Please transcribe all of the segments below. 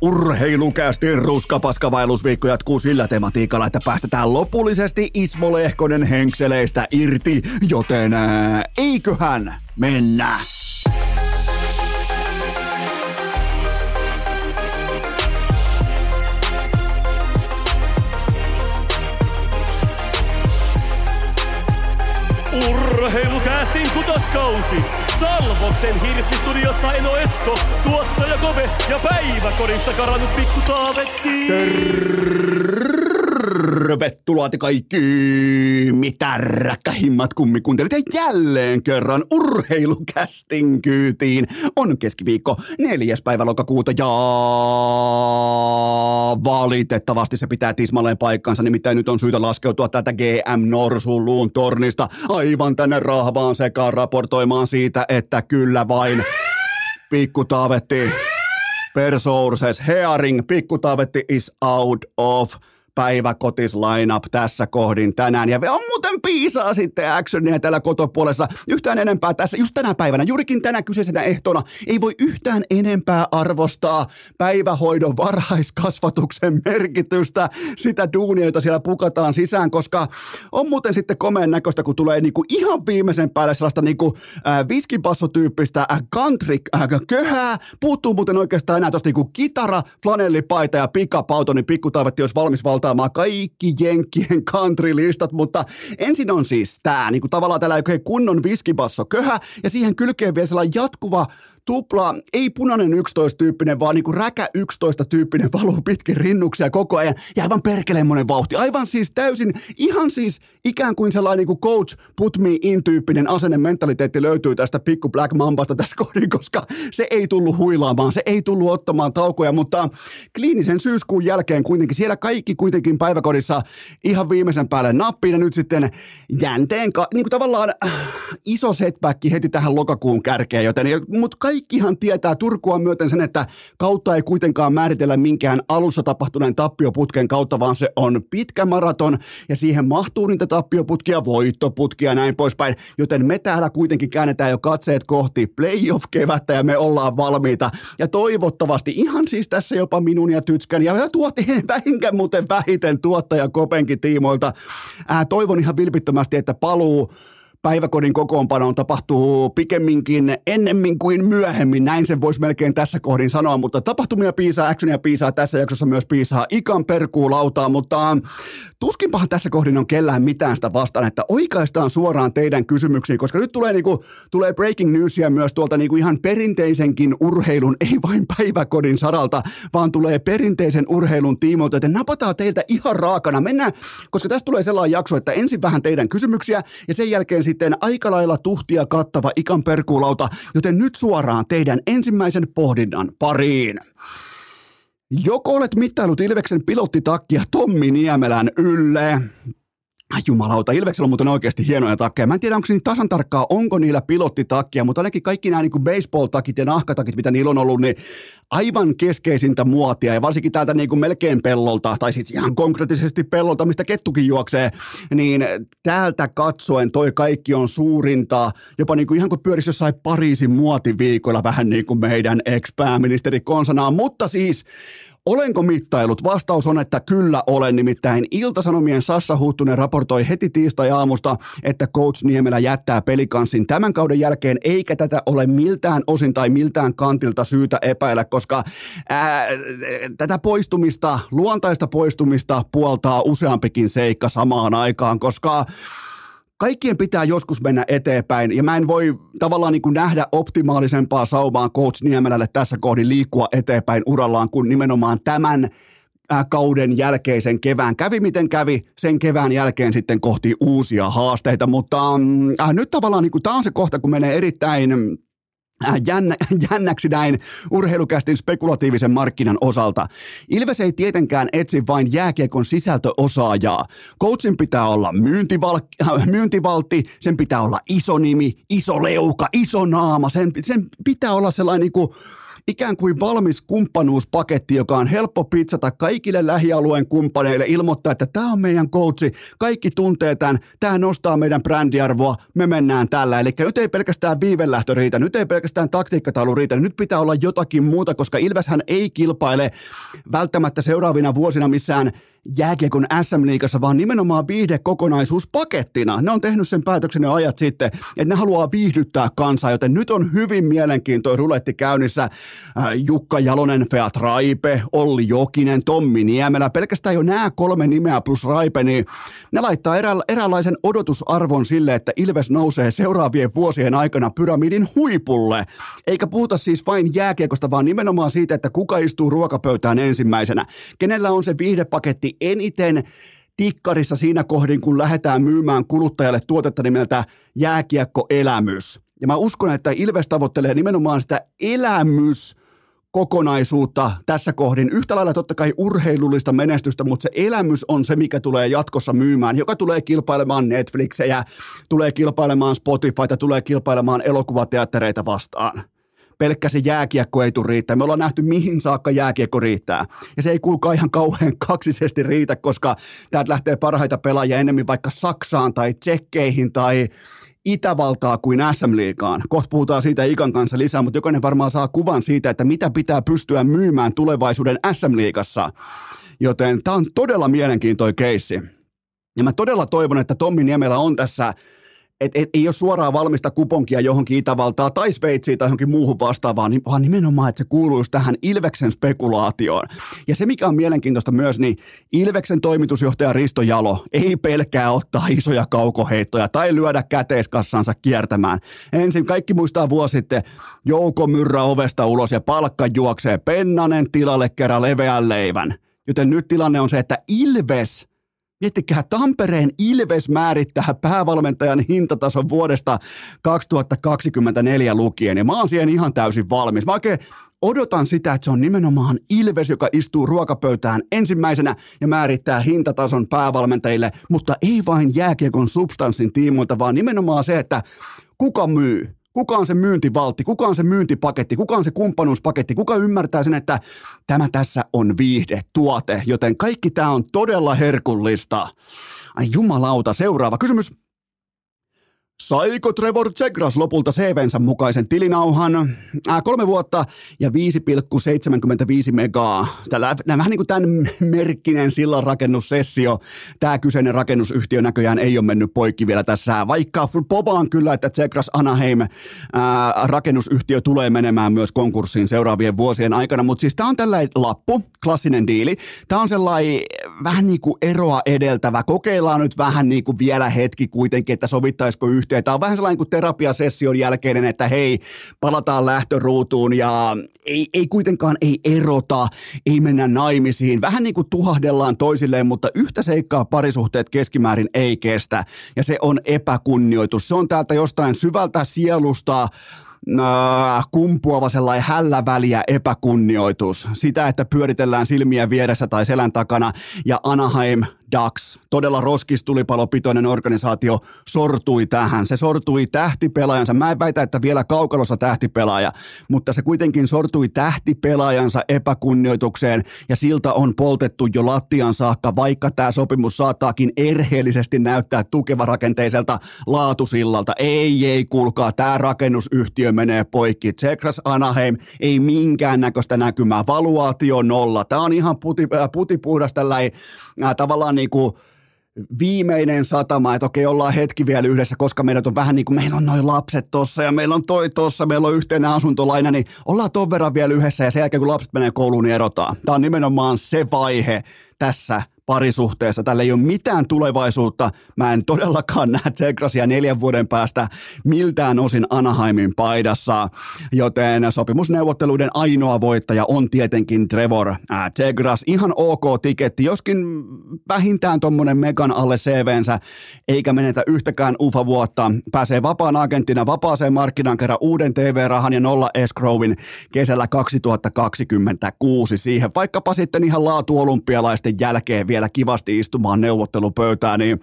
Urheilukästin ruskapaskavailusviikko jatkuu sillä tematiikalla, että päästetään lopullisesti Ismo Lehkonen henkseleistä irti, joten ää, eiköhän mennä. Urheilukästin kutoskausi. Salvoksen hirsistudiossa Eno Esko, tuottaja Kove ja päiväkorista karannut pikku Taavetti. Tervetuloa te kaikki, mitä räkkähimmat kummikuuntelit ja jälleen kerran urheilukästin kyytiin. On keskiviikko neljäs päivä lokakuuta ja valitettavasti se pitää tismalleen paikkansa, nimittäin nyt on syytä laskeutua tätä GM Norsuluun tornista aivan tänne rahvaan sekaan raportoimaan siitä, että kyllä vain pikku taavetti per sources, Hearing, pikku taavetti is out of päiväkotis lineup tässä kohdin tänään. Ja on muuten piisaa sitten actionia täällä kotopuolessa. Yhtään enempää tässä, just tänä päivänä, juurikin tänä kyseisenä ehtona, ei voi yhtään enempää arvostaa päivähoidon varhaiskasvatuksen merkitystä, sitä duunia, jota siellä pukataan sisään, koska on muuten sitten komeen näköistä, kun tulee niinku ihan viimeisen päälle sellaista niinku äh, viskipassotyyppistä äh, country äh, köhää. Puuttuu muuten oikeastaan enää tosta niinku kitara, flanellipaita ja pikapauto, niin pikkutaivetti olisi valmis valta vastaamaan kaikki Jenkkien country-listat, mutta ensin on siis tämä, niin kuin tavallaan tällä kunnon viskibasso köhä, ja siihen kylkeen vielä sellainen jatkuva tupla, ei punainen 11-tyyppinen, vaan niinku räkä 11-tyyppinen valuu pitkin rinnuksia koko ajan ja aivan perkelemmonen vauhti. Aivan siis täysin, ihan siis ikään kuin sellainen niinku coach put me in tyyppinen asenne mentaliteetti löytyy tästä pikku Black Mambasta tässä kohdin, koska se ei tullut huilaamaan, se ei tullut ottamaan taukoja, mutta kliinisen syyskuun jälkeen kuitenkin siellä kaikki kuitenkin päiväkodissa ihan viimeisen päälle nappiin ja nyt sitten jänteen, ka- niin kuin tavallaan äh, iso setback heti tähän lokakuun kärkeen, joten, mutta kaikki kaikkihan tietää Turkua myöten sen, että kautta ei kuitenkaan määritellä minkään alussa tapahtuneen tappioputken kautta, vaan se on pitkä maraton ja siihen mahtuu niitä tappioputkia, voittoputkia ja näin poispäin. Joten me täällä kuitenkin käännetään jo katseet kohti playoff-kevättä ja me ollaan valmiita. Ja toivottavasti ihan siis tässä jopa minun ja Tytskän ja tuotiin vähinkään muuten vähiten tuottaja Kopenkin tiimoilta. Ää, toivon ihan vilpittömästi, että paluu päiväkodin kokoonpanoon tapahtuu pikemminkin ennemmin kuin myöhemmin. Näin sen voisi melkein tässä kohdin sanoa, mutta tapahtumia piisaa, actionia piisaa, tässä jaksossa myös piisaa ikan perkuu lautaa, mutta tuskinpahan tässä kohdin on kellään mitään sitä vastaan, että oikaistaan suoraan teidän kysymyksiin, koska nyt tulee, niinku, tulee breaking newsia myös tuolta niinku ihan perinteisenkin urheilun, ei vain päiväkodin saralta, vaan tulee perinteisen urheilun tiimoilta, että napataan teiltä ihan raakana. Mennään, koska tästä tulee sellainen jakso, että ensin vähän teidän kysymyksiä ja sen jälkeen sitten aika lailla tuhtia kattava ikan perkuulauta, joten nyt suoraan teidän ensimmäisen pohdinnan pariin. Joko olet mittailut Ilveksen pilottitakkia Tommi Niemelän ylle, Ai jumalauta, Ilveksellä on muuten oikeasti hienoja takkeja. Mä en tiedä, onko niin tasan tarkkaa, onko niillä pilottitakkia, mutta ainakin kaikki nämä niin baseball-takit ja nahkatakit, mitä niillä on ollut, niin aivan keskeisintä muotia. Ja varsinkin täältä niin kuin melkein pellolta, tai siis ihan konkreettisesti pellolta, mistä kettukin juoksee, niin täältä katsoen toi kaikki on suurinta, jopa niin kuin ihan kuin pyörisi jossain Pariisin muotiviikoilla, vähän niin kuin meidän ex-pääministeri konsanaan. Mutta siis Olenko mittailut? Vastaus on, että kyllä olen. Nimittäin Iltasanomien Sassa Huttunen raportoi heti tiistai-aamusta, että Coach Niemelä jättää pelikanssin tämän kauden jälkeen, eikä tätä ole miltään osin tai miltään kantilta syytä epäillä, koska ää, tätä poistumista, luontaista poistumista puoltaa useampikin seikka samaan aikaan, koska kaikkien pitää joskus mennä eteenpäin, ja mä en voi tavallaan niin kuin nähdä optimaalisempaa saumaa Coach Niemelälle tässä kohdin liikkua eteenpäin urallaan kuin nimenomaan tämän kauden jälkeisen kevään. Kävi miten kävi, sen kevään jälkeen sitten kohti uusia haasteita, mutta äh, nyt tavallaan niin tämä on se kohta, kun menee erittäin Äh, jännä, jännäksi näin urheilukästin spekulatiivisen markkinan osalta. Ilves ei tietenkään etsi vain jääkiekon sisältöosaajaa. Coachin pitää olla myyntival, äh, myyntivaltti, sen pitää olla iso nimi, iso leuka, iso naama, sen, sen pitää olla sellainen niin kuin ikään kuin valmis kumppanuuspaketti, joka on helppo pizzata kaikille lähialueen kumppaneille, ilmoittaa, että tämä on meidän coachi, kaikki tuntee tämän, tämä nostaa meidän brändiarvoa, me mennään tällä. Eli nyt ei pelkästään viivelähtö riitä, nyt ei pelkästään taktiikkataulu riitä, nyt pitää olla jotakin muuta, koska Ilveshän ei kilpaile välttämättä seuraavina vuosina missään jääkiekon SM-liigassa, vaan nimenomaan viihdekokonaisuuspakettina. Ne on tehnyt sen päätöksen jo ajat sitten, että ne haluaa viihdyttää kansaa, joten nyt on hyvin mielenkiintoinen ruletti käynnissä. Äh, Jukka Jalonen, Feat Raipe, Olli Jokinen, Tommi Niemelä, pelkästään jo nämä kolme nimeä plus Raipe, niin ne laittaa erä, eräänlaisen odotusarvon sille, että Ilves nousee seuraavien vuosien aikana pyramidin huipulle. Eikä puhuta siis vain jääkiekosta, vaan nimenomaan siitä, että kuka istuu ruokapöytään ensimmäisenä. Kenellä on se viihdepaketti eniten tikkarissa siinä kohdin, kun lähdetään myymään kuluttajalle tuotetta nimeltä jääkiekkoelämys. Ja mä uskon, että Ilves tavoittelee nimenomaan sitä elämys kokonaisuutta tässä kohdin. Yhtä lailla totta kai urheilullista menestystä, mutta se elämys on se, mikä tulee jatkossa myymään, joka tulee kilpailemaan Netflixejä, tulee kilpailemaan Spotifyta, tulee kilpailemaan elokuvateattereita vastaan pelkkä se jääkiekko ei tule riittää. Me ollaan nähty, mihin saakka jääkiekko riittää. Ja se ei kuulkaa ihan kauhean kaksisesti riitä, koska täältä lähtee parhaita pelaajia enemmän vaikka Saksaan tai Tsekkeihin tai Itävaltaa kuin SM-liigaan. Kohta puhutaan siitä Ikan kanssa lisää, mutta jokainen varmaan saa kuvan siitä, että mitä pitää pystyä myymään tulevaisuuden SM-liigassa. Joten tämä on todella mielenkiintoinen keissi. Ja mä todella toivon, että Tommi Niemelä on tässä et, et, ei ole suoraan valmista kuponkia johonkin Itävaltaa tai Sveitsiin tai johonkin muuhun vastaavaan, niin, vaan nimenomaan, että se kuuluisi tähän Ilveksen spekulaatioon. Ja se, mikä on mielenkiintoista myös, niin Ilveksen toimitusjohtaja Risto Jalo ei pelkää ottaa isoja kaukoheittoja tai lyödä käteiskassansa kiertämään. Ensin kaikki muistaa vuosi sitten, Jouko Myrrä ovesta ulos ja palkka juoksee Pennanen tilalle kerran leveän leivän. Joten nyt tilanne on se, että Ilves – Miettikää, Tampereen Ilves määrittää päävalmentajan hintatason vuodesta 2024 lukien, ja mä oon siihen ihan täysin valmis. Mä oikein odotan sitä, että se on nimenomaan Ilves, joka istuu ruokapöytään ensimmäisenä ja määrittää hintatason päävalmentajille, mutta ei vain jääkiekon substanssin tiimoilta, vaan nimenomaan se, että kuka myy, Kuka on se myyntivaltti, kuka on se myyntipaketti, kuka on se kumppanuuspaketti, kuka ymmärtää sen, että tämä tässä on viihde, tuote, joten kaikki tämä on todella herkullista. Ai jumalauta, seuraava kysymys. Saiko Trevor Zegras lopulta CVnsä mukaisen tilinauhan? Äh, kolme vuotta ja 5,75 megaa. Tällä, vähän niin kuin tämän merkkinen sillan rakennussessio. Tämä kyseinen rakennusyhtiö näköjään ei ole mennyt poikki vielä tässä, vaikka povaan kyllä, että Zegras Anaheim äh, rakennusyhtiö tulee menemään myös konkurssiin seuraavien vuosien aikana. Mutta siis tämä on tällainen lappu, klassinen diili. Tämä on sellainen vähän niin kuin eroa edeltävä. Kokeillaan nyt vähän niin kuin vielä hetki kuitenkin, että sovittaisiko yhtiö yhteen. Tämä on vähän sellainen kuin terapiasession jälkeinen, että hei, palataan lähtöruutuun ja ei, ei kuitenkaan ei erota, ei mennä naimisiin. Vähän niin kuin tuhahdellaan toisilleen, mutta yhtä seikkaa parisuhteet keskimäärin ei kestä. Ja se on epäkunnioitus. Se on täältä jostain syvältä sielusta kumpuava sellainen hälläväliä epäkunnioitus. Sitä, että pyöritellään silmiä vieressä tai selän takana ja Anaheim Ducks, todella roskistulipalopitoinen organisaatio, sortui tähän. Se sortui tähtipelaajansa. Mä en väitä, että vielä kaukalossa tähtipelaaja, mutta se kuitenkin sortui tähtipelaajansa epäkunnioitukseen ja siltä on poltettu jo lattian saakka, vaikka tämä sopimus saattaakin erheellisesti näyttää tukevarakenteiselta laatusillalta. Ei, ei, kuulkaa, tämä rakennusyhtiö menee poikki. Tsekras Anaheim ei minkäännäköistä näkymää. Valuaatio nolla. Tämä on ihan puti, äh, putipuhdas tällainen äh, tavallaan niin kuin viimeinen satama, että okei, ollaan hetki vielä yhdessä, koska meidät on vähän niin kuin, meillä on noin lapset tossa ja meillä on toi tossa, meillä on yhteinen asuntolaina, niin ollaan ton verran vielä yhdessä ja sen jälkeen kun lapset menee kouluun, niin erotaan. Tämä on nimenomaan se vaihe tässä parisuhteessa. Tällä ei ole mitään tulevaisuutta. Mä en todellakaan näe Tegrasia neljän vuoden päästä miltään osin Anaheimin paidassa, joten sopimusneuvotteluiden ainoa voittaja on tietenkin Trevor äh, Tegras. Ihan ok tiketti, joskin vähintään tuommoinen megan alle CVnsä, eikä menetä yhtäkään ufa vuotta. Pääsee vapaan agenttina vapaaseen markkinaan kerran uuden TV-rahan ja nolla escrowin kesällä 2026 siihen, vaikkapa sitten ihan laatuolympialaisten jälkeen vielä vielä kivasti istumaan neuvottelupöytään, niin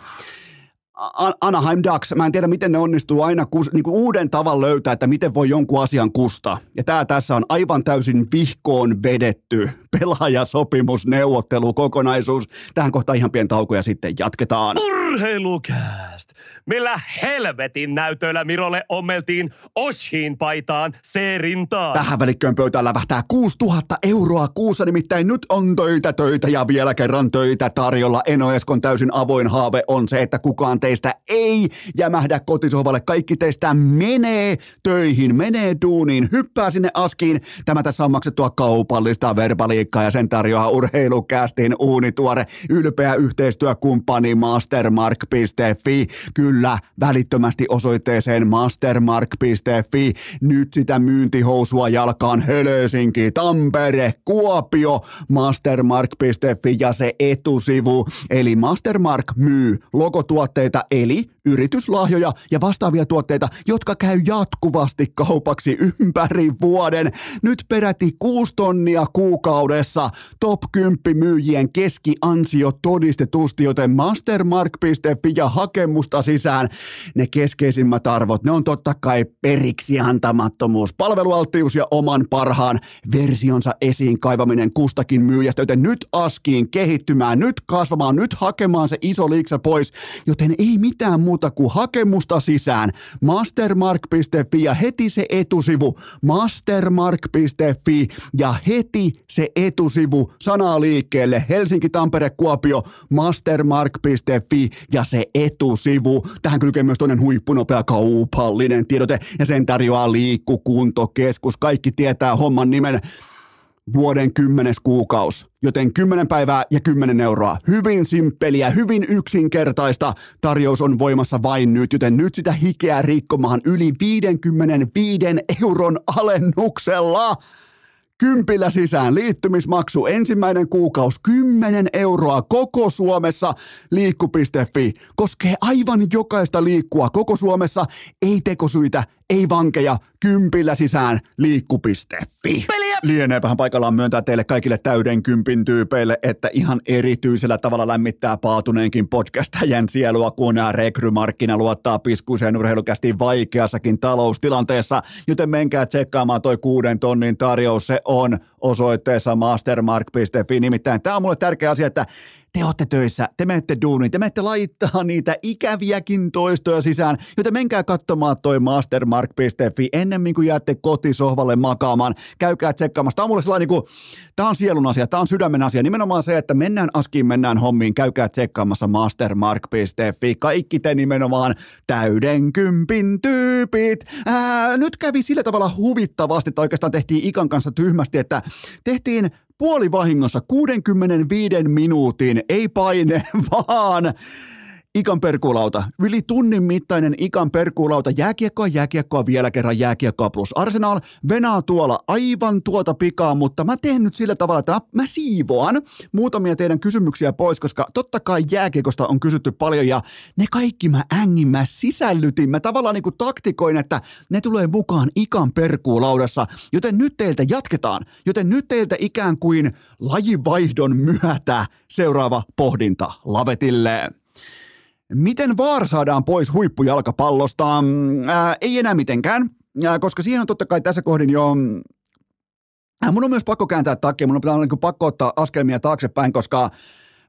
Anaheim Ducks, mä en tiedä miten ne onnistuu aina kus, niin kuin uuden tavan löytää, että miten voi jonkun asian kustaa. Ja tämä tässä on aivan täysin vihkoon vedetty pelaajasopimusneuvottelu kokonaisuus. Tähän kohtaan ihan pieni tauko ja sitten jatketaan. Urheilukääst! Millä helvetin näytöillä Mirolle ommeltiin Oshin paitaan C-rintaan? Tähän välikköön pöytään lävähtää 6000 euroa kuussa, nimittäin nyt on töitä, töitä ja vielä kerran töitä tarjolla. Eno Eskon täysin avoin haave on se, että kukaan teistä ei jämähdä kotisohvalle. Kaikki teistä menee töihin, menee duuniin, hyppää sinne askiin. Tämä tässä on maksettua kaupallista verbaliikkaa ja sen tarjoaa urheilukästin uunituore ylpeä yhteistyökumppani mastermark.fi. Kyllä, välittömästi osoitteeseen mastermark.fi. Nyt sitä myyntihousua jalkaan Helsinki, Tampere, Kuopio, mastermark.fi ja se etusivu. Eli Mastermark myy logotuotteita eli yrityslahjoja ja vastaavia tuotteita, jotka käy jatkuvasti kaupaksi ympäri vuoden. Nyt peräti 6 tonnia kuukaudessa top 10 myyjien keskiansio todistetusti, joten mastermark.fi ja hakemusta sisään. Ne keskeisimmät arvot, ne on totta kai periksi antamattomuus, palvelualttius ja oman parhaan versionsa esiin kaivaminen kustakin myyjästä, joten nyt askiin kehittymään, nyt kasvamaan, nyt hakemaan se iso liiksa pois, joten ei mitään muuta kuin hakemusta sisään. Mastermark.fi ja heti se etusivu mastermark.fi ja heti se etusivu sanaa liikkeelle Helsinki, Tampere, Kuopio, mastermark.fi ja se etusivu. Tähän kylkee myös toinen huippunopea kaupallinen tiedote ja sen tarjoaa liikkukuntokeskus. Kaikki tietää homman nimen vuoden kymmenes kuukaus, joten 10 päivää ja 10 euroa. Hyvin simppeliä, hyvin yksinkertaista. Tarjous on voimassa vain nyt, joten nyt sitä hikeä rikkomaan yli 55 euron alennuksella. Kympillä sisään liittymismaksu ensimmäinen kuukaus 10 euroa koko Suomessa. Liikku.fi koskee aivan jokaista liikkua koko Suomessa, ei tekosyitä, ei vankeja, kympillä sisään liikku.fi. Peliä! Lieneepähän paikallaan myöntää teille kaikille täyden kympin tyypeille, että ihan erityisellä tavalla lämmittää paatuneenkin podcastajan sielua, kun rekrymarkkina luottaa piskuiseen urheilukästi vaikeassakin taloustilanteessa, joten menkää tsekkaamaan toi kuuden tonnin tarjous, se on osoitteessa mastermark.fi, nimittäin tämä on mulle tärkeä asia, että te olette töissä, te menette duuniin, te menette laittaa niitä ikäviäkin toistoja sisään, joten menkää katsomaan toi mastermark.fi ennemmin kuin jäätte kotisohvalle makaamaan. Käykää tsekkaamassa. Tämä on mulle sellainen niin kuin, tämä on sielun asia, tämä on sydämen asia. Nimenomaan se, että mennään askiin, mennään hommiin, käykää tsekkaamassa mastermark.fi. Kaikki te nimenomaan täyden kympin tyypit. Ää, nyt kävi sillä tavalla huvittavasti, että oikeastaan tehtiin Ikan kanssa tyhmästi, että tehtiin puolivahingossa 65 minuutin, ei paine, vaan Ikan perkuulauta. Yli tunnin mittainen Ikan perkuulauta. Jääkiekkoa, jääkiekkoa, vielä kerran jääkiekkoa plus Arsenal. Venaa tuolla aivan tuota pikaa, mutta mä teen nyt sillä tavalla, että mä siivoan muutamia teidän kysymyksiä pois, koska totta kai jääkiekosta on kysytty paljon ja ne kaikki mä ängin, mä sisällytin. Mä tavallaan niin kuin taktikoin, että ne tulee mukaan Ikan perkuulaudassa, joten nyt teiltä jatketaan. Joten nyt teiltä ikään kuin lajivaihdon myötä seuraava pohdinta lavetille. Miten VAR saadaan pois huippujalkapallosta? Ää, ei enää mitenkään, ää, koska siihen on totta kai tässä kohdin jo mun on myös pakko kääntää takia, mun on pitää niin pakko ottaa askelmia taaksepäin, koska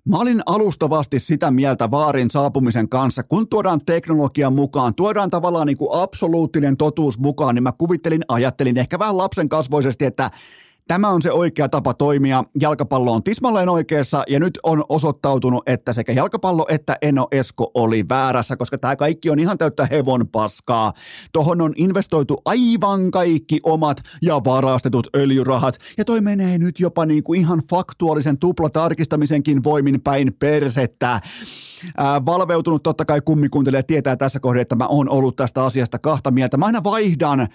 Mä olin alustavasti sitä mieltä vaarin saapumisen kanssa, kun tuodaan teknologian mukaan, tuodaan tavallaan niin kuin absoluuttinen totuus mukaan, niin mä kuvittelin, ajattelin ehkä vähän lapsen kasvoisesti, että Tämä on se oikea tapa toimia. Jalkapallo on tismalleen oikeassa ja nyt on osoittautunut, että sekä jalkapallo että Eno Esko oli väärässä, koska tämä kaikki on ihan täyttä hevon paskaa. Tohon on investoitu aivan kaikki omat ja varastetut öljyrahat ja toi menee nyt jopa niin kuin ihan faktuaalisen tuplatarkistamisenkin voimin päin persettä. Ää, valveutunut totta kai kummikuuntelee tietää tässä kohdassa, että mä oon ollut tästä asiasta kahta mieltä. Mä aina vaihdan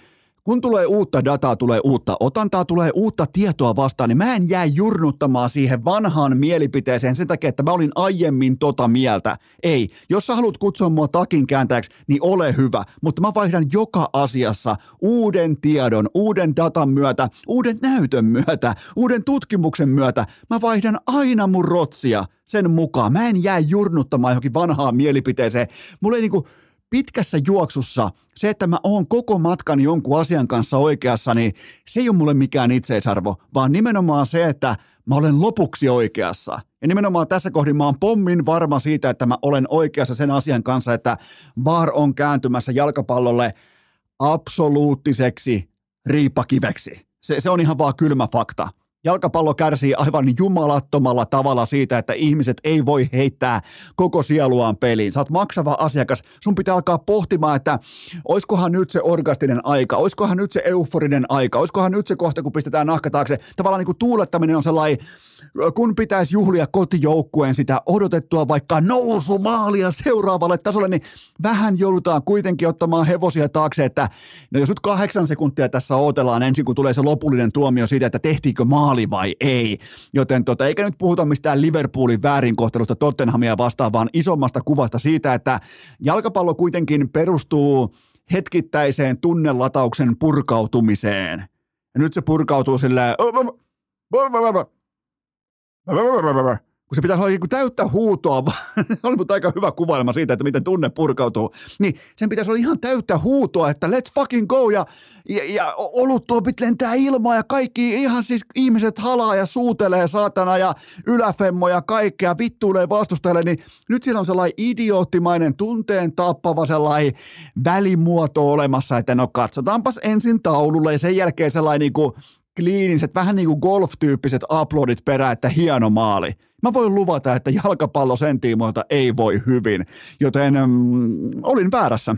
kun tulee uutta dataa, tulee uutta otantaa, tulee uutta tietoa vastaan, niin mä en jää jurnuttamaan siihen vanhaan mielipiteeseen sen takia, että mä olin aiemmin tota mieltä. Ei, jos sä haluat kutsua mua takin kääntäjäksi, niin ole hyvä, mutta mä vaihdan joka asiassa uuden tiedon, uuden datan myötä, uuden näytön myötä, uuden tutkimuksen myötä. Mä vaihdan aina mun rotsia sen mukaan. Mä en jää jurnuttamaan johonkin vanhaan mielipiteeseen. Mulla ei niinku, pitkässä juoksussa se, että mä oon koko matkan jonkun asian kanssa oikeassa, niin se ei ole mulle mikään itseisarvo, vaan nimenomaan se, että mä olen lopuksi oikeassa. Ja nimenomaan tässä kohdin mä oon pommin varma siitä, että mä olen oikeassa sen asian kanssa, että VAR on kääntymässä jalkapallolle absoluuttiseksi riipakiveksi. Se, se on ihan vaan kylmä fakta. Jalkapallo kärsii aivan jumalattomalla tavalla siitä, että ihmiset ei voi heittää koko sieluaan peliin. Oot maksava asiakas, sun pitää alkaa pohtimaan, että oiskohan nyt se orgastinen aika, oiskohan nyt se euforinen aika, oiskohan nyt se kohta, kun pistetään nahka taakse. Tavallaan niin kuin tuulettaminen on sellainen kun pitäisi juhlia kotijoukkueen sitä odotettua vaikka nousumaalia seuraavalle tasolle, niin vähän joudutaan kuitenkin ottamaan hevosia taakse, että no jos nyt kahdeksan sekuntia tässä odotellaan ensin, kun tulee se lopullinen tuomio siitä, että tehtiinkö maali vai ei. Joten tota, eikä nyt puhuta mistään Liverpoolin väärinkohtelusta Tottenhamia vastaan, vaan isommasta kuvasta siitä, että jalkapallo kuitenkin perustuu hetkittäiseen tunnelatauksen purkautumiseen. Ja nyt se purkautuu silleen, kun se pitää olla niin täyttä huutoa, oli mutta aika hyvä kuvailma siitä, että miten tunne purkautuu, niin sen pitäisi olla ihan täyttä huutoa, että let's fucking go ja, ja, ja oluttuopit lentää ilmaa ja kaikki ihan siis ihmiset halaa ja suutelee saatana ja yläfemmo ja kaikkea vittuilee vastustajalle, niin nyt siellä on sellainen idioottimainen tunteen tappava sellainen välimuoto olemassa, että no katsotaanpas ensin taululle ja sen jälkeen sellainen niin kuin kliiniset, vähän niin kuin golf-tyyppiset uploadit perä, että hieno maali. Mä voin luvata, että jalkapallo sen tiimoilta ei voi hyvin, joten mm, olin väärässä.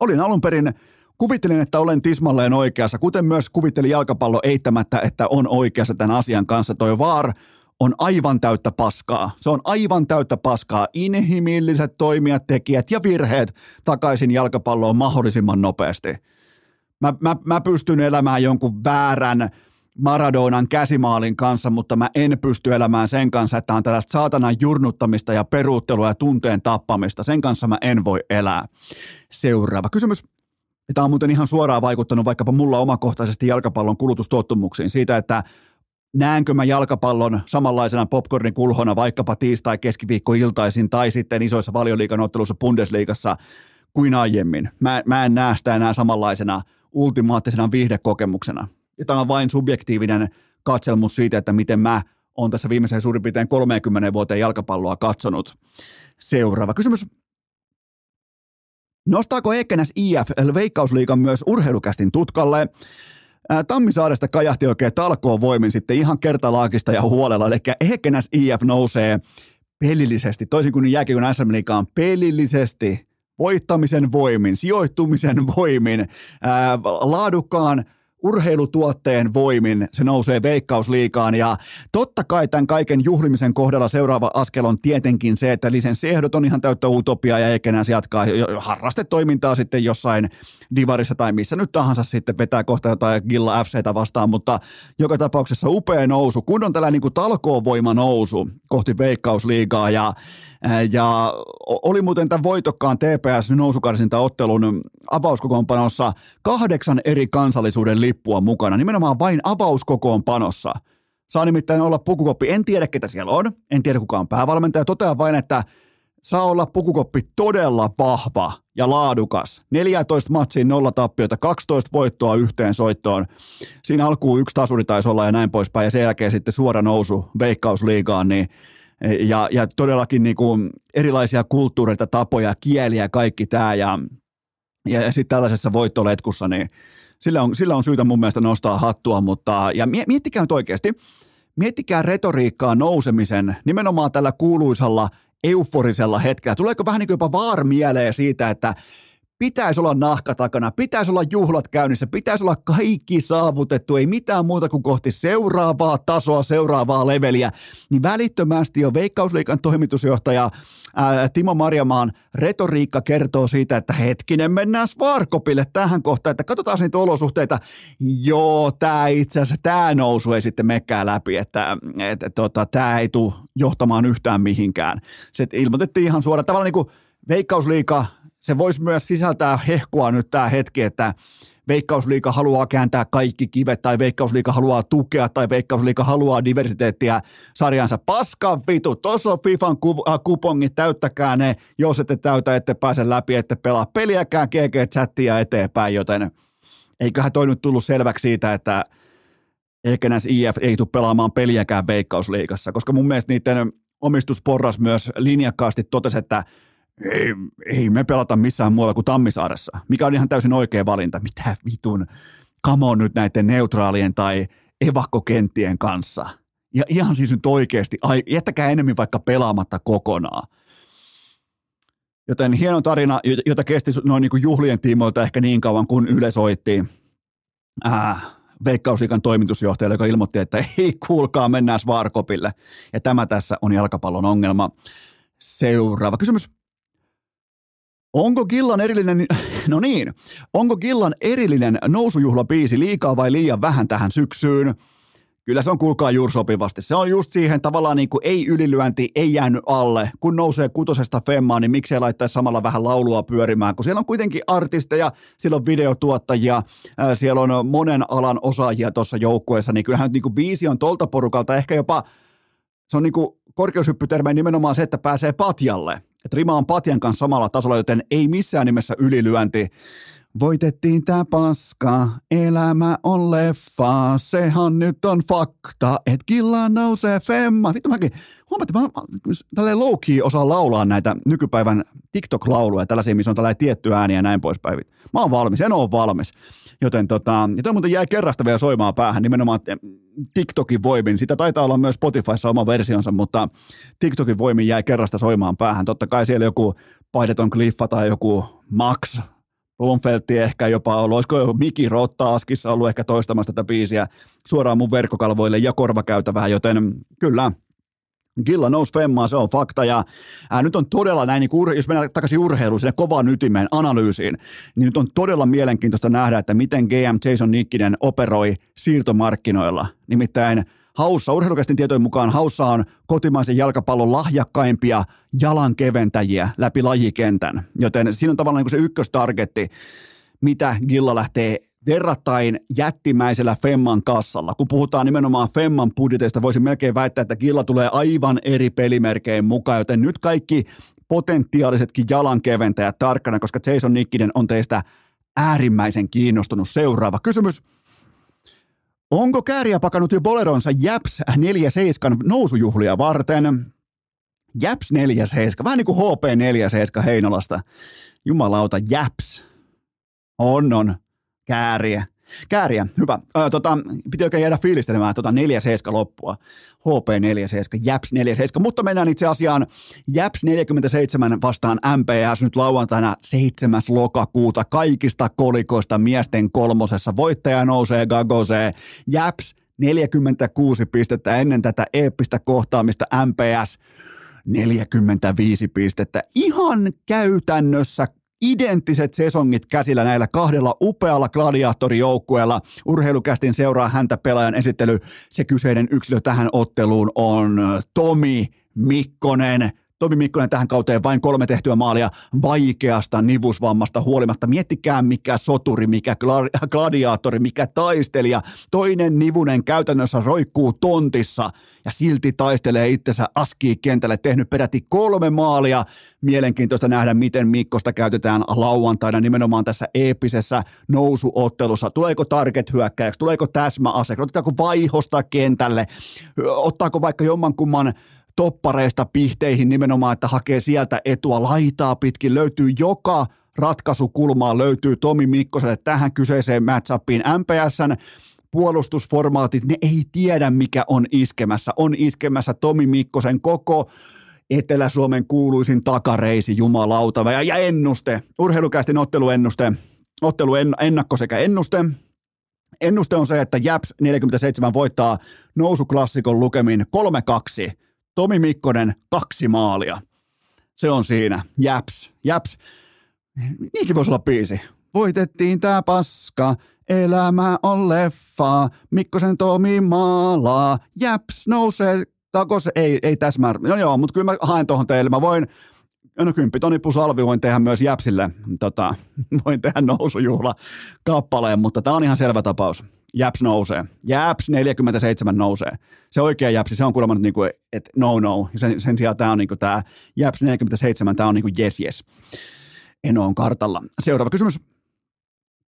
Olin alun perin, kuvittelin, että olen tismalleen oikeassa, kuten myös kuvitteli jalkapallo eittämättä, että on oikeassa tämän asian kanssa. Toi VAR on aivan täyttä paskaa. Se on aivan täyttä paskaa. Inhimilliset toimijat, tekijät ja virheet takaisin jalkapalloon mahdollisimman nopeasti – Mä, mä, mä pystyn elämään jonkun väärän Maradonan käsimaalin kanssa, mutta mä en pysty elämään sen kanssa, että on tällaista saatanan jurnuttamista ja peruuttelua ja tunteen tappamista. Sen kanssa mä en voi elää. Seuraava kysymys. Tämä on muuten ihan suoraan vaikuttanut vaikkapa mulla omakohtaisesti jalkapallon kulutustottumuksiin siitä, että näenkö mä jalkapallon samanlaisena popcornin kulhona vaikkapa tiistai, keskiviikko, iltaisin tai sitten isoissa valioliikanotteluissa Bundesliigassa kuin aiemmin. Mä, mä en näe sitä enää samanlaisena – ultimaattisena viihdekokemuksena. Ja tämä on vain subjektiivinen katselmus siitä, että miten mä oon tässä viimeisen suurin piirtein 30 vuoteen jalkapalloa katsonut. Seuraava kysymys. Nostaako Ekenäs IF Veikkausliikan myös urheilukästin tutkalle? Tammisaaresta kajahti oikein talkoon voimin sitten ihan kertalaakista ja huolella, eli Ekenäs IF nousee pelillisesti, toisin kuin jääkiekon SM Liigaan pelillisesti voittamisen voimin, sijoittumisen voimin, ää, laadukkaan urheilutuotteen voimin. Se nousee veikkausliikaan ja totta kai tämän kaiken juhlimisen kohdalla seuraava askel on tietenkin se, että lisenssiehdot on ihan täyttä utopia ja eikä se jatkaa. Harrastetoimintaa sitten jossain divarissa tai missä nyt tahansa sitten vetää kohta jotain Gilla FCtä vastaan, mutta joka tapauksessa upea nousu, kun on tällainen niin talkoovoima nousu kohti veikkausliigaa ja ja oli muuten tämän voitokkaan TPS nousukarsinta ottelun avauskokoonpanossa kahdeksan eri kansallisuuden lippua mukana, nimenomaan vain avauskokoonpanossa. Saa nimittäin olla pukukoppi, en tiedä ketä siellä on, en tiedä kuka on päävalmentaja, totean vain, että saa olla pukukoppi todella vahva ja laadukas. 14 matsiin nolla tappiota, 12 voittoa yhteen soittoon. Siinä alkuun yksi tasuri taisi olla ja näin poispäin ja sen jälkeen sitten suora nousu veikkausliigaan, niin ja, ja todellakin niin kuin erilaisia kulttuureita, tapoja, kieliä, kaikki tämä ja, ja, ja sitten tällaisessa voittoletkussa, niin sillä on, sillä on syytä mun mielestä nostaa hattua, mutta ja miettikää nyt oikeasti, miettikää retoriikkaa nousemisen nimenomaan tällä kuuluisalla euforisella hetkellä. Tuleeko vähän niin kuin jopa vaar mieleen siitä, että pitäisi olla nahka takana, pitäisi olla juhlat käynnissä, pitäisi olla kaikki saavutettu, ei mitään muuta kuin kohti seuraavaa tasoa, seuraavaa leveliä, niin välittömästi jo Veikkausliikan toimitusjohtaja ää, Timo Marjamaan retoriikka kertoo siitä, että hetkinen, mennään Svarkopille tähän kohtaan, että katsotaan niitä olosuhteita. Joo, tämä itse asiassa, tämä nousu ei sitten mekään läpi, että et, et, tota, tämä ei tule johtamaan yhtään mihinkään. Se ilmoitettiin ihan suoraan, tavallaan niin kuin Veikkausliika se voisi myös sisältää hehkua nyt tämä hetki, että Veikkausliika haluaa kääntää kaikki kivet tai Veikkausliika haluaa tukea tai Veikkausliika haluaa diversiteettiä sarjansa. Paska vitu, tuossa on FIFAn ku- kupongit, täyttäkää ne, jos ette täytä, ette pääse läpi, ette pelaa peliäkään GG-chattia eteenpäin, joten eiköhän toi nyt tullut selväksi siitä, että ehkä näissä IF ei tule pelaamaan peliäkään Veikkausliigassa, koska mun mielestä niiden omistusporras myös linjakkaasti totesi, että ei, ei me pelata missään muualla kuin Tammisaaressa, mikä on ihan täysin oikea valinta. Mitä vitun kamo nyt näiden neutraalien tai evakkokenttien kanssa. Ja ihan siis nyt oikeasti, ai, jättäkää enemmän vaikka pelaamatta kokonaan. Joten hieno tarina, jota kesti noin niin kuin juhlien tiimoilta ehkä niin kauan, kun Yle soitti äh, Veikkausikan toimitusjohtajalle, joka ilmoitti, että ei kuulkaa, mennään Svarkopille. Ja tämä tässä on jalkapallon ongelma. Seuraava kysymys. Onko Gillan erillinen, no niin, onko Gillan erillinen nousujuhlabiisi liikaa vai liian vähän tähän syksyyn? Kyllä se on kuulkaa juuri sopivasti. Se on just siihen tavallaan niin kuin ei ylilyönti, ei jäänyt alle. Kun nousee kutosesta femmaan, niin miksei laittaisi samalla vähän laulua pyörimään, kun siellä on kuitenkin artisteja, siellä on videotuottajia, siellä on monen alan osaajia tuossa joukkueessa, niin kyllähän niin kuin biisi on tolta porukalta ehkä jopa, se on niin kuin korkeushyppytermeen nimenomaan se, että pääsee patjalle että Rima on Patjan kanssa samalla tasolla, joten ei missään nimessä ylilyönti. Voitettiin tää paska, elämä on leffa, sehan nyt on fakta, et killa nousee femma. Vittu mäkin, huomaatte, mä, tälleen low osaa laulaa näitä nykypäivän TikTok-lauluja, tällaisia, missä on tällainen tietty ääni ja näin poispäin. Mä oon valmis, en ole valmis. Joten tota, ja toi muuten jäi kerrasta vielä soimaan päähän nimenomaan TikTokin voimin. Sitä taitaa olla myös Spotifyssa oma versionsa, mutta TikTokin voimin jäi kerrasta soimaan päähän. Totta kai siellä joku Paideton Cliffa tai joku Max Blomfeltti ehkä jopa ollut, olisiko Miki Rotta Askissa ollut ehkä toistamassa tätä biisiä suoraan mun verkkokalvoille ja korvakäytävään, joten kyllä, Gilla nousi femmaa, se on fakta. Ja ää, nyt on todella näin, niin kun, jos mennään takaisin urheiluun, sinne kovaan ytimeen, analyysiin, niin nyt on todella mielenkiintoista nähdä, että miten GM Jason Nikkinen operoi siirtomarkkinoilla. Nimittäin Haussa, urheilukästin tietojen mukaan Haussa on kotimaisen jalkapallon lahjakkaimpia jalankeventäjiä läpi lajikentän. Joten siinä on tavallaan niin se ykköstargetti, mitä Gilla lähtee verrattain jättimäisellä Femman kassalla. Kun puhutaan nimenomaan Femman budjeteista, voisin melkein väittää, että Gilla tulee aivan eri pelimerkein mukaan, joten nyt kaikki potentiaalisetkin jalankeventäjät tarkkana, koska Jason Nikkinen on teistä äärimmäisen kiinnostunut. Seuraava kysymys. Onko kääriä pakannut jo boleronsa Japs 47 nousujuhlia varten? Japs 47, vähän niin kuin HP 47 Heinolasta. Jumalauta, Japs. On, on kääriä. Kääriä, hyvä. Ö, tota, piti oikein jäädä fiilistelemään tota 47 loppua. HP 47, Japs 47, mutta mennään itse asiaan Japs 47 vastaan MPS nyt lauantaina 7. lokakuuta kaikista kolikoista miesten kolmosessa. Voittaja nousee Gagosee. Japs 46 pistettä ennen tätä eeppistä kohtaamista MPS 45 pistettä. Ihan käytännössä identtiset sesongit käsillä näillä kahdella upealla gladiaattorijoukkueella. Urheilukästin seuraa häntä pelaajan esittely. Se kyseinen yksilö tähän otteluun on Tomi Mikkonen. Tomi Mikkonen tähän kauteen vain kolme tehtyä maalia vaikeasta nivusvammasta huolimatta. Miettikää mikä soturi, mikä gladiaattori, mikä taistelija. Toinen nivunen käytännössä roikkuu tontissa ja silti taistelee itsensä askii kentälle. Tehnyt peräti kolme maalia. Mielenkiintoista nähdä, miten Mikkosta käytetään lauantaina nimenomaan tässä eeppisessä nousuottelussa. Tuleeko target hyökkäjäksi? Tuleeko täsmäase? Otetaanko vaihosta kentälle? Ottaako vaikka jommankumman toppareista pihteihin nimenomaan, että hakee sieltä etua laitaa pitkin, löytyy joka ratkaisukulmaa, löytyy Tomi Mikkoselle tähän kyseiseen matchupiin. MPSn puolustusformaatit, ne ei tiedä mikä on iskemässä. On iskemässä Tomi Mikkosen koko Etelä-Suomen kuuluisin takareisi, jumalauta. Ja, ja ennuste, urheilukästin otteluennuste, ottelu en, ennakko sekä ennuste. Ennuste on se, että Japs 47 voittaa nousuklassikon lukemin 3-2. Tomi Mikkonen kaksi maalia. Se on siinä. Japs, Japs. Niinkin voisi olla biisi. Voitettiin tää paska, elämä on leffa, Mikkosen Tomi maalaa, Japs nousee kakos, ei, ei täsmää, no joo, mutta kyllä mä haen tuohon teille, mä voin, no kymppitoni plus alvi voin tehdä myös Jäpsille, tota, voin tehdä nousujuhla kappaleen, mutta tämä on ihan selvä tapaus. Japs nousee. Japs 47 nousee. Se oikea Japsi, se on kuulemma niin kuin, että no no. Sen, sen sijaan tämä on niin kuin tämä Japs 47, tämä on niin kuin yes yes. Eno on kartalla. Seuraava kysymys.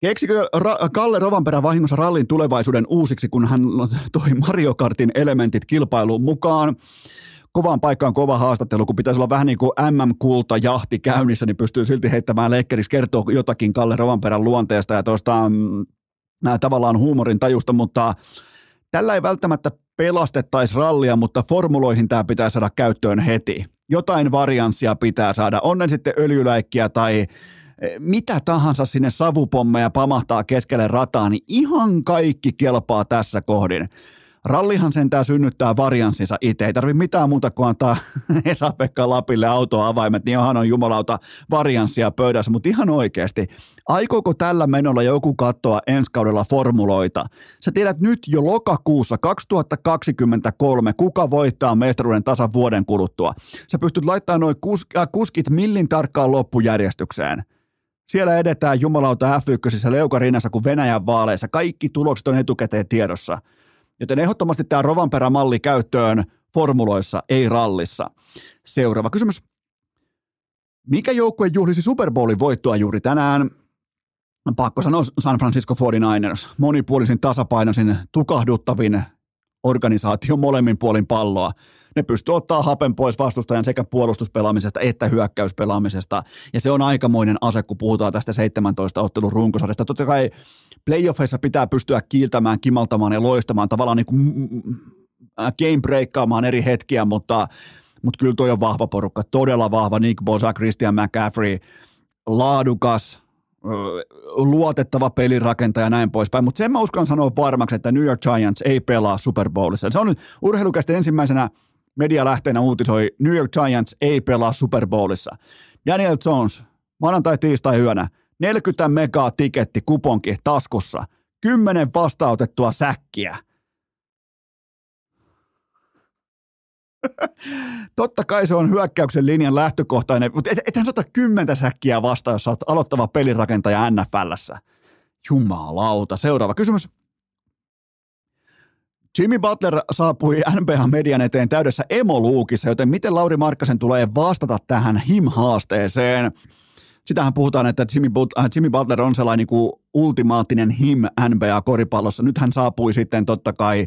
Keksikö Ra- Kalle Rovanperä vahingossa rallin tulevaisuuden uusiksi, kun hän toi Mario Kartin elementit kilpailuun mukaan? Kovaan paikkaan kova haastattelu, kun pitäisi olla vähän niin kuin MM-kulta jahti käynnissä, niin pystyy silti heittämään leikkeriksi, kertoo jotakin Kalle Rovanperän luonteesta ja tuosta mm, tavallaan huumorin tajusta, mutta tällä ei välttämättä pelastettaisi rallia, mutta formuloihin tämä pitää saada käyttöön heti. Jotain varianssia pitää saada, onnen sitten öljyläikkiä tai mitä tahansa sinne savupommeja pamahtaa keskelle rataa, niin ihan kaikki kelpaa tässä kohdin. Rallihan sentään synnyttää varianssinsa itse. Ei tarvitse mitään muuta kuin antaa Esa-Pekka Lapille autoavaimet, niin onhan on jumalauta varianssia pöydässä. Mutta ihan oikeasti, aikooko tällä menolla joku katsoa ensi kaudella formuloita? Sä tiedät nyt jo lokakuussa 2023, kuka voittaa mestaruuden tasan vuoden kuluttua. Sä pystyt laittamaan noin äh, kuskit millin tarkkaan loppujärjestykseen – siellä edetään jumalauta F1 leukarinnassa kuin Venäjän vaaleissa. Kaikki tulokset on etukäteen tiedossa. Joten ehdottomasti tämä Rovanperämalli käyttöön formuloissa, ei rallissa. Seuraava kysymys. Mikä joukkue juhlisi Super Bowlin voittoa juuri tänään? Pakko sanoa San Francisco 49ers. Monipuolisin, tasapainoisin, tukahduttavin organisaatio molemmin puolin palloa ne pystyy ottaa hapen pois vastustajan sekä puolustuspelaamisesta että hyökkäyspelaamisesta. Ja se on aikamoinen ase, kun puhutaan tästä 17 ottelun runkosarjasta. Totta kai playoffeissa pitää pystyä kiiltämään, kimaltamaan ja loistamaan, tavallaan niin kuin game breakkaamaan eri hetkiä, mutta, mutta kyllä toi on vahva porukka, todella vahva. Nick Bosa, Christian McCaffrey, laadukas, luotettava pelirakentaja ja näin poispäin, mutta sen mä uskallan sanoa varmaksi, että New York Giants ei pelaa Super Bowlissa. Se on nyt urheilukästi ensimmäisenä medialähteenä uutisoi New York Giants ei pelaa Super Bowlissa. Daniel Jones, maanantai, tiistai yönä, 40 megaa tiketti kuponki taskussa, 10 vastautettua säkkiä. Totta kai se on hyökkäyksen linjan lähtökohtainen, mutta et, ethän sata kymmentä säkkiä vastaan, jos olet aloittava pelirakentaja NFLssä. Jumalauta. Seuraava kysymys. Jimmy Butler saapui NBA-median eteen täydessä emoluukissa, joten miten Lauri Markkasen tulee vastata tähän him-haasteeseen? Sitähän puhutaan, että Jimmy, But- äh, Jimmy Butler on sellainen niin kuin ultimaattinen him NBA-koripallossa. Nyt hän saapui sitten totta kai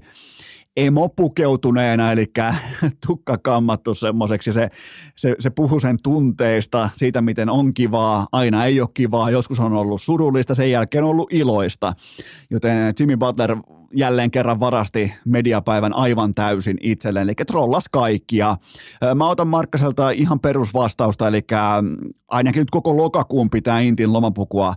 emopukeutuneena, eli tukka kammattu semmoiseksi. Se, se, se puhuu sen tunteista, siitä miten on kivaa, aina ei ole kivaa, joskus on ollut surullista, sen jälkeen on ollut iloista. Joten Jimmy Butler jälleen kerran varasti mediapäivän aivan täysin itselleen, eli trollas kaikkia. Mä otan Markkaselta ihan perusvastausta, eli ainakin nyt koko lokakuun pitää Intin lomapukua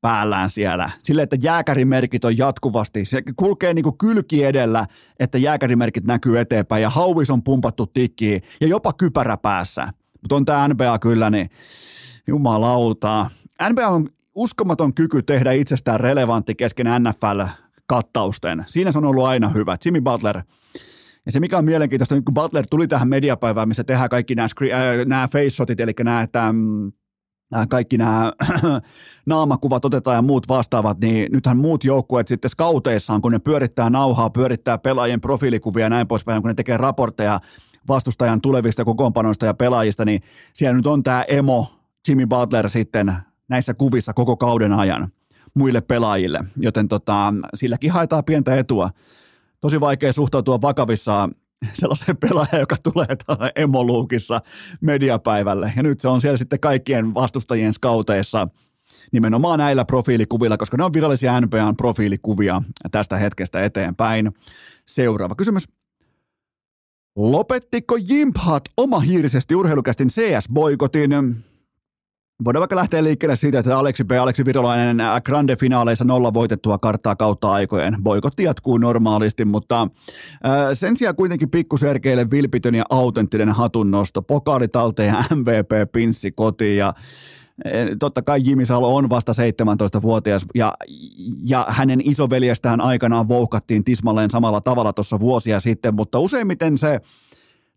päällään siellä. Sille, että jääkärimerkit on jatkuvasti, se kulkee niin kuin kylki edellä, että jääkärimerkit näkyy eteenpäin ja hauvis on pumpattu tikkiin ja jopa kypärä päässä. Mutta on tämä NBA kyllä, niin jumalauta. NBA on uskomaton kyky tehdä itsestään relevantti kesken NFL-kattausten. Siinä se on ollut aina hyvä. Jimmy Butler, ja se, mikä on mielenkiintoista, nyt kun Butler tuli tähän mediapäivään, missä tehdään kaikki nämä, äh, nämä face-shotit, eli nämä, että mm, kaikki nämä naamakuvat otetaan ja muut vastaavat, niin nythän muut joukkueet sitten skauteissaan, kun ne pyörittää nauhaa, pyörittää pelaajien profiilikuvia ja näin poispäin, kun ne tekee raportteja vastustajan tulevista kokoonpanoista ja pelaajista, niin siellä nyt on tämä emo Jimmy Butler sitten näissä kuvissa koko kauden ajan muille pelaajille, joten tota, silläkin haetaan pientä etua. Tosi vaikea suhtautua vakavissaan sellaisen pelaajan, joka tulee emoluukissa mediapäivälle. Ja nyt se on siellä sitten kaikkien vastustajien skauteissa nimenomaan näillä profiilikuvilla, koska ne on virallisia NBAn profiilikuvia tästä hetkestä eteenpäin. Seuraava kysymys. Lopettiko Jimphat oma hiirisesti urheilukästin CS-boikotin? Voidaan vaikka lähteä liikkeelle siitä, että Aleksi P. Aleksi Virolainen Grande finaaleissa nolla voitettua karttaa kautta aikojen. Boikotti jatkuu normaalisti, mutta sen sijaan kuitenkin pikkuserkeille vilpitön ja autenttinen hatunnosto. Pokaali talteen MVP-pinssi kotiin ja totta kai Jimi Salo on vasta 17-vuotias ja, ja hänen isoveljestään aikanaan vouhkattiin tismalleen samalla tavalla tuossa vuosia sitten, mutta useimmiten se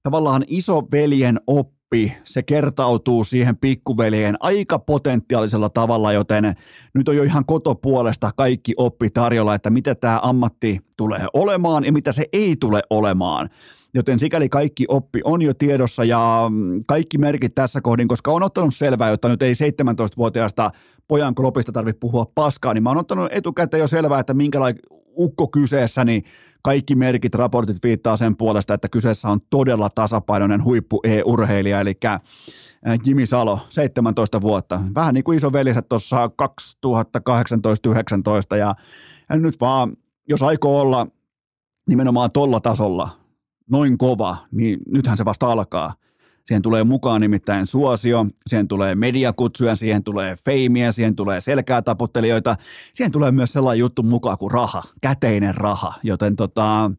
tavallaan isoveljen oppi, se kertautuu siihen pikkuveljen aika potentiaalisella tavalla, joten nyt on jo ihan kotopuolesta kaikki oppi tarjolla, että mitä tämä ammatti tulee olemaan ja mitä se ei tule olemaan. Joten sikäli kaikki oppi on jo tiedossa ja mm, kaikki merkit tässä kohdin, koska on ottanut selvää, jotta nyt ei 17-vuotiaasta pojan klopista tarvitse puhua paskaa, niin mä oon ottanut etukäteen jo selvää, että minkälainen ukko kyseessä, niin kaikki merkit, raportit viittaa sen puolesta, että kyseessä on todella tasapainoinen huippu e-urheilija, eli äh, Jimi Salo, 17 vuotta. Vähän niin kuin isoveliset tuossa 2018-19 ja, ja nyt vaan, jos aikoo olla nimenomaan tolla tasolla, noin kova, niin nythän se vasta alkaa. Siihen tulee mukaan nimittäin suosio, siihen tulee mediakutsuja, siihen tulee feimiä, siihen tulee selkää taputtelijoita, siihen tulee myös sellainen juttu mukaan kuin raha, käteinen raha, joten tota,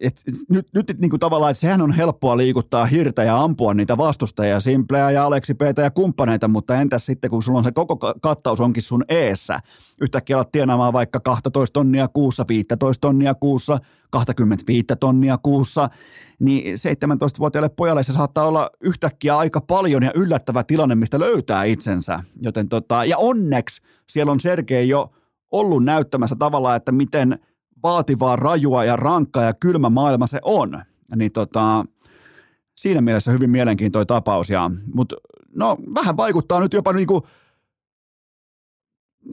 et, nyt, nyt niin kuin tavallaan, että sehän on helppoa liikuttaa hirtä ja ampua niitä vastustajia, Simpleä ja Aleksi Peetä ja kumppaneita, mutta entäs sitten, kun sulla on se koko kattaus onkin sun eessä, yhtäkkiä alat tienaamaan vaikka 12 tonnia kuussa, 15 tonnia kuussa, 25 tonnia kuussa, niin 17-vuotiaalle pojalle se saattaa olla yhtäkkiä aika paljon ja yllättävä tilanne, mistä löytää itsensä. Joten tota, ja onneksi siellä on Sergei jo ollut näyttämässä tavallaan, että miten – vaativaa, rajua ja rankkaa ja kylmä maailma se on. Niin tota, siinä mielessä hyvin mielenkiintoinen tapaus. Ja, mutta no, vähän vaikuttaa nyt jopa niin kuin,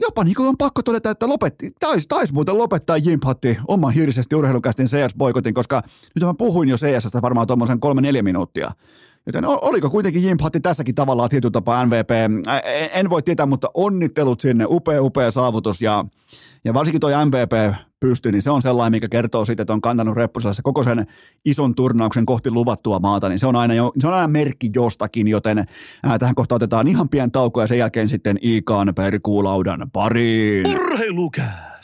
jopa niin kuin on pakko todeta, että lopetti, taisi tais muuten lopettaa Jimpatti oman hiirisesti urheilukästin CS-boikotin, koska nyt mä puhuin jo CSstä varmaan tuommoisen kolme-neljä minuuttia. Joten oliko kuitenkin Jimpatti tässäkin tavallaan tietyllä tapaa MVP? En voi tietää, mutta onnittelut sinne. Upea, upea saavutus ja, ja varsinkin toi MVP pysty, niin se on sellainen, mikä kertoo siitä, että on kantanut reppusella koko sen ison turnauksen kohti luvattua maata, niin se on aina, jo, se on aina merkki jostakin, joten ää, tähän kohtaan otetaan ihan pieni tauko ja sen jälkeen sitten Ikan perkuulaudan pariin. Urheilukää!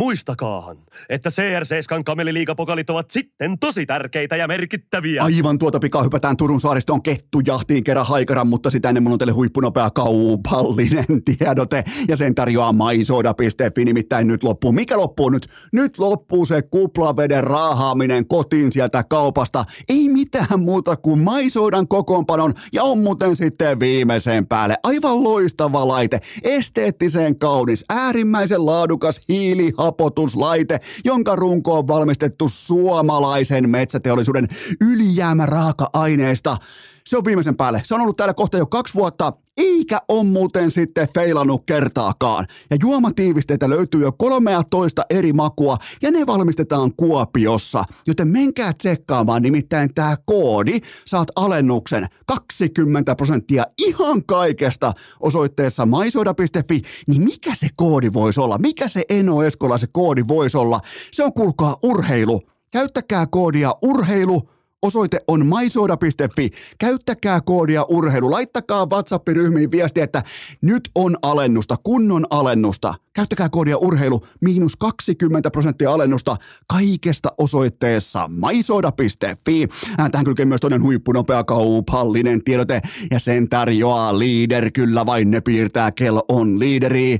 Muistakaahan, että CR7 kameliliigapokalit ovat sitten tosi tärkeitä ja merkittäviä. Aivan tuota pikaa hypätään Turun saaristoon kettujahtiin kerran haikaran, mutta sitä ennen mulla on teille huippunopea kaupallinen tiedote. Ja sen tarjoaa maisoda.fi, nimittäin nyt loppuu. Mikä loppuu nyt? Nyt loppuu se kuplaveden raahaaminen kotiin sieltä kaupasta. Ei mitään muuta kuin maisodan kokoonpanon ja on muuten sitten viimeisen päälle. Aivan loistava laite, esteettisen kaunis, äärimmäisen laadukas hiili hapotuslaite, jonka runko on valmistettu suomalaisen metsäteollisuuden ylijäämä raaka-aineista. Se on viimeisen päälle. Se on ollut täällä kohta jo kaksi vuotta, eikä on muuten sitten feilannut kertaakaan. Ja juomatiivisteitä löytyy jo 13 eri makua, ja ne valmistetaan Kuopiossa. Joten menkää tsekkaamaan, nimittäin tämä koodi, saat alennuksen 20 prosenttia ihan kaikesta osoitteessa maisoida.fi. Niin mikä se koodi voisi olla? Mikä se Eno Eskola se koodi voisi olla? Se on kuulkaa urheilu. Käyttäkää koodia urheilu Osoite on maisoda.fi. Käyttäkää koodia urheilu. Laittakaa WhatsApp-ryhmiin viestiä, että nyt on alennusta, kunnon alennusta. Käyttäkää koodia urheilu, miinus 20 prosenttia alennusta kaikesta osoitteessa maisoda.fi. Tähän kylkee myös toinen huippunopea kaupallinen tiedote ja sen tarjoaa Leader. Kyllä vain ne piirtää, kello on liideri.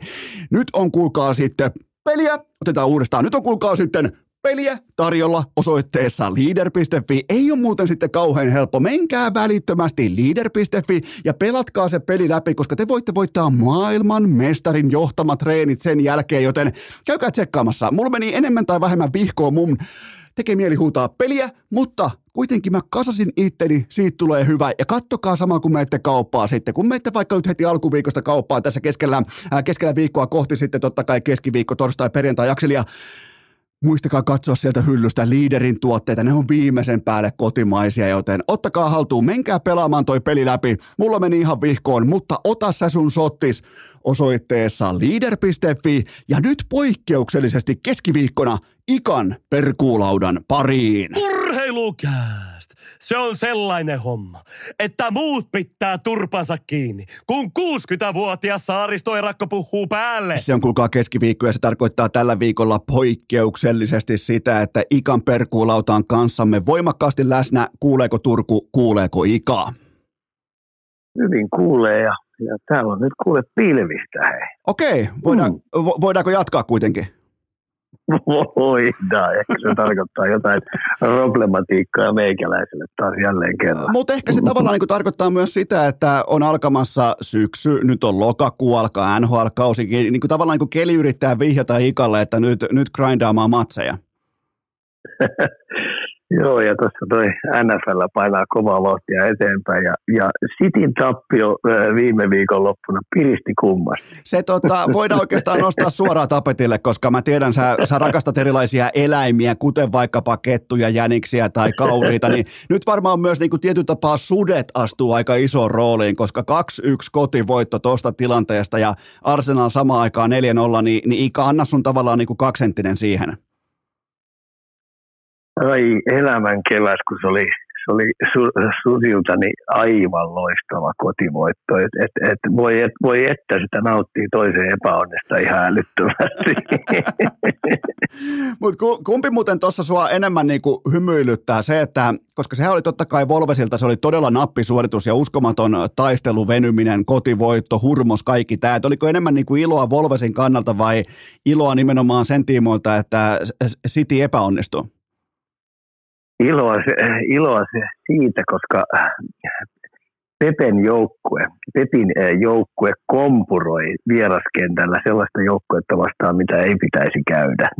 Nyt on kuulkaa sitten peliä. Otetaan uudestaan. Nyt on kuulkaa sitten peliä tarjolla osoitteessa leader.fi. Ei ole muuten sitten kauhean helppo. Menkää välittömästi leader.fi ja pelatkaa se peli läpi, koska te voitte voittaa maailman mestarin johtamat treenit sen jälkeen, joten käykää tsekkaamassa. Mulla meni enemmän tai vähemmän vihkoon mun tekee mieli huutaa peliä, mutta kuitenkin mä kasasin itteni, siitä tulee hyvä. Ja kattokaa sama, kun menette kauppaa sitten. Kun menette vaikka nyt heti alkuviikosta kauppaa tässä keskellä, ää, keskellä viikkoa kohti sitten totta kai keskiviikko, torstai, perjantai, jakselia Muistakaa katsoa sieltä hyllystä liiderin tuotteita, ne on viimeisen päälle kotimaisia, joten ottakaa haltuun, menkää pelaamaan toi peli läpi. Mulla meni ihan vihkoon, mutta ota sä sun sottis osoitteessa leader.fi ja nyt poikkeuksellisesti keskiviikkona Ikan perkuulaudan pariin. Urheilu! Se on sellainen homma, että muut pitää turpansa kiinni, kun 60-vuotias saaristoerakko puhuu päälle. Se on kuulkaa keskiviikko ja se tarkoittaa tällä viikolla poikkeuksellisesti sitä, että Ikan perkuulauta on kanssamme voimakkaasti läsnä. Kuuleeko Turku, kuuleeko Ika? Hyvin kuulee ja, ja täällä on nyt kuule pilvistä hei. Okei, voidaan, mm. voidaanko jatkaa kuitenkin? Voidaan, ehkä se tarkoittaa jotain problematiikkaa meikäläiselle taas jälleen kerran. Mutta ehkä se tavallaan niin tarkoittaa myös sitä, että on alkamassa syksy, nyt on lokakuu, alkaa NHL-kausi, niin kuin tavallaan niin kuin keli yrittää vihjata Ikalle, että nyt, nyt grindaamaan matseja. Joo, ja tuossa toi NFL painaa kovaa vauhtia eteenpäin, ja, ja Cityn tappio viime viikon loppuna piristi kummasti. Se tota, voidaan oikeastaan nostaa suoraan tapetille, koska mä tiedän, sä, sä rakastat erilaisia eläimiä, kuten vaikkapa kettuja, jäniksiä tai kauriita, niin nyt varmaan myös niin kuin tietyllä tapaa sudet astuu aika isoon rooliin, koska 2-1 kotivoitto tuosta tilanteesta ja Arsenal samaan aikaan 4-0, niin, niin Ika, anna sun tavallaan niin kuin kaksenttinen siihen. Ai elämän kevät, kun se oli, se oli su, Susilta niin aivan loistava kotivoitto. Et, et, et voi, et, voi että sitä nauttii toiseen epäonnesta ihan älyttömästi. Mut kumpi muuten tuossa sua enemmän niinku hymyilyttää se, että koska sehän oli totta kai Volvesilta, se oli todella nappisuoritus ja uskomaton taistelu, venyminen, kotivoitto, hurmos, kaikki tämä. Oliko enemmän niinku iloa Volvesin kannalta vai iloa nimenomaan sen tiimoilta, että City epäonnistui? Iloa, iloa siitä, koska Pepen joukkue, Pepin joukkue kompuroi vieraskentällä sellaista joukkuetta vastaan, mitä ei pitäisi käydä.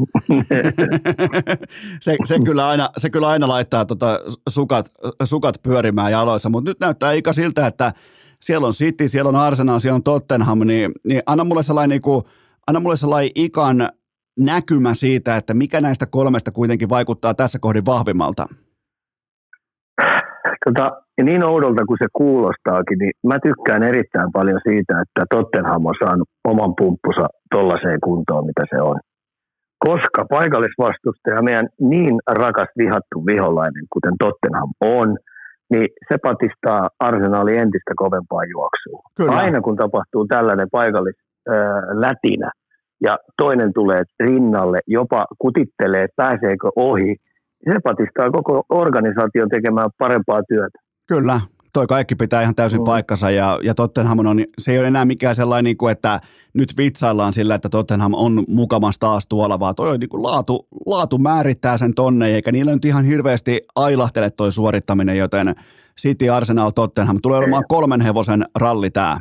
se, se, kyllä aina, se kyllä aina laittaa tota sukat, sukat pyörimään jaloissa, mutta nyt näyttää ikä siltä, että siellä on City, siellä on Arsenal, siellä on Tottenham, niin, niin anna mulle sellainen, niin kuin, anna mulle sellainen ikan näkymä siitä, että mikä näistä kolmesta kuitenkin vaikuttaa tässä kohdin vahvimmalta? Tota, niin oudolta kuin se kuulostaakin, niin mä tykkään erittäin paljon siitä, että Tottenham on saanut oman pumppusa tollaiseen kuntoon, mitä se on. Koska paikallisvastustaja, meidän niin rakas vihattu viholainen, kuten Tottenham on, niin se patistaa arsenaali entistä kovempaa juoksua. Kyllä. Aina kun tapahtuu tällainen paikallis lätinä, ja toinen tulee rinnalle, jopa kutittelee, pääseekö ohi, se patistaa koko organisaation tekemään parempaa työtä. Kyllä, toi kaikki pitää ihan täysin mm. paikkansa ja, ja Tottenham on, se ei ole enää mikään sellainen, niin kuin, että nyt vitsaillaan sillä, että Tottenham on mukamas taas tuolla, vaan toi on niin kuin laatu, laatu määrittää sen tonne, eikä niillä nyt ihan hirveästi ailahtele toi suorittaminen, joten City, Arsenal, Tottenham tulee olemaan kolmen hevosen ralli tämä.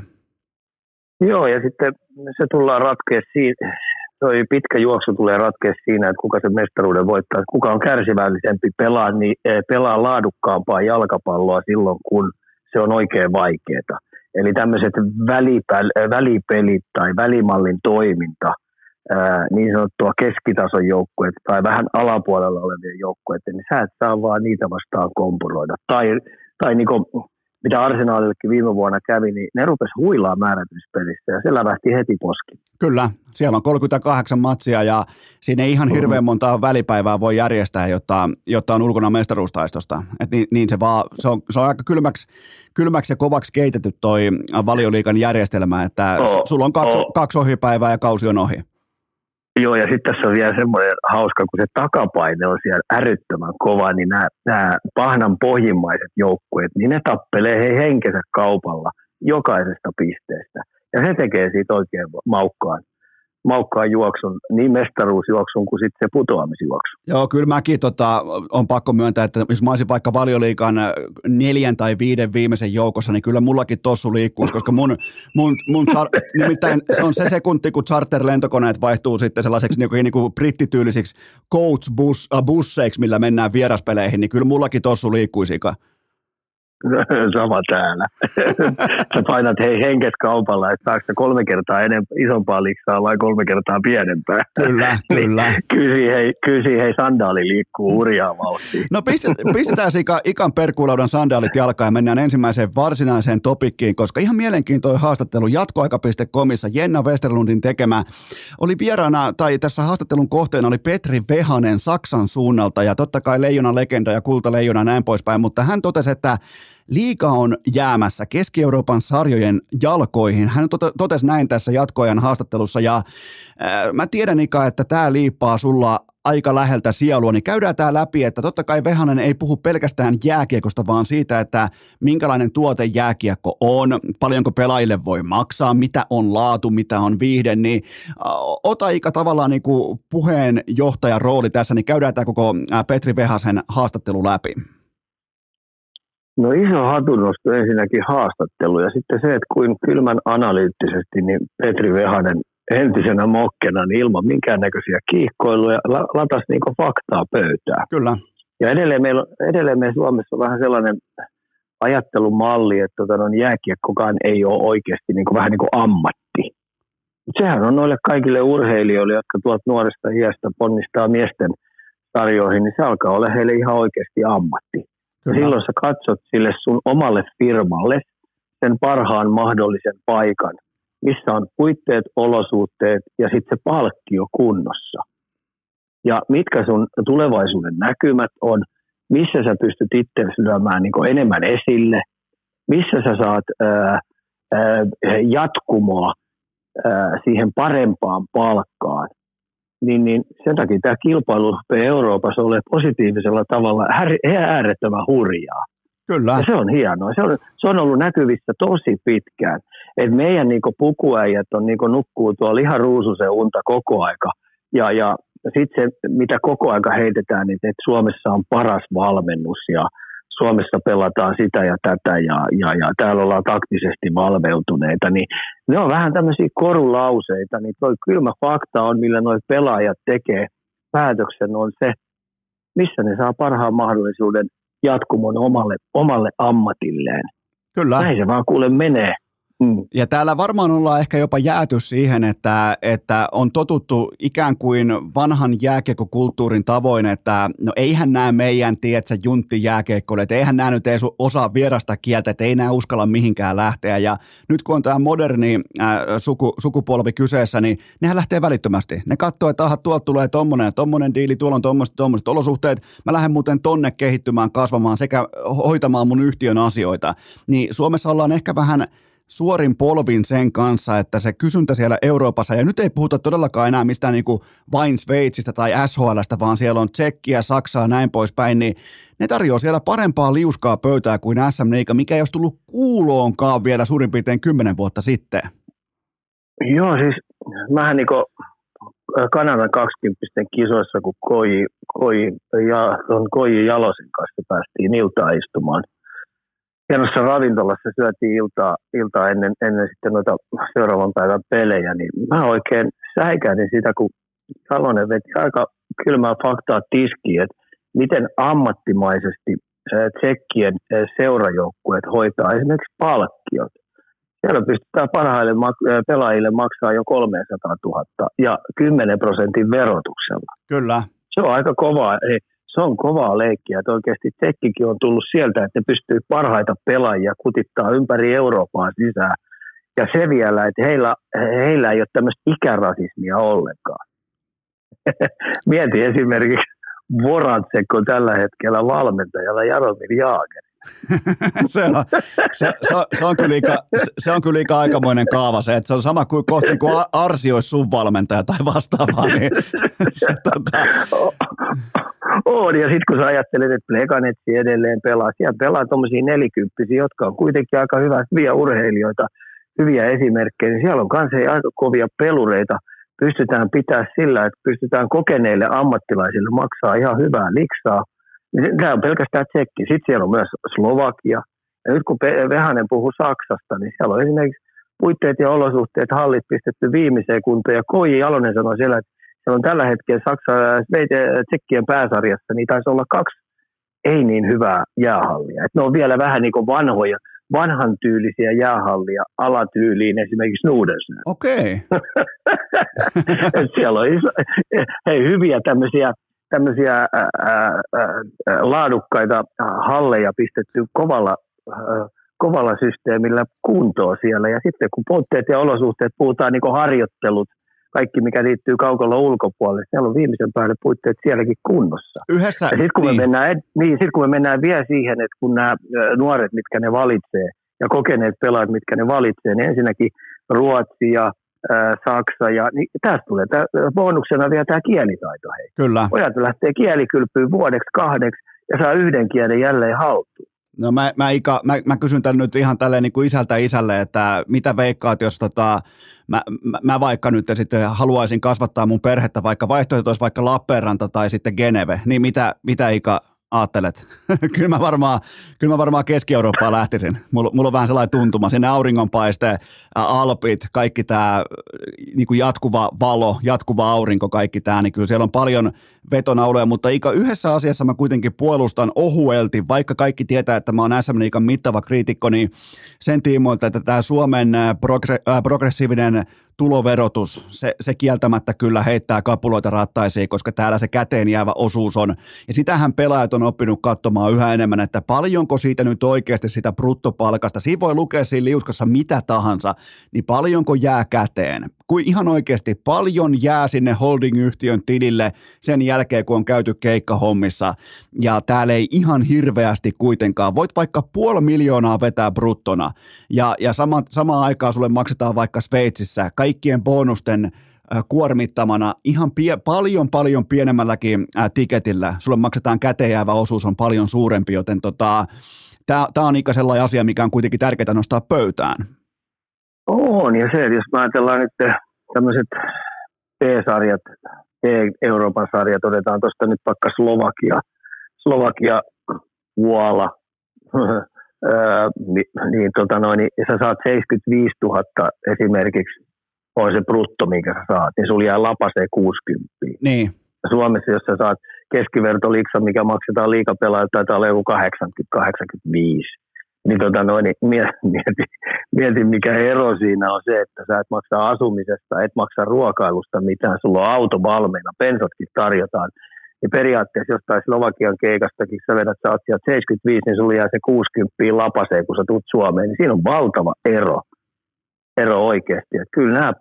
Joo, ja sitten se tullaan ratkea siitä, toi pitkä juoksu tulee ratkea siinä, että kuka se mestaruuden voittaa, kuka on kärsivällisempi pelaa, niin, pelaa laadukkaampaa jalkapalloa silloin, kun se on oikein vaikeaa. Eli tämmöiset eh, välipelit tai välimallin toiminta, niin sanottua keskitason joukkueet tai vähän alapuolella olevien joukkueet, niin sä et saa vaan niitä vastaan kompuroida. Tai, tai niin kuin mitä Arsenaalillekin viime vuonna kävi, niin ne rupesi huilaa määrätyspelissä ja se lävähti heti poski. Kyllä, siellä on 38 matsia ja siinä ei ihan mm-hmm. hirveän monta välipäivää voi järjestää, jotta, jotta on ulkona mestaruustaistosta. Et niin, niin se, vaan, se, on, se on aika kylmäksi, kylmäksi ja kovaksi keitetty toi valioliikan järjestelmä, että oh, sulla on kaksi, oh. kaksi ohipäivää ja kausi on ohi. Joo, ja sitten tässä on vielä semmoinen hauska, kun se takapaine on siellä äryttömän kova, niin nämä, pahnan pohjimmaiset joukkueet, niin ne tappelee he henkensä kaupalla jokaisesta pisteestä. Ja se tekee siitä oikein maukkaan maukkaan juoksun, niin mestaruusjuoksun kuin sitten se putoamisjuoksu. Joo, kyllä mäkin tota, on pakko myöntää, että jos mä olisin vaikka valioliikan neljän tai viiden viimeisen joukossa, niin kyllä mullakin tossu liikkuisi, koska mun, mun, mun char- nimittäin se on se sekunti, kun charter-lentokoneet vaihtuu sitten sellaiseksi niin kuin, niin kuin brittityylisiksi coach-busseiksi, millä mennään vieraspeleihin, niin kyllä mullakin tossu liikkuisi. Sama täällä. Sä painat hei henkes kaupalla, että saako kolme kertaa enemmän, isompaa liksaa vai kolme kertaa pienempää. Kyllä, Niin, kyllä. Kysi hei, kysi hei sandaali liikkuu hurjaa vauhtia. No pistetään, pistetään Ika, Ikan perkuulaudan sandaalit jalkaan ja mennään ensimmäiseen varsinaiseen topikkiin, koska ihan mielenkiintoinen haastattelu jatkoaika.comissa Jenna Westerlundin tekemä oli vieraana, tai tässä haastattelun kohteena oli Petri Vehanen Saksan suunnalta ja totta kai leijona legenda ja kulta leijona näin poispäin, mutta hän totesi, että liiga on jäämässä Keski-Euroopan sarjojen jalkoihin. Hän tote- totesi näin tässä jatkoajan haastattelussa ja äh, mä tiedän Ika, että tämä liippaa sulla aika läheltä sielua, niin käydään tämä läpi, että totta kai Vehanen ei puhu pelkästään jääkiekosta, vaan siitä, että minkälainen tuote jääkiekko on, paljonko pelaajille voi maksaa, mitä on laatu, mitä on viihde, niin äh, ota Ika tavallaan niin puheenjohtajan rooli tässä, niin käydään tämä koko äh, Petri Vehasen haastattelu läpi. No iso hatunnosto ensinnäkin haastattelu ja sitten se, että kuin kylmän analyyttisesti niin Petri Vehanen entisenä mokkena niin ilman minkäännäköisiä kiihkoiluja la- latas niin faktaa pöytää. Kyllä. Ja edelleen meillä, edelleen meillä Suomessa on vähän sellainen ajattelumalli, että tota, no, jääkiekkokaan ei ole oikeasti niin kuin, vähän niin kuin ammatti. Mut sehän on noille kaikille urheilijoille, jotka tuolta nuoresta iästä ponnistaa miesten sarjoihin, niin se alkaa olla heille ihan oikeasti ammatti. Ja silloin sä katsot sille sun omalle firmalle sen parhaan mahdollisen paikan, missä on puitteet, olosuhteet ja sitten se palkkio kunnossa. Ja mitkä sun tulevaisuuden näkymät on, missä sä pystyt itse lyömään niin enemmän esille, missä sä saat ää, ää, jatkumoa ää, siihen parempaan palkkaan, niin, niin sen takia tämä kilpailu Euroopassa ole positiivisella tavalla äärettömän hurjaa. Kyllä. Ja se on hienoa. Se on, se on ollut näkyvissä tosi pitkään. Et meidän niinku pukuäijät on, niinku nukkuu tuolla ihan ruususen unta koko aika. Ja, ja sitten se, mitä koko aika heitetään, niin että Suomessa on paras valmennus ja Suomessa pelataan sitä ja tätä ja, ja, ja täällä ollaan taktisesti valveutuneita, niin ne on vähän tämmöisiä korulauseita, niin tuo kylmä fakta on, millä nuo pelaajat tekee päätöksen, on se, missä ne saa parhaan mahdollisuuden jatkumon omalle, omalle ammatilleen. Kyllä. Näin se vaan kuule menee. Mm. Ja täällä varmaan ollaan ehkä jopa jääty siihen, että, että on totuttu ikään kuin vanhan jääkiekkokulttuurin tavoin, että no eihän nämä meidän, tiedätkö, juntti jääkiekkoille, että eihän nämä nyt ei osaa vierasta kieltä, että ei nämä uskalla mihinkään lähteä. Ja nyt kun on tämä moderni äh, suku, sukupolvi kyseessä, niin nehän lähtee välittömästi. Ne katsoo, että aha, tuolta tulee tommonen ja tommonen diili, tuolla on tommoset, tommoset olosuhteet. Mä lähden muuten tonne kehittymään, kasvamaan sekä hoitamaan mun yhtiön asioita. Niin Suomessa ollaan ehkä vähän suorin polvin sen kanssa, että se kysyntä siellä Euroopassa, ja nyt ei puhuta todellakaan enää mistään niin kuin vain Sveitsistä tai SHLstä, vaan siellä on Tsekkiä, Saksaa näin poispäin, niin ne tarjoaa siellä parempaa liuskaa pöytää kuin SM Liiga, mikä ei olisi tullut kuuloonkaan vielä suurin piirtein kymmenen vuotta sitten. Joo, siis mähän niin Kanadan 20 kisoissa, kun Koji, Koji, ja, Koji Jalosen kanssa päästiin iltaa istumaan – hienossa ravintolassa syötiin iltaa, iltaa ennen, ennen sitten noita seuraavan päivän pelejä, niin mä oikein säikähdin sitä, kun Salonen veti aika kylmää faktaa tiskiin, että miten ammattimaisesti tsekkien seurajoukkueet hoitaa esimerkiksi palkkiot. Siellä pystytään parhaille pelaajille maksaa jo 300 000 ja 10 prosentin verotuksella. Kyllä. Se on aika kovaa se on kovaa leikkiä, että oikeasti tekkikin on tullut sieltä, että ne pystyy parhaita pelaajia kutittaa ympäri Eurooppaa sisään. Ja se vielä, että heillä, heillä ei ole tämmöistä ikärasismia ollenkaan. Mieti esimerkiksi Vorantsekko tällä hetkellä valmentajalla Jaromir Jaager. se, on, se, se, on, se, on kyllä liika, se on kyllä liika aikamoinen kaava se, että se on sama kuin kohti kuin Arsi olisi sun valmentaja tai vastaavaa. Niin se, tota... on, ja sitten kun sä ajattelet, että Pleganetsi edelleen pelaa, siellä pelaa tuommoisia nelikymppisiä, jotka on kuitenkin aika hyvä, hyviä urheilijoita, hyviä esimerkkejä, niin siellä on myös aika kovia pelureita, pystytään pitää sillä, että pystytään kokeneille ammattilaisille maksaa ihan hyvää liksaa, niin tämä on pelkästään tsekki. Sitten siellä on myös Slovakia. Ja nyt kun Vehanen puhuu Saksasta, niin siellä on esimerkiksi puitteet ja olosuhteet, hallit pistetty viimeiseen kuntoon. Ja Koji Jalonen sanoi siellä, että siellä on tällä hetkellä Saksa Tsekkien pääsarjassa, niin taisi olla kaksi ei niin hyvää jäähallia. Et ne on vielä vähän niin kuin vanhoja, vanhan tyylisiä jäähallia alatyyliin esimerkiksi Nuudensnään. Okei. Okay. siellä on iso, hei, hyviä tämmöisiä, tämmöisiä ää, ää, laadukkaita halleja pistetty kovalla, ää, kovalla systeemillä kuntoon siellä. Ja sitten kun puutteet ja olosuhteet, puhutaan niin harjoittelut, kaikki mikä liittyy kaukolla ulkopuolelle, siellä on viimeisen päälle puitteet sielläkin kunnossa. Yhdessä, ja sitten kun, niin. Me mennään, niin, sit kun me mennään vielä siihen, että kun nämä nuoret, mitkä ne valitsee, ja kokeneet pelaajat, mitkä ne valitsee, niin ensinnäkin Ruotsi ja ää, Saksa, ja niin tästä tulee tää, bonuksena vielä tämä kielitaito. Hei. Kyllä. Pojat lähtee kielikylpyyn vuodeksi, kahdeksi, ja saa yhden kielen jälleen haltuun. No mä, mä, Ika, mä, mä kysyn tämän nyt ihan tälleen niin kuin isältä isälle, että mitä veikkaat, jos tota, mä, mä, mä vaikka nyt sitten haluaisin kasvattaa mun perhettä, vaikka vaihtoehto olisi vaikka Lappeenranta tai sitten Geneve, niin mitä, mitä Ika ajattelet? kyllä, mä varmaan, mä varmaan Keski-Eurooppaan lähtisin. Mulla, mulla on vähän sellainen tuntuma. Sinne auringonpaiste, alpit, kaikki tämä niin jatkuva valo, jatkuva aurinko, kaikki tämä, niin kyllä siellä on paljon vetonauloja, mutta Ika, yhdessä asiassa mä kuitenkin puolustan ohuelti, vaikka kaikki tietää, että mä oon SM Liikan mittava kriitikko, niin sen tiimoilta, että tämä Suomen progre- äh, progressiivinen tuloverotus, se, se kieltämättä kyllä heittää kapuloita rattaisiin, koska täällä se käteen jäävä osuus on. Ja sitähän pelaajat on oppinut katsomaan yhä enemmän, että paljonko siitä nyt oikeasti sitä bruttopalkasta, siinä voi lukea siinä liuskassa mitä tahansa, niin paljonko jää käteen. Kuin ihan oikeasti paljon jää sinne holding-yhtiön tilille sen jälkeen, kun on käyty keikkahommissa. Ja täällä ei ihan hirveästi kuitenkaan. Voit vaikka puoli miljoonaa vetää bruttona. Ja, ja sama, samaan aikaan sulle maksetaan vaikka Sveitsissä kaikkien bonusten kuormittamana ihan pie, paljon paljon pienemmälläkin ää, tiketillä. Sulle maksetaan käteen jäävä osuus on paljon suurempi, joten tota, tämä on ikä sellainen asia, mikä on kuitenkin tärkeää nostaa pöytään. On, ja se, että jos ajatellaan nyt tämmöiset P-sarjat, Euroopan sarjat, otetaan tuosta nyt vaikka Slovakia, Slovakia, Vuola, niin, niin, tota noin, niin sä saat 75 000 esimerkiksi, on se brutto, minkä sä saat, niin sulla jää lapasee 60. Niin. Suomessa, jos sä saat keskivertoliksa, mikä maksetaan liikapelaajalta, taitaa olla joku 80-85 niin, tota noin, niin mieti, mieti, mikä ero siinä on se, että sä et maksa asumisesta, et maksa ruokailusta mitään, sulla on auto valmiina, pensatkin tarjotaan. Ja periaatteessa jostain Slovakian keikastakin sä vedät, sä oot 75, niin sulla jää se 60 lapaseen, kun sä tulet Suomeen, niin siinä on valtava ero, ero oikeasti. Et kyllä nämä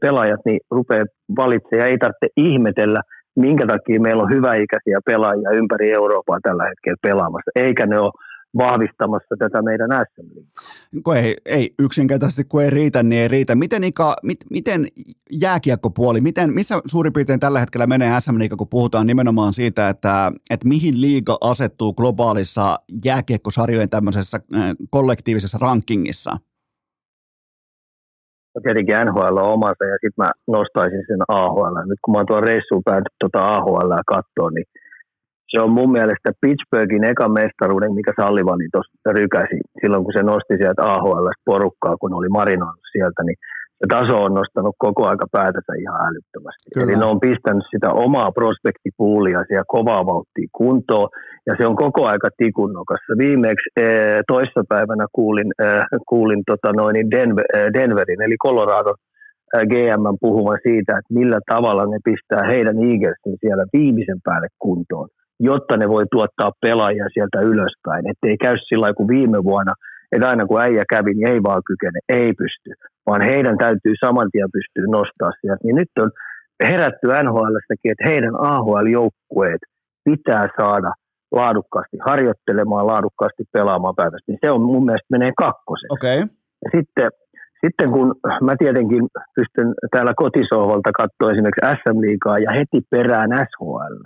pelaajat niin rupeaa valitsemaan ja ei tarvitse ihmetellä, minkä takia meillä on hyväikäisiä pelaajia ympäri Eurooppaa tällä hetkellä pelaamassa, eikä ne ole vahvistamassa tätä meidän sm kun ei, ei, yksinkertaisesti kun ei riitä, niin ei riitä. Miten, Ika, mit, miten jääkiekkopuoli, miten, missä suurin piirtein tällä hetkellä menee SM kun puhutaan nimenomaan siitä, että, että mihin liiga asettuu globaalissa jääkiekkosarjojen tämmöisessä äh, kollektiivisessa rankingissa? No tietenkin NHL on omansa ja sitten mä nostaisin sen AHL. Nyt kun mä oon tuon reissuun päätynyt tuota AHL katsoa, niin se on mun mielestä Pittsburghin eka mestaruuden, mikä Sallivani tuossa rykäsi silloin, kun se nosti sieltä AHL porukkaa, kun oli marinoinut sieltä, niin se taso on nostanut koko aika päätänsä ihan älyttömästi. Kyllä. Eli ne on pistänyt sitä omaa prospektipuulia siellä kovaa vauhtia kuntoon, ja se on koko aika tikunnokassa. Viimeksi e, toissapäivänä kuulin, e, kuulin tota noin Denver, e, Denverin, eli Colorado GM puhumaan siitä, että millä tavalla ne pistää heidän Eaglesin siellä viimeisen päälle kuntoon jotta ne voi tuottaa pelaajia sieltä ylöspäin. Että ei käy sillä kuin viime vuonna, että aina kun äijä kävi, niin ei vaan kykene, ei pysty, vaan heidän täytyy saman tien pystyä nostaa sieltä. Niin nyt on herätty nhl että heidän AHL-joukkueet pitää saada laadukkaasti harjoittelemaan, laadukkaasti pelaamaan päivästä. Niin se on mun mielestä menee kakkoseksi. Okay. Ja sitten, sitten kun mä tietenkin pystyn täällä kotisohvalta katsoa esimerkiksi SM-liigaa ja heti perään SHL,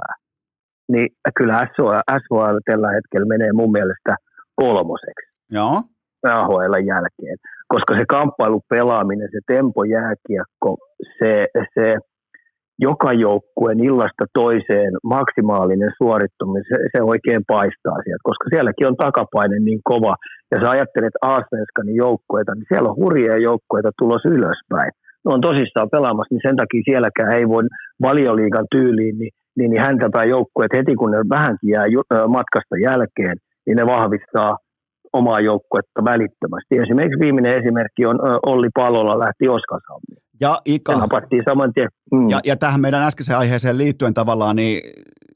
niin kyllä SHL, SHL tällä hetkellä menee mun mielestä kolmoseksi. Joo. AHL jälkeen. Koska se kamppailu pelaaminen, se tempo jääkiekko, se, se joka joukkueen illasta toiseen maksimaalinen suorittuminen, se, se oikein paistaa sieltä, koska sielläkin on takapaine niin kova. Ja sä ajattelet Aasvenskanin joukkueita, niin siellä on hurjia joukkueita tulos ylöspäin. Ne on tosissaan pelaamassa, niin sen takia sielläkään ei voi valioliigan tyyliin niin niin, niin häntä tai joukkueet heti kun ne vähänkin jää matkasta jälkeen, niin ne vahvistaa omaa joukkuetta välittömästi. Esimerkiksi viimeinen esimerkki on Olli Palola lähti Oskasalmiin. Ja Ika. Se saman tien. Mm. Ja, ja tähän meidän äskeiseen aiheeseen liittyen tavallaan, niin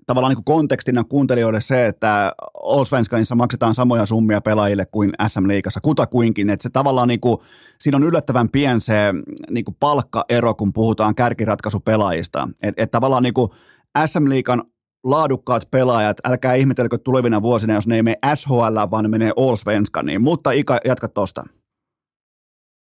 tavallaan niin kuin kontekstina kuuntelijoille se, että Allsvenskanissa maksetaan samoja summia pelaajille kuin SM Liigassa, kutakuinkin, että se tavallaan niin kuin, siinä on yllättävän pien se niin kuin palkkaero, kun puhutaan kärkiratkaisupelaajista, että et tavallaan niin kuin SM Liigan laadukkaat pelaajat, älkää ihmetelkö tulevina vuosina, jos ne ei mene SHL, vaan ne menee Allsvenskaniin, mutta Ika, jatka tuosta.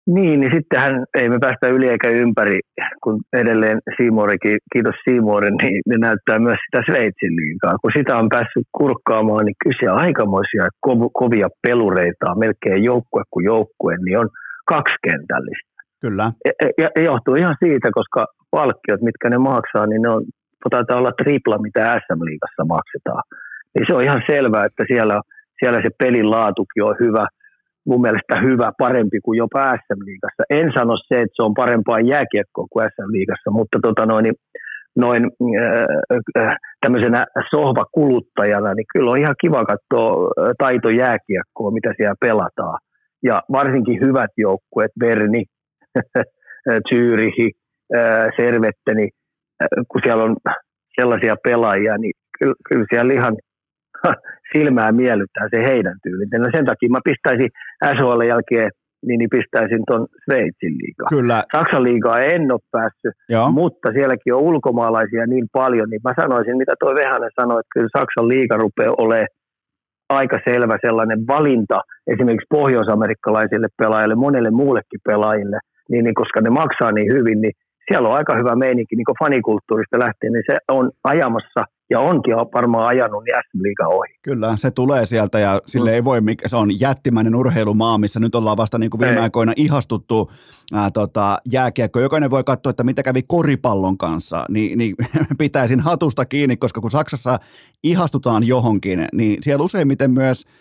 Niin, niin sittenhän ei me päästä yli eikä ympäri, kun edelleen Siimorikin, kiitos Siimorin, niin ne näyttää myös sitä Sveitsin liikaa. Kun sitä on päässyt kurkkaamaan, niin kyse aikamoisia kov- kovia pelureita, melkein joukkue kuin joukkue, niin on kaksikentällistä. Kyllä. Ja, e, ja, ja johtuu ihan siitä, koska palkkiot, mitkä ne maksaa, niin ne on, taitaa olla tripla, mitä SM-liigassa maksetaan. Niin se on ihan selvää, että siellä, siellä se pelin laatukin on hyvä – mun mielestä hyvä, parempi kuin jopa SM-liigassa. En sano se, että se on parempaa jääkiekkoa kuin SM-liigassa, mutta tota noin, noin äh, äh, tämmöisenä sohvakuluttajana, niin kyllä on ihan kiva katsoa äh, taito jääkiekkoa, mitä siellä pelataan. Ja varsinkin hyvät joukkueet, Berni, Zürichi, äh, Servetteni, kun siellä on sellaisia pelaajia, niin kyllä, kyllä siellä ihan silmää miellyttää se heidän tyyli. No sen takia mä pistäisin SHL jälkeen niin, niin pistäisin tuon Sveitsin liigaa. Kyllä. Saksan liigaa en ole päässyt, Joo. mutta sielläkin on ulkomaalaisia niin paljon, niin mä sanoisin, mitä toi Vehanen sanoi, että kyllä Saksan liiga rupeaa olemaan aika selvä sellainen valinta esimerkiksi pohjoisamerikkalaisille pelaajille, monelle muullekin pelaajille, niin, niin koska ne maksaa niin hyvin, niin siellä on aika hyvä meininki niin fanikulttuurista lähtien, niin se on ajamassa ja onkin varmaan ajanut niin SM ohi. Kyllä, se tulee sieltä ja sille mm. ei voi, se on jättimäinen urheilumaa, missä nyt ollaan vasta niin kuin viime ei. aikoina ihastuttu ää, tota, jääkiekko. Jokainen voi katsoa, että mitä kävi koripallon kanssa, niin, niin pitäisin hatusta kiinni, koska kun Saksassa ihastutaan johonkin, niin siellä useimmiten myös –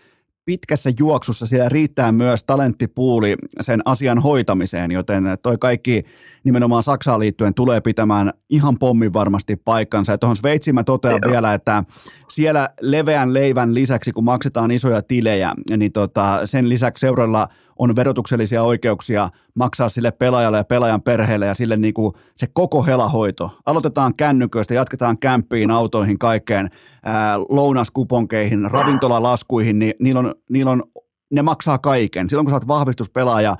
pitkässä juoksussa siellä riittää myös talenttipuuli sen asian hoitamiseen, joten toi kaikki nimenomaan Saksaan liittyen tulee pitämään ihan pommin varmasti paikkansa. Ja tuohon Sveitsiin mä totean Joo. vielä, että siellä leveän leivän lisäksi, kun maksetaan isoja tilejä, niin tota, sen lisäksi seuralla on verotuksellisia oikeuksia maksaa sille pelaajalle ja pelaajan perheelle ja sille niin kuin se koko helahoito. Aloitetaan kännyköistä, jatketaan kämppiin, autoihin, kaikkeen, ää, lounaskuponkeihin, ravintolalaskuihin, niin niillä on, niillä on ne maksaa kaiken. Silloin kun sä oot vahvistuspelaaja,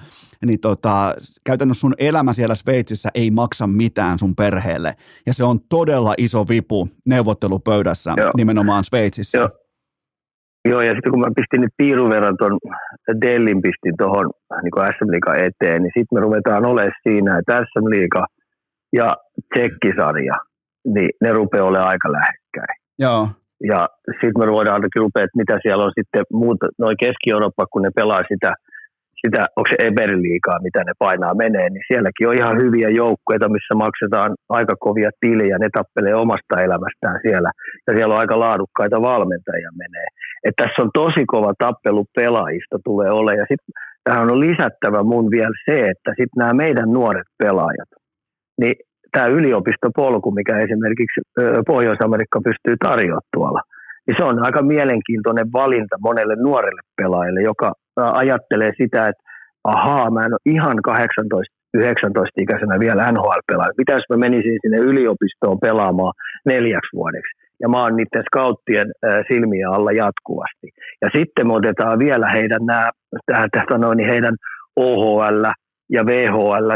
niin tota, käytännössä sun elämä siellä Sveitsissä ei maksa mitään sun perheelle. Ja se on todella iso vipu neuvottelupöydässä Joo. nimenomaan Sveitsissä. Joo. Joo, ja sitten kun mä pistin nyt piirun verran tuon Dellin pistin tuohon niin SM Liiga eteen, niin sitten me ruvetaan olemaan siinä, että SM Liiga ja Tsekkisarja, niin ne rupeaa olemaan aika lähekkäin. Joo. Ja sitten me voidaan ainakin rupea, että mitä siellä on sitten muuta, noin Keski-Eurooppa, kun ne pelaa sitä – sitä, onko se Eberliigaa, mitä ne painaa menee, niin sielläkin on ihan hyviä joukkueita, missä maksetaan aika kovia tilejä, ne tappelee omasta elämästään siellä, ja siellä on aika laadukkaita valmentajia menee. Et tässä on tosi kova tappelu pelaajista tulee ole, ja sitten tähän on lisättävä mun vielä se, että sitten nämä meidän nuoret pelaajat, niin tämä yliopistopolku, mikä esimerkiksi Pohjois-Amerikka pystyy tarjoamaan tuolla, niin se on aika mielenkiintoinen valinta monelle nuorelle pelaajalle, joka ajattelee sitä, että ahaa, mä en ole ihan 18 19-ikäisenä vielä NHL-pelaaja. Mitä jos mä menisin sinne yliopistoon pelaamaan neljäksi vuodeksi? Ja mä oon niiden scouttien silmiä alla jatkuvasti. Ja sitten me otetaan vielä heidän nämä, tästä noin, niin heidän OHL ja VHL,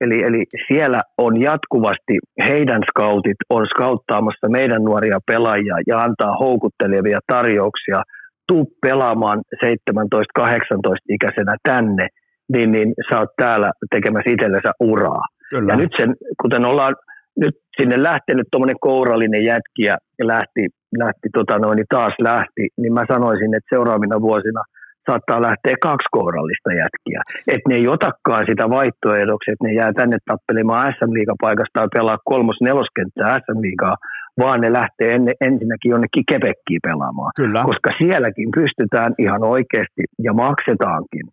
eli, eli siellä on jatkuvasti heidän scoutit on scouttaamassa meidän nuoria pelaajia ja antaa houkuttelevia tarjouksia – tuu pelaamaan 17-18-ikäisenä tänne, niin, niin sä oot täällä tekemässä itsellensä uraa. Kyllä. Ja nyt sen, kuten ollaan nyt sinne lähtenyt tuommoinen kourallinen jätkiä ja lähti, lähti tota noin, niin taas lähti, niin mä sanoisin, että seuraavina vuosina saattaa lähteä kaksi kourallista jätkiä. Että ne ei otakaan sitä vaihtoehdoksi, että ne jää tänne tappelemaan SM-liigapaikasta tai pelaa kolmos-neloskenttää SM-liigaa, vaan ne lähtee enne, ensinnäkin jonnekin kepekkiin pelaamaan. Kyllä. Koska sielläkin pystytään ihan oikeasti ja maksetaankin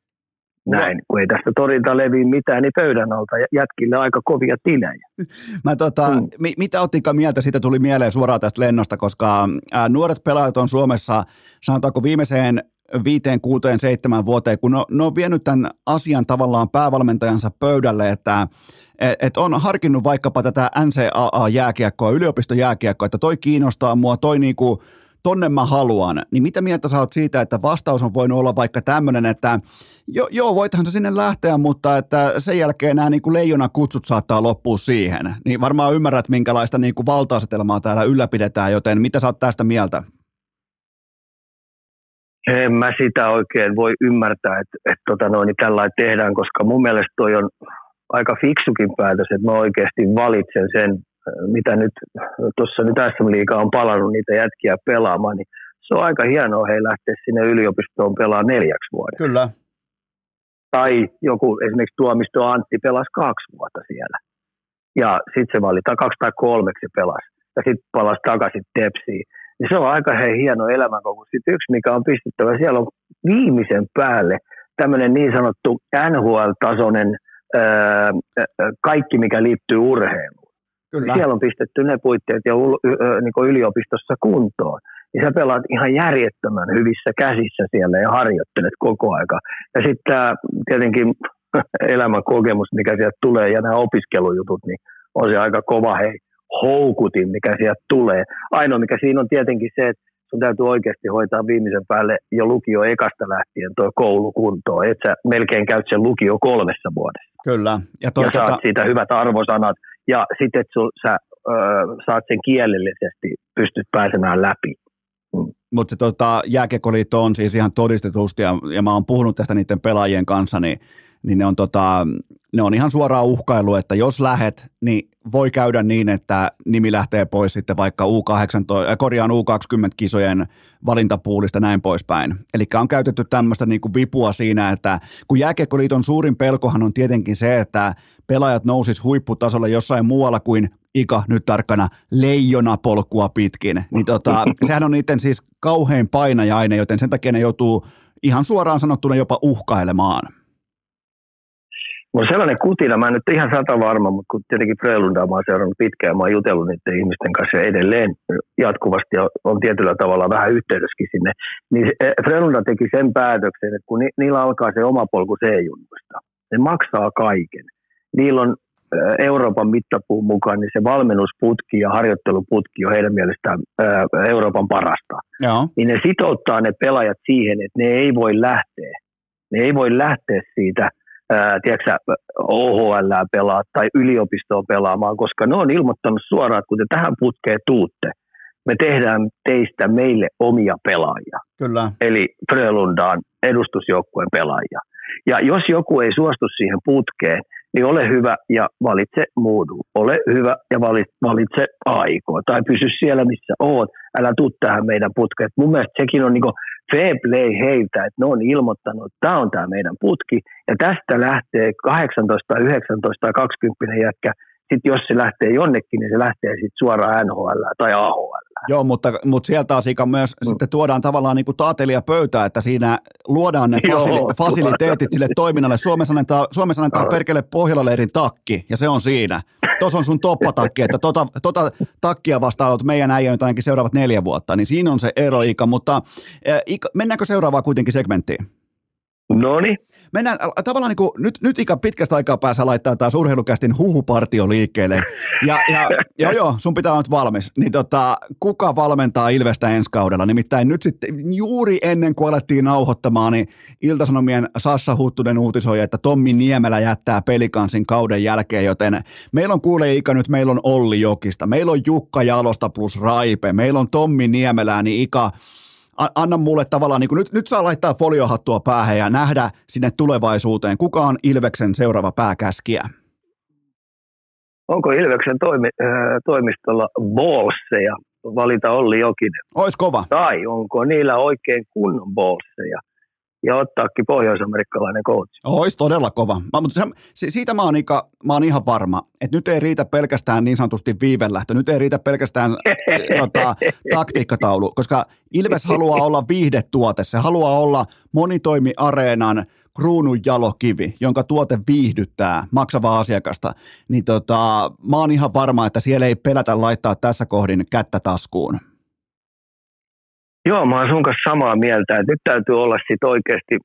näin. Kun ei tästä torilta levi mitään, niin pöydän alta jätkille aika kovia tilejä. Mä tota, mm. mi- mitä ottikaan mieltä, siitä tuli mieleen suoraan tästä lennosta, koska ää, nuoret pelaajat on Suomessa, sanotaanko viimeiseen viiteen, kuuteen, seitsemän vuoteen, kun ne, ne on vienyt tämän asian tavallaan päävalmentajansa pöydälle, että et, et on harkinnut vaikkapa tätä NCAA-jääkiekkoa, yliopistojääkiekkoa, että toi kiinnostaa mua, toi niinku, tonne mä haluan, niin mitä mieltä sä oot siitä, että vastaus on voinut olla vaikka tämmöinen, että jo, joo, voithan sä sinne lähteä, mutta että sen jälkeen nämä niin kuin leijona kutsut saattaa loppua siihen. Niin varmaan ymmärrät, minkälaista niin kuin valta-asetelmaa täällä ylläpidetään, joten mitä sä oot tästä mieltä? En mä sitä oikein voi ymmärtää, että, että tota noin, niin tällä tehdään, koska mun mielestä toi on aika fiksukin päätös, että mä oikeasti valitsen sen, mitä nyt tuossa nyt SM Liiga on palannut niitä jätkiä pelaamaan, niin se on aika hienoa he lähteä sinne yliopistoon pelaamaan neljäksi vuodeksi. Kyllä. Tai joku esimerkiksi Tuomisto Antti pelasi kaksi vuotta siellä. Ja sitten se valitaan kaksi tai kolmeksi pelasi. Ja sitten palasi takaisin Tepsiin niin se on aika hei, hieno elämänkokemus. Sitten yksi, mikä on pistettävä, siellä on viimeisen päälle tämmöinen niin sanottu NHL-tasoinen ää, kaikki, mikä liittyy urheiluun. Kyllä. Siellä on pistetty ne puitteet jo niin yliopistossa kuntoon. Ja sä pelaat ihan järjettömän hyvissä käsissä siellä ja harjoittelet koko aika. Ja sitten tietenkin elämän kokemus, mikä sieltä tulee, ja nämä opiskelujutut, niin on se aika kova hei houkutin, mikä sieltä tulee. Ainoa, mikä siinä on tietenkin se, että sun täytyy oikeasti hoitaa viimeisen päälle jo lukio ekasta lähtien tuo koulu kuntoon, että sä melkein käyt sen lukio kolmessa vuodessa. Kyllä. Ja, toi, ja saat tota... siitä hyvät arvosanat, ja sitten, että sul, sä ö, saat sen kielellisesti, pystyt pääsemään läpi. Mm. Mutta se tota, jääkekoliitto on siis ihan todistetusti, ja, ja mä oon puhunut tästä niiden pelaajien kanssa, niin niin ne on, tota, ne on ihan suoraa uhkailu, että jos lähet, niin voi käydä niin, että nimi lähtee pois sitten vaikka U18, äh, korjaan U20-kisojen valintapuulista näin poispäin. Eli on käytetty tämmöistä niin vipua siinä, että kun Jääkiekkoliiton suurin pelkohan on tietenkin se, että pelaajat nousis huipputasolle jossain muualla kuin Ika nyt tarkkana leijona polkua pitkin, niin tota, sehän on niiden siis kauhein painajainen, joten sen takia ne joutuu ihan suoraan sanottuna jopa uhkailemaan. Mulla on sellainen kutina, mä en nyt ihan sata varma, mutta kun tietenkin Frölundaa mä oon seurannut pitkään, mä oon jutellut niiden ihmisten kanssa edelleen jatkuvasti ja on tietyllä tavalla vähän yhteydessäkin sinne, niin eh, Frölunda teki sen päätöksen, että kun niillä alkaa se oma polku C-junnuista, ne maksaa kaiken. Niillä on eh, Euroopan mittapuun mukaan, niin se valmennusputki ja harjoitteluputki on heidän mielestään eh, Euroopan parasta. Joo. Niin ne sitouttaa ne pelaajat siihen, että ne ei voi lähteä. Ne ei voi lähteä siitä – ää, tiedätkö, OHL pelaa tai yliopistoa pelaamaan, koska ne on ilmoittanut suoraan, että kun te tähän putkeen tuutte, me tehdään teistä meille omia pelaajia. Kyllä. Eli Frölundaan edustusjoukkueen pelaajia. Ja jos joku ei suostu siihen putkeen, niin ole hyvä ja valitse muudu. Ole hyvä ja valitse aikoa. Tai pysy siellä, missä oot. Älä tuu tähän meidän putkeen. Mun mielestä sekin on niin fair play heiltä, että ne on ilmoittanut, että tämä on tämä meidän putki. Ja tästä lähtee 18, 19 tai 20 jätkä sitten jos se lähtee jonnekin, niin se lähtee sitten suoraan NHL tai AHL. Joo, mutta, mutta sieltä asiakkaan myös mm. sitten tuodaan tavallaan niin kuin taatelia pöytää, että siinä luodaan ne fasili- fasiliteetit sille toiminnalle. Suomessa annetaan, Suomessa annetaan perkele Pohjola-leirin takki, ja se on siinä. Tuossa on sun toppatakki, että tota, tota takkia vastaan meidän äijä nyt ainakin seuraavat neljä vuotta, niin siinä on se ero, Ika, mutta äh, Ika, mennäänkö seuraavaan kuitenkin segmenttiin? No niin mennään tavallaan niin kuin, nyt, nyt ikä pitkästä aikaa päässä laittaa taas urheilukästin huhupartio liikkeelle. Ja, ja joo, joo, sun pitää olla nyt valmis. Niin tota, kuka valmentaa Ilvestä ensi kaudella? Nimittäin nyt sitten juuri ennen kuin alettiin nauhoittamaan, niin Iltasanomien Sassa Huttunen uutisoi, että Tommi Niemelä jättää pelikansin kauden jälkeen, joten meillä on kuule Ika nyt, meillä on Olli Jokista, meillä on Jukka Jalosta plus Raipe, meillä on Tommi Niemelää, niin Ika, anna mulle tavallaan, niin kuin nyt, nyt saa laittaa foliohattua päähän ja nähdä sinne tulevaisuuteen. Kuka on Ilveksen seuraava pääkäskiä? Onko Ilveksen toimi, äh, toimistolla bolseja valita Olli Jokinen? Ois kova. Tai onko niillä oikein kunnon bolseja? Ja ottaakin pohjois-amerikkalainen coach. Olisi todella kova. Mä, mutta se, siitä mä oon, Ika, mä oon ihan varma, että nyt ei riitä pelkästään niin sanotusti viivelähtö, nyt ei riitä pelkästään tota, taktiikkataulu, koska Ilves haluaa olla viihdetuote, se haluaa olla monitoimiareenan kruunun jalokivi, jonka tuote viihdyttää maksavaa asiakasta, niin tota, mä oon ihan varma, että siellä ei pelätä laittaa tässä kohdin kättä taskuun. Joo, mä oon sun kanssa samaa mieltä, että nyt täytyy olla sit oikeasti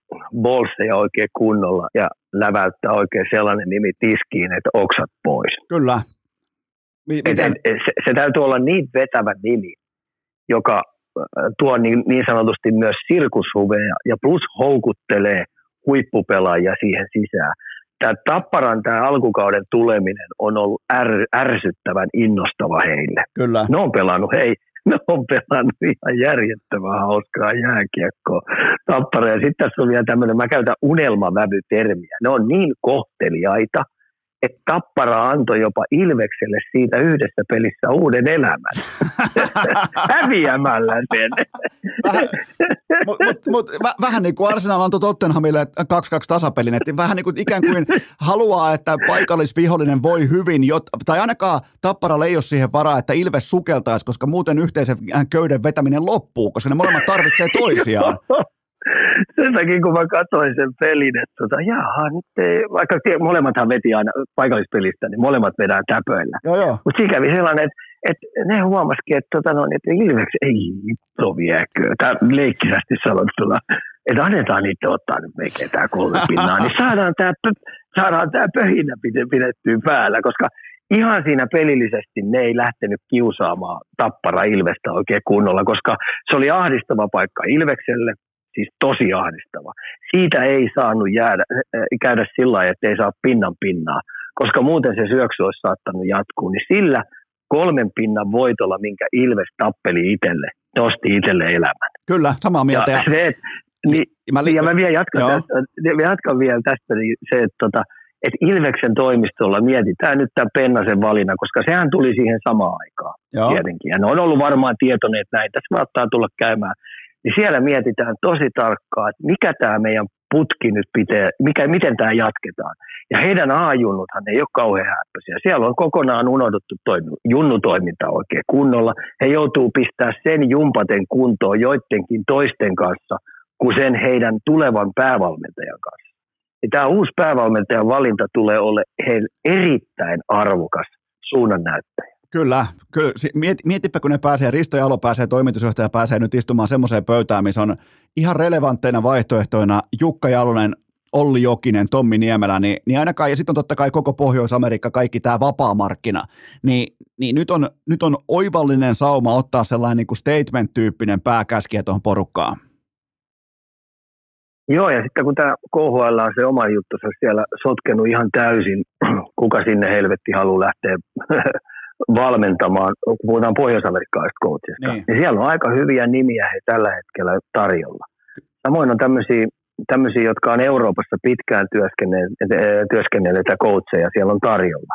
bolseja oikein kunnolla ja läväyttää oikein sellainen nimi tiskiin, että oksat pois. Kyllä. Et, et, se, se täytyy olla niin vetävä nimi, joka tuo niin, niin sanotusti myös sirkushuveja ja plus houkuttelee huippupelaajia siihen sisään. Tämä Tapparan tämä alkukauden tuleminen on ollut är, ärsyttävän innostava heille. Kyllä. Ne on pelannut, hei, ne on pelannut ihan järjettömän hauskaa jääkiekkoa. Tappara ja sitten tässä on vielä tämmöinen, mä käytän unelmavävytermiä. Ne on niin kohteliaita – että Tappara antoi jopa Ilvekselle siitä yhdessä pelissä uuden elämän. Häviämällä sen. Vähän, mut, mut, mut, vähän niin kuin Arsenal antoi Tottenhamille 2-2 tasapelin, että vähän niin kuin ikään kuin haluaa, että paikallisvihollinen voi hyvin, jot, tai ainakaan Tappara ei ole siihen varaa, että Ilves sukeltaisi, koska muuten yhteisen köyden vetäminen loppuu, koska ne molemmat tarvitsee toisiaan sen takia, kun mä katsoin sen pelin, että tota, jaha, nyt ei, vaikka molemmathan veti aina paikallispelistä, niin molemmat vedään täpöillä. Mutta siinä kävi sellainen, että, että ne huomasikin, että, tota, no, että Ilveks ei hitto viekö. Tämä leikkisästi sanottuna, että annetaan niitä ottaa nyt meikä tämä kolme pinnaa, niin saadaan tämä, saadaan tämä pöhinä pidettyä päällä, koska ihan siinä pelillisesti ne ei lähtenyt kiusaamaan Tappara Ilvestä oikein kunnolla, koska se oli ahdistava paikka Ilvekselle, siis tosi ahdistava. Siitä ei saanut jäädä, äh, käydä sillä lailla, että ei saa pinnan pinnaa, koska muuten se syöksy olisi saattanut jatkuu. Niin sillä kolmen pinnan voitolla, minkä Ilves tappeli itselle, nosti itselle elämän. Kyllä, samaa mieltä. Ja, se, että, niin, mä, li- ja mä vielä jatkan, tästä, jatkan vielä tästä niin se, että tota, että Ilveksen toimistolla mietitään nyt tämä Pennasen valinnan, koska sehän tuli siihen samaan aikaan Joo. tietenkin. Ja ne on ollut varmaan tietoinen, että näin tässä saattaa tulla käymään niin siellä mietitään tosi tarkkaan, että mikä tämä meidän putki nyt pitää, mikä, miten tämä jatketaan. Ja heidän A-junnuthan ei ole kauhean häppöisiä. Siellä on kokonaan unohdettu toimi, junnutoiminta oikein kunnolla. He joutuu pistää sen jumpaten kuntoon joidenkin toisten kanssa, kuin sen heidän tulevan päävalmentajan kanssa. Ja tämä uusi päävalmentajan valinta tulee olla heille erittäin arvokas suunnannäyttäjä. Kyllä, kyllä. Miet, mietipä, kun ne pääsee, Risto Jalo pääsee, toimitusjohtaja pääsee nyt istumaan semmoiseen pöytään, missä on ihan relevantteina vaihtoehtoina Jukka Jalonen, Olli Jokinen, Tommi Niemelä, niin, niin ainakaan, ja sitten on totta kai koko Pohjois-Amerikka, kaikki tämä vapaamarkkina, niin, niin nyt, on, nyt on oivallinen sauma ottaa sellainen niin kuin statement-tyyppinen pääkäskiä tuohon porukkaan. Joo, ja sitten kun tämä KHL on se oma juttu, se on siellä sotkenut ihan täysin, kuka sinne helvetti haluaa lähteä valmentamaan, kun puhutaan pohjois-amerikkalaisista coachista, niin. niin siellä on aika hyviä nimiä he tällä hetkellä tarjolla. Samoin on tämmöisiä, tämmöisiä jotka on Euroopassa pitkään työskennelleitä coacheja, siellä on tarjolla.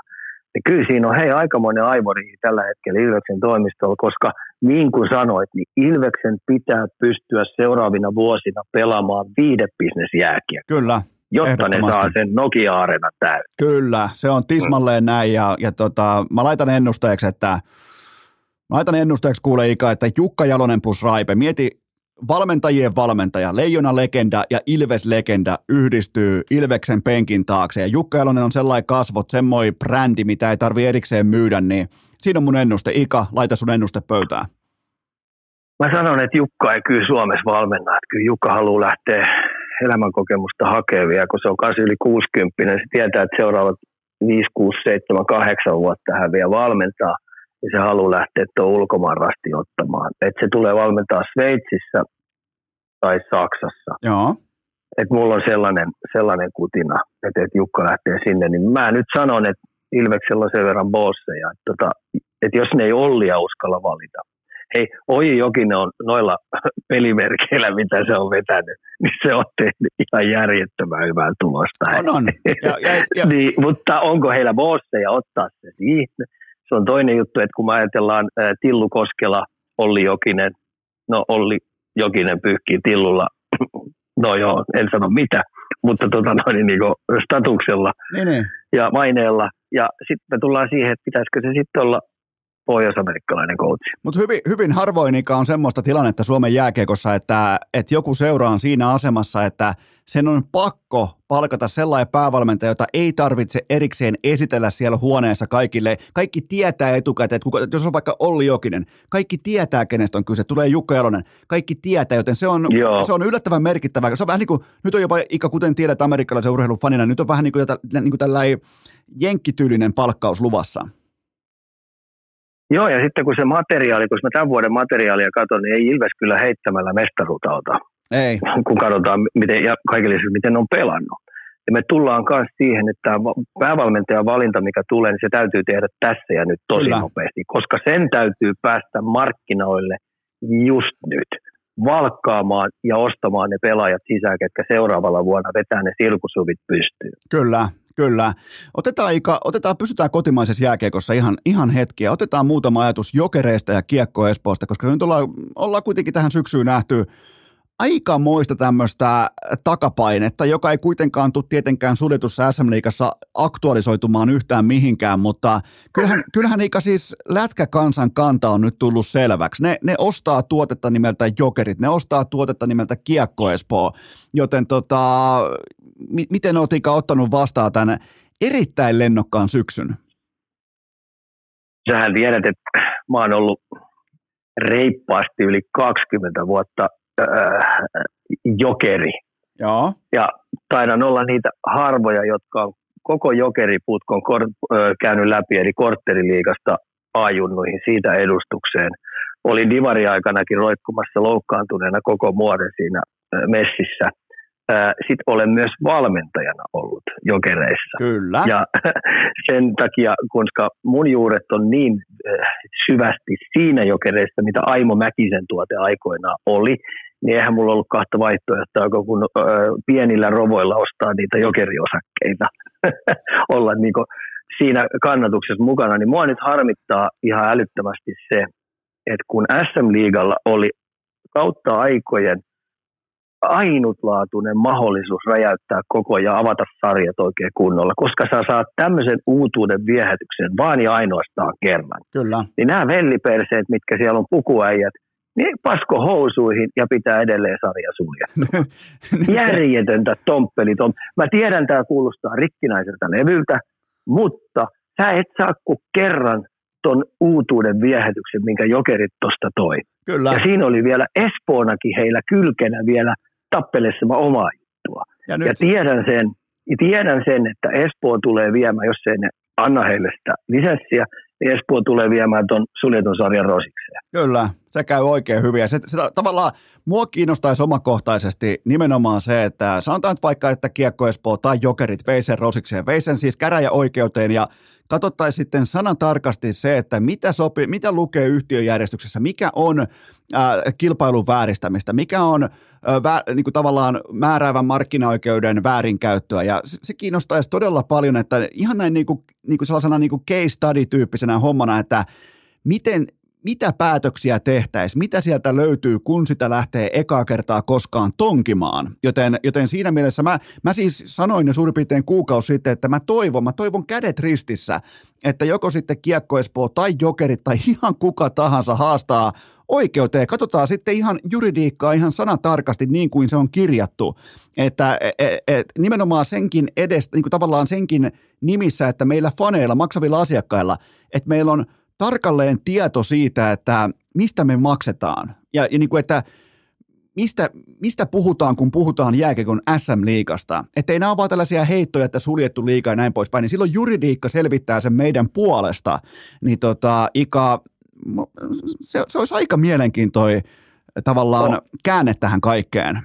Ja kyllä siinä on hei aikamoinen aivori tällä hetkellä Ilveksen toimistolla, koska niin kuin sanoit, niin Ilveksen pitää pystyä seuraavina vuosina pelaamaan viidebisnesjääkiä. Kyllä, jotta ne saa sen Nokia-arena täyteen. Kyllä, se on tismalleen mm. näin ja, ja tota, mä laitan ennusteeksi, että mä laitan ennusteeksi kuule Ika, että Jukka Jalonen plus Raipe, mieti valmentajien valmentaja, Leijona legenda ja Ilves legenda yhdistyy Ilveksen penkin taakse ja Jukka Jalonen on sellainen kasvot, semmoinen brändi, mitä ei tarvi erikseen myydä, niin siinä on mun ennuste. Ika, laita sun ennuste pöytään. Mä sanon, että Jukka ei kyllä Suomessa valmenna, että kyllä Jukka haluaa lähteä elämänkokemusta hakevia, kun se on kanssa yli 60, se tietää, että seuraavat 5, 6, 7, 8 vuotta hän vielä valmentaa, ja se haluaa lähteä tuon ulkomaan rasti ottamaan. Että se tulee valmentaa Sveitsissä tai Saksassa. Joo. Et mulla on sellainen, sellainen kutina, että, että Jukka lähtee sinne, niin mä nyt sanon, että Ilveksellä on sen verran bosseja, että, tota, että jos ne ei Ollia uskalla valita, hei, Oji Jokinen on noilla pelimerkeillä, mitä se on vetänyt, niin se on tehnyt ihan järjettömän hyvää tulosta. On, on. Ja, ja, ja. niin, mutta onko heillä bosseja ottaa se siihen? Se on toinen juttu, että kun me ajatellaan ä, Tillu Koskela, Olli Jokinen, no Olli Jokinen pyyhkii Tillulla, no joo, en sano mitä, mutta tota noin niin kuin statuksella niin, niin. ja maineella. Ja sitten me tullaan siihen, että pitäisikö se sitten olla pohjois-amerikkalainen coachi. Mutta hyvin, hyvin harvoin on semmoista tilannetta Suomen jääkiekossa, että, että joku seura on siinä asemassa, että sen on pakko palkata sellainen päävalmentaja, jota ei tarvitse erikseen esitellä siellä huoneessa kaikille. Kaikki tietää etukäteen, että kuka, jos on vaikka Olli Jokinen, kaikki tietää, kenestä on kyse. Tulee Jukka Jalonen, kaikki tietää, joten se on, se on yllättävän merkittävää. Se on vähän niin kuin, nyt on jopa, Ika, kuten tiedät amerikkalaisen urheilun fanina, nyt on vähän niin kuin, niin kuin tällainen jenkkityylinen palkkaus luvassa. Joo, ja sitten kun se materiaali, kun mä tämän vuoden materiaalia katson, niin ei Ilves kyllä heittämällä mestaruutta ota. Ei. Kun katsotaan, miten, ja kaikille miten ne on pelannut. Ja me tullaan myös siihen, että tämä päävalmentajan valinta, mikä tulee, niin se täytyy tehdä tässä ja nyt tosi Kyllä. nopeasti, koska sen täytyy päästä markkinoille just nyt valkkaamaan ja ostamaan ne pelaajat sisään, ketkä seuraavalla vuonna vetää ne sirkusuvit pystyyn. Kyllä, Kyllä. Otetaan, Ika, otetaan, pysytään kotimaisessa jääkiekossa ihan, ihan hetkiä. Otetaan muutama ajatus jokereista ja kiekko Espoosta, koska nyt ollaan, ollaan kuitenkin tähän syksyyn nähty aika muista tämmöistä takapainetta, joka ei kuitenkaan tule tietenkään suljetussa SM-liigassa aktualisoitumaan yhtään mihinkään, mutta kyllähän, kyllähän Ika siis lätkäkansan kanta on nyt tullut selväksi. Ne, ne ostaa tuotetta nimeltä Jokerit, ne ostaa tuotetta nimeltä Kiekko Espoo, joten tota, mi- miten olet Ika ottanut vastaan tämän erittäin lennokkaan syksyn? Sähän tiedät, että mä oon ollut reippaasti yli 20 vuotta äh, jokeri. Joo. Ja taidan olla niitä harvoja, jotka on koko jokeriputkon kor- äh, käynyt läpi, eli kortteriliigasta ajunnuihin siitä edustukseen. Olin divari-aikanakin roikkumassa loukkaantuneena koko muoden siinä messissä. Sitten olen myös valmentajana ollut jokereissa. Kyllä. Ja sen takia, koska mun juuret on niin syvästi siinä jokereissa, mitä Aimo Mäkisen tuote aikoinaan oli, niin eihän mulla ollut kahta vaihtoehtoa, kun ö, pienillä rovoilla ostaa niitä jokeriosakkeita, olla niin siinä kannatuksessa mukana, niin mua nyt harmittaa ihan älyttömästi se, että kun SM-liigalla oli kautta aikojen ainutlaatuinen mahdollisuus räjäyttää koko ja avata sarjat oikein kunnolla, koska sä saat tämmöisen uutuuden viehätyksen vaan ja ainoastaan kerran. Kyllä. Niin nämä velliperseet, mitkä siellä on pukuäijät, niin pasko housuihin ja pitää edelleen sarja suljettua. Järjetöntä tomppeli. Tom. Mä tiedän, tämä kuulostaa rikkinäiseltä levyltä, mutta sä et saa kuin kerran ton uutuuden viehätyksen, minkä jokerit tosta toi. Kyllä. Ja siinä oli vielä Espoonakin heillä kylkenä vielä tappelessa omaa juttua. Ja, ja tiedän, sen, tiedän sen, että Espoo tulee viemään, jos ei ne anna heille sitä lisenssiä, Espoo tulee viemään tuon suljetun sarjan rosikseen. Kyllä, se käy oikein hyvin. Ja se, se, tavallaan mua kiinnostaisi omakohtaisesti nimenomaan se, että sanotaan nyt vaikka, että Kiekko Espoo tai Jokerit vei sen rosikseen, vei sen siis käräjäoikeuteen ja katsottaisiin sitten sanan tarkasti se, että mitä, sopi, mitä lukee yhtiöjärjestyksessä, mikä on äh, kilpailun vääristämistä, mikä on vä, niin kuin tavallaan määräävän markkinaoikeuden väärinkäyttöä. Ja se, se kiinnostaisi todella paljon, että ihan näin niin kuin, niin kuin sellaisena niin kuin case study-tyyppisenä hommana, että miten, mitä päätöksiä tehtäisiin, mitä sieltä löytyy, kun sitä lähtee ekaa kertaa koskaan tonkimaan. Joten, joten siinä mielessä mä, mä siis sanoin jo suurin piirtein kuukausi sitten, että mä toivon, mä toivon kädet ristissä, että joko sitten Kiekko Espoo tai Jokerit tai ihan kuka tahansa haastaa oikeuteen. Katsotaan sitten ihan juridiikkaa ihan sanatarkasti niin kuin se on kirjattu. Että et, et, e, nimenomaan senkin edestä, niin kuin tavallaan senkin nimissä, että meillä faneilla, maksavilla asiakkailla, että meillä on – tarkalleen tieto siitä, että mistä me maksetaan ja, ja niin kuin, että mistä, mistä puhutaan, kun puhutaan jääkekon SM-liigasta. Että ei nämä ole vaan tällaisia heittoja, että suljettu liiga ja näin poispäin, niin silloin juridiikka selvittää sen meidän puolesta. Niin tota, Ika, se, se olisi aika mielenkiintoinen tavallaan no. käänne tähän kaikkeen.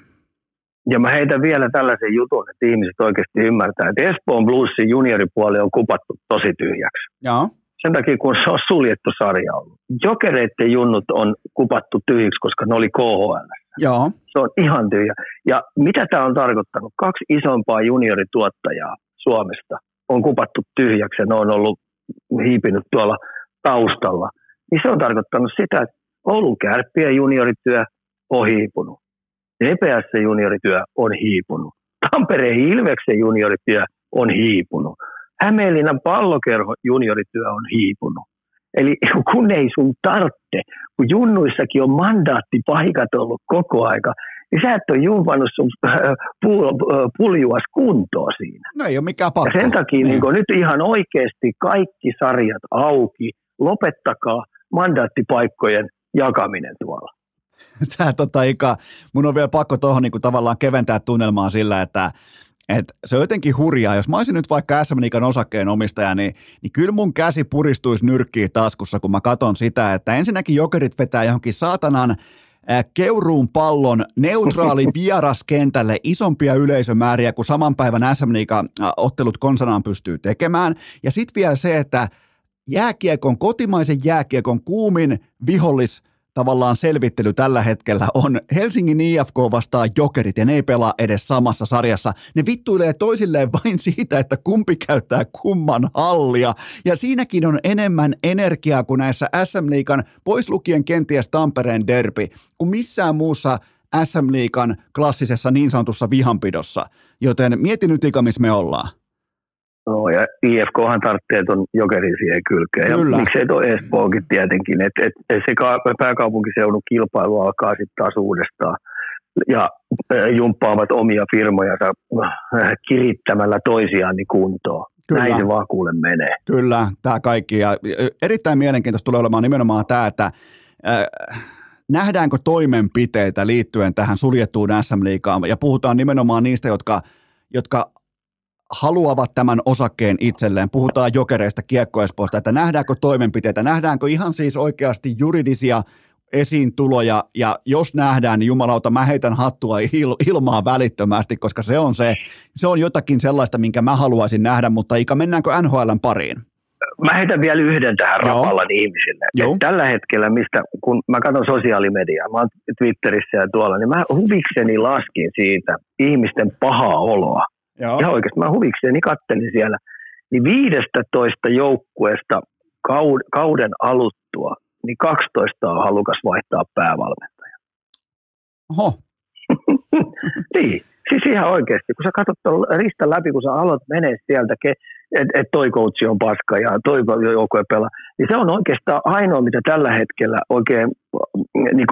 Ja mä heitän vielä tällaisen jutun, että ihmiset oikeasti ymmärtää, että Espoon Bluesin junioripuoli on kupattu tosi tyhjäksi. Joo sen takia, kun se on suljettu sarja ollut. Jokereiden junnut on kupattu tyhjiksi, koska ne oli KHL. Joo. Se on ihan tyhjä. Ja mitä tämä on tarkoittanut? Kaksi isompaa juniorituottajaa Suomesta on kupattu tyhjäksi ja ne on ollut hiipinyt tuolla taustalla. Niin se on tarkoittanut sitä, että Oulun kärppien juniorityö on hiipunut. EPS juniorityö on hiipunut. Tampereen Ilveksen juniorityö on hiipunut. Hämeenlinnan pallokerho juniorityö on hiipunut. Eli kun ei sun tarvitse, kun junnuissakin on mandaattipaikat ollut koko aika, niin sä et ole jumpannut sun äh, äh, puljuas kuntoa siinä. No ei ole mikään pakko. Ja sen takia niin. Niin nyt ihan oikeasti kaikki sarjat auki, lopettakaa mandaattipaikkojen jakaminen tuolla. Tämä tota, Ika, mun on vielä pakko tuohon niin tavallaan keventää tunnelmaa sillä, että et se on jotenkin hurjaa. Jos mä olisin nyt vaikka SM Liikan osakkeen omistaja, niin, niin kyllä mun käsi puristuisi nyrkkiin taskussa, kun mä katson sitä, että ensinnäkin jokerit vetää johonkin saatanan keuruun pallon neutraali vieraskentälle isompia yleisömääriä kuin saman päivän SM ottelut konsanaan pystyy tekemään. Ja sitten vielä se, että jääkiekon, kotimaisen jääkiekon kuumin vihollis tavallaan selvittely tällä hetkellä on Helsingin IFK vastaa jokerit ja ne ei pelaa edes samassa sarjassa. Ne vittuilee toisilleen vain siitä, että kumpi käyttää kumman hallia. Ja siinäkin on enemmän energiaa kuin näissä SM Liikan, pois lukien kenties Tampereen derby, kuin missään muussa SM Liikan klassisessa niin sanotussa vihanpidossa. Joten mieti nyt, missä me ollaan. No, ja IFKhan tarvitsee tuon jokerin siihen kylkeen. Kyllä. Ja miksei tuo Espookin tietenkin. Et, et, et se pääkaupunkiseudun kilpailu alkaa sitten taas uudestaan. Ja jumppaavat omia firmojansa äh, kirittämällä toisiaan niin kuntoon. Kyllä. Näin se vaan kuule menee. Kyllä, tämä kaikki. Ja erittäin mielenkiintoista tulee olemaan nimenomaan tämä, että äh, nähdäänkö toimenpiteitä liittyen tähän suljettuun SM-liigaan. Ja puhutaan nimenomaan niistä, jotka jotka haluavat tämän osakkeen itselleen. Puhutaan jokereista, kiekkoespoista, että nähdäänkö toimenpiteitä, nähdäänkö ihan siis oikeasti juridisia esiintuloja, ja jos nähdään, niin jumalauta, mä heitän hattua il- ilmaa välittömästi, koska se on, se, se on jotakin sellaista, minkä mä haluaisin nähdä, mutta Ika, mennäänkö NHLn pariin? Mä heitän vielä yhden tähän rapallan ihmisille. Joo. tällä hetkellä, mistä, kun mä katson sosiaalimediaa, mä oon Twitterissä ja tuolla, niin mä huvikseni laskin siitä ihmisten pahaa oloa Joo. Ihan oikeasti, mä huvikseni kattelin siellä. Niin 15 joukkueesta kauden aluttua, niin 12 on halukas vaihtaa päävalmentaja. Oho. niin, siis ihan oikeasti, kun sä katsot rista läpi, kun sä aloit menee sieltä, että et toi coachi on paska ja toi joukkue pelaa, niin se on oikeastaan ainoa, mitä tällä hetkellä oikein niin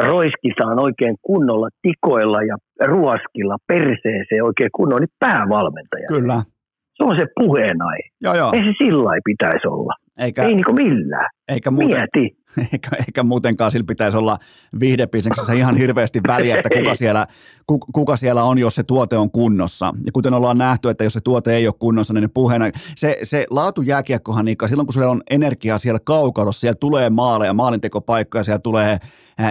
roiskitaan oikein kunnolla tikoilla ja ruoskilla perseeseen oikein kunnolla, niin päävalmentaja. Kyllä. Se on se puheenaihe. Joo, joo. Ei se sillä pitäisi olla. Eikä, ei niin millään. Eikä muuten, Mieti. Eikä, eikä muutenkaan sillä pitäisi olla viihdebisneksessä ihan hirveästi väliä, että kuka siellä, kuka siellä on, jos se tuote on kunnossa. Ja kuten ollaan nähty, että jos se tuote ei ole kunnossa, niin puheena, se, se laatu jääkiekkohan, niin silloin kun siellä on energiaa siellä kaukalossa, siellä tulee maaleja, maalintekopaikkoja, siellä tulee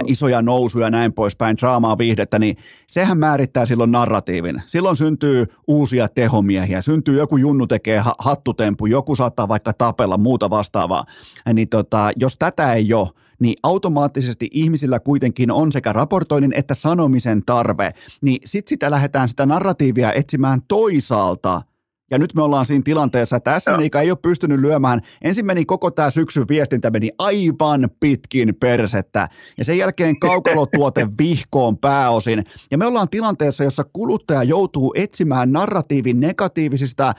isoja nousuja ja näin poispäin, draamaa, viihdettä, niin sehän määrittää silloin narratiivin. Silloin syntyy uusia tehomiehiä, syntyy joku junnu tekee hattutempu, joku saattaa vaikka tapella, muuta vastaavaa. Niin tota, jos tätä ei ole, niin automaattisesti ihmisillä kuitenkin on sekä raportoinnin että sanomisen tarve, niin sitten sitä lähdetään sitä narratiivia etsimään toisaalta – ja nyt me ollaan siinä tilanteessa, että SM Liiga ei ole pystynyt lyömään. Ensin meni koko tämä syksyn viestintä meni aivan pitkin persettä. Ja sen jälkeen kaukalotuote vihkoon pääosin. Ja me ollaan tilanteessa, jossa kuluttaja joutuu etsimään narratiivin negatiivisista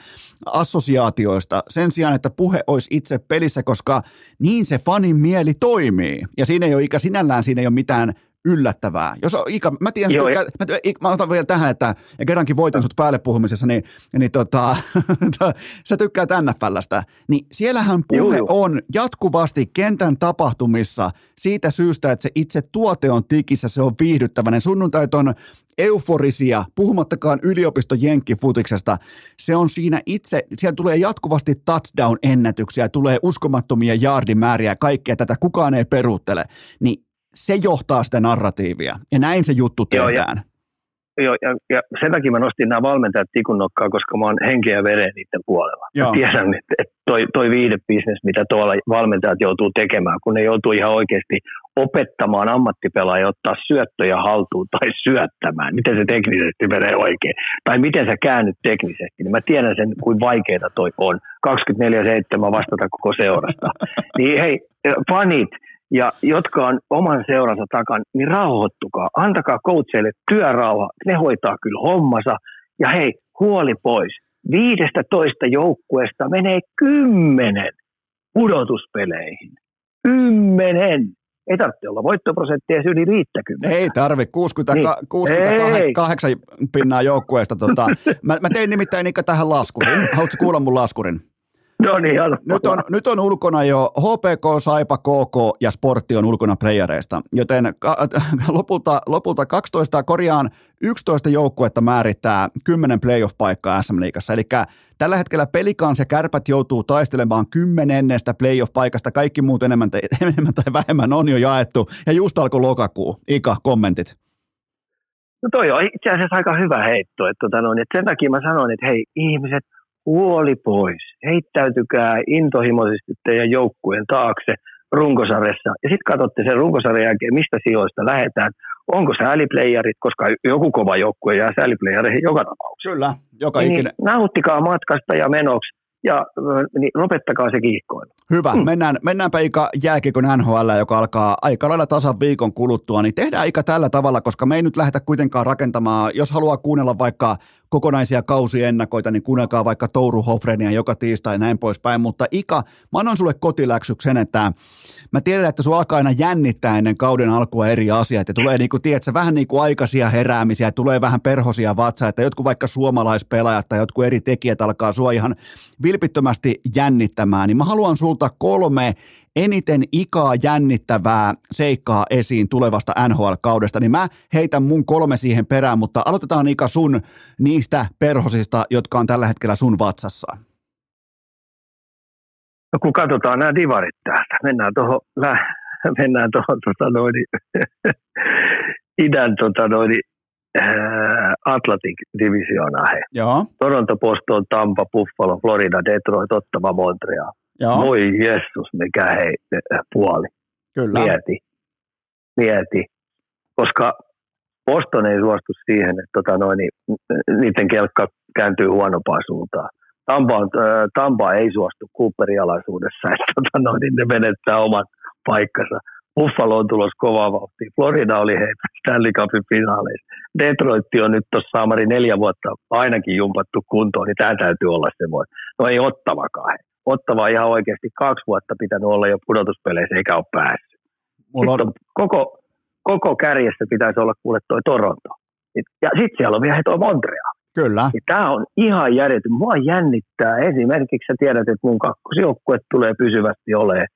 assosiaatioista sen sijaan, että puhe olisi itse pelissä, koska niin se fanin mieli toimii. Ja siinä ei ole ikä sinällään, siinä ei ole mitään yllättävää. Jos Ika, mä tiedän, Joo, tykkää, mä, mä, otan vielä tähän, että ja kerrankin voitan sut päälle puhumisessa, niin, niin tota, sä tykkää NFLstä, niin siellähän puhe Joo, on jatkuvasti kentän tapahtumissa siitä syystä, että se itse tuote on tikissä, se on viihdyttäväinen. Sunnuntait on euforisia, puhumattakaan yliopiston jenkkifutiksesta. Se on siinä itse, siellä tulee jatkuvasti touchdown-ennätyksiä, tulee uskomattomia jaardimääriä, kaikkea tätä kukaan ei peruuttele. Niin se johtaa sitä narratiivia. Ja näin se juttu tehdään. Joo, ja, joo, ja, ja sen takia mä nostin nämä valmentajat tikun nokkaa, koska mä oon henkeä ja veren niiden puolella. Joo. Mä tiedän, että, että toi, toi viidebisnes, mitä tuolla valmentajat joutuu tekemään, kun ne joutuu ihan oikeasti opettamaan ammattipelaajia ottaa syöttöjä haltuun tai syöttämään, miten se teknisesti menee oikein, tai miten sä käännyt teknisesti, niin mä tiedän sen, kuin vaikeita toi on. 24-7 vastata koko seurasta. niin hei, fanit, ja jotka on oman seuransa takan, niin rauhoittukaa. Antakaa coacheille työrauha, ne hoitaa kyllä hommansa. Ja hei, huoli pois. Viidestä toista joukkueesta menee kymmenen pudotuspeleihin. Kymmenen. Ei tarvitse olla voittoprosenttia edes yli 50. Ei tarvi, 60, Niin. 68 pinnaa joukkueesta. Tota, mä, mä tein nimittäin Ika tähän laskurin. Haluatko kuulla mun laskurin? No niin, anna Nyt on, nyt on ulkona jo HPK, Saipa, KK ja Sportti on ulkona playereista, joten ka- lopulta, lopulta 12, korjaan 11 joukkuetta määrittää 10 playoff-paikkaa SM-liigassa. Eli tällä hetkellä Pelikans ja Kärpät joutuu taistelemaan kymmenennestä playoff-paikasta. Kaikki muut enemmän, tai, enemmän tai vähemmän on jo jaettu. Ja just alkoi lokakuu. Ika, kommentit. No toi on itse asiassa aika hyvä heitto. Että, tota noin, että sen takia mä sanoin, että hei ihmiset, huoli pois. Heittäytykää intohimoisesti teidän joukkueen taakse runkosarjassa. Ja sitten katsotte sen runkosarjan jälkeen, mistä sijoista lähdetään. Onko sääliplayerit, koska joku kova joukkue jää sääliplayereihin joka tapauksessa. Kyllä, joka Niin, ikinen. nauttikaa matkasta ja menoksi ja ö, niin lopettakaa se kiihkoilu. Hyvä, Mm. mennään, mennäänpä Ika jääkiekon NHL, joka alkaa aika lailla tasan viikon kuluttua, niin tehdään Ika tällä tavalla, koska me ei nyt lähdetä kuitenkaan rakentamaan, jos haluaa kuunnella vaikka kokonaisia kausiennakoita, niin kuunnelkaa vaikka Touru Hofrenia joka tiistai ja näin poispäin, mutta Ika, mä annan sulle kotiläksyksi sen, että mä tiedän, että sun alkaa aina jännittää ennen kauden alkua eri asiat, ja tulee niinku, tiedätkö, vähän niin kuin aikaisia heräämisiä, tulee vähän perhosia vatsaa, että jotkut vaikka suomalaispelaajat tai jotkut eri tekijät alkaa sua ihan vilpittömästi jännittämään, niin mä haluan sulta kolme eniten ikaa jännittävää seikkaa esiin tulevasta NHL-kaudesta, niin mä heitän mun kolme siihen perään, mutta aloitetaan Ika sun niistä perhosista, jotka on tällä hetkellä sun vatsassa. No kun katsotaan nämä divarit täältä, mennään tuohon mennään tuohon tota noin, idän tota noin, Atlantic divisioonaan. He. Joo, Toronto, Boston, Tampa, Buffalo, Florida, Detroit, Ottava, Montreal. Joo, Voi Jessus, mikä hei äh, puoli. kyllä. Mieti. Mieti. Koska Boston ei suostu siihen, että tota noin, niiden kelkka kääntyy huonompaan suuntaan. Tampa, on, äh, Tampa ei suostu Cooperin alaisuudessa, että tota noin, niin ne menettää oman paikkansa. Buffalo on tulossa kovaa vauhtia. Florida oli heitä Stanley Cupin finaaleissa. Detroit on nyt tuossa saamari neljä vuotta ainakin jumpattu kuntoon, niin tämä täytyy olla se vuosi. No ei ottavakaan. Ottava ihan oikeasti kaksi vuotta pitänyt olla jo pudotuspeleissä eikä ole päässyt. Mulla on, on koko, koko kärjessä pitäisi olla kuule toi Toronto. Ja sitten siellä on vielä toi Montreal. kyllä, Tämä on ihan järjetön. Mua jännittää esimerkiksi, sä tiedät, että mun kakkosjoukkue tulee pysyvästi olemaan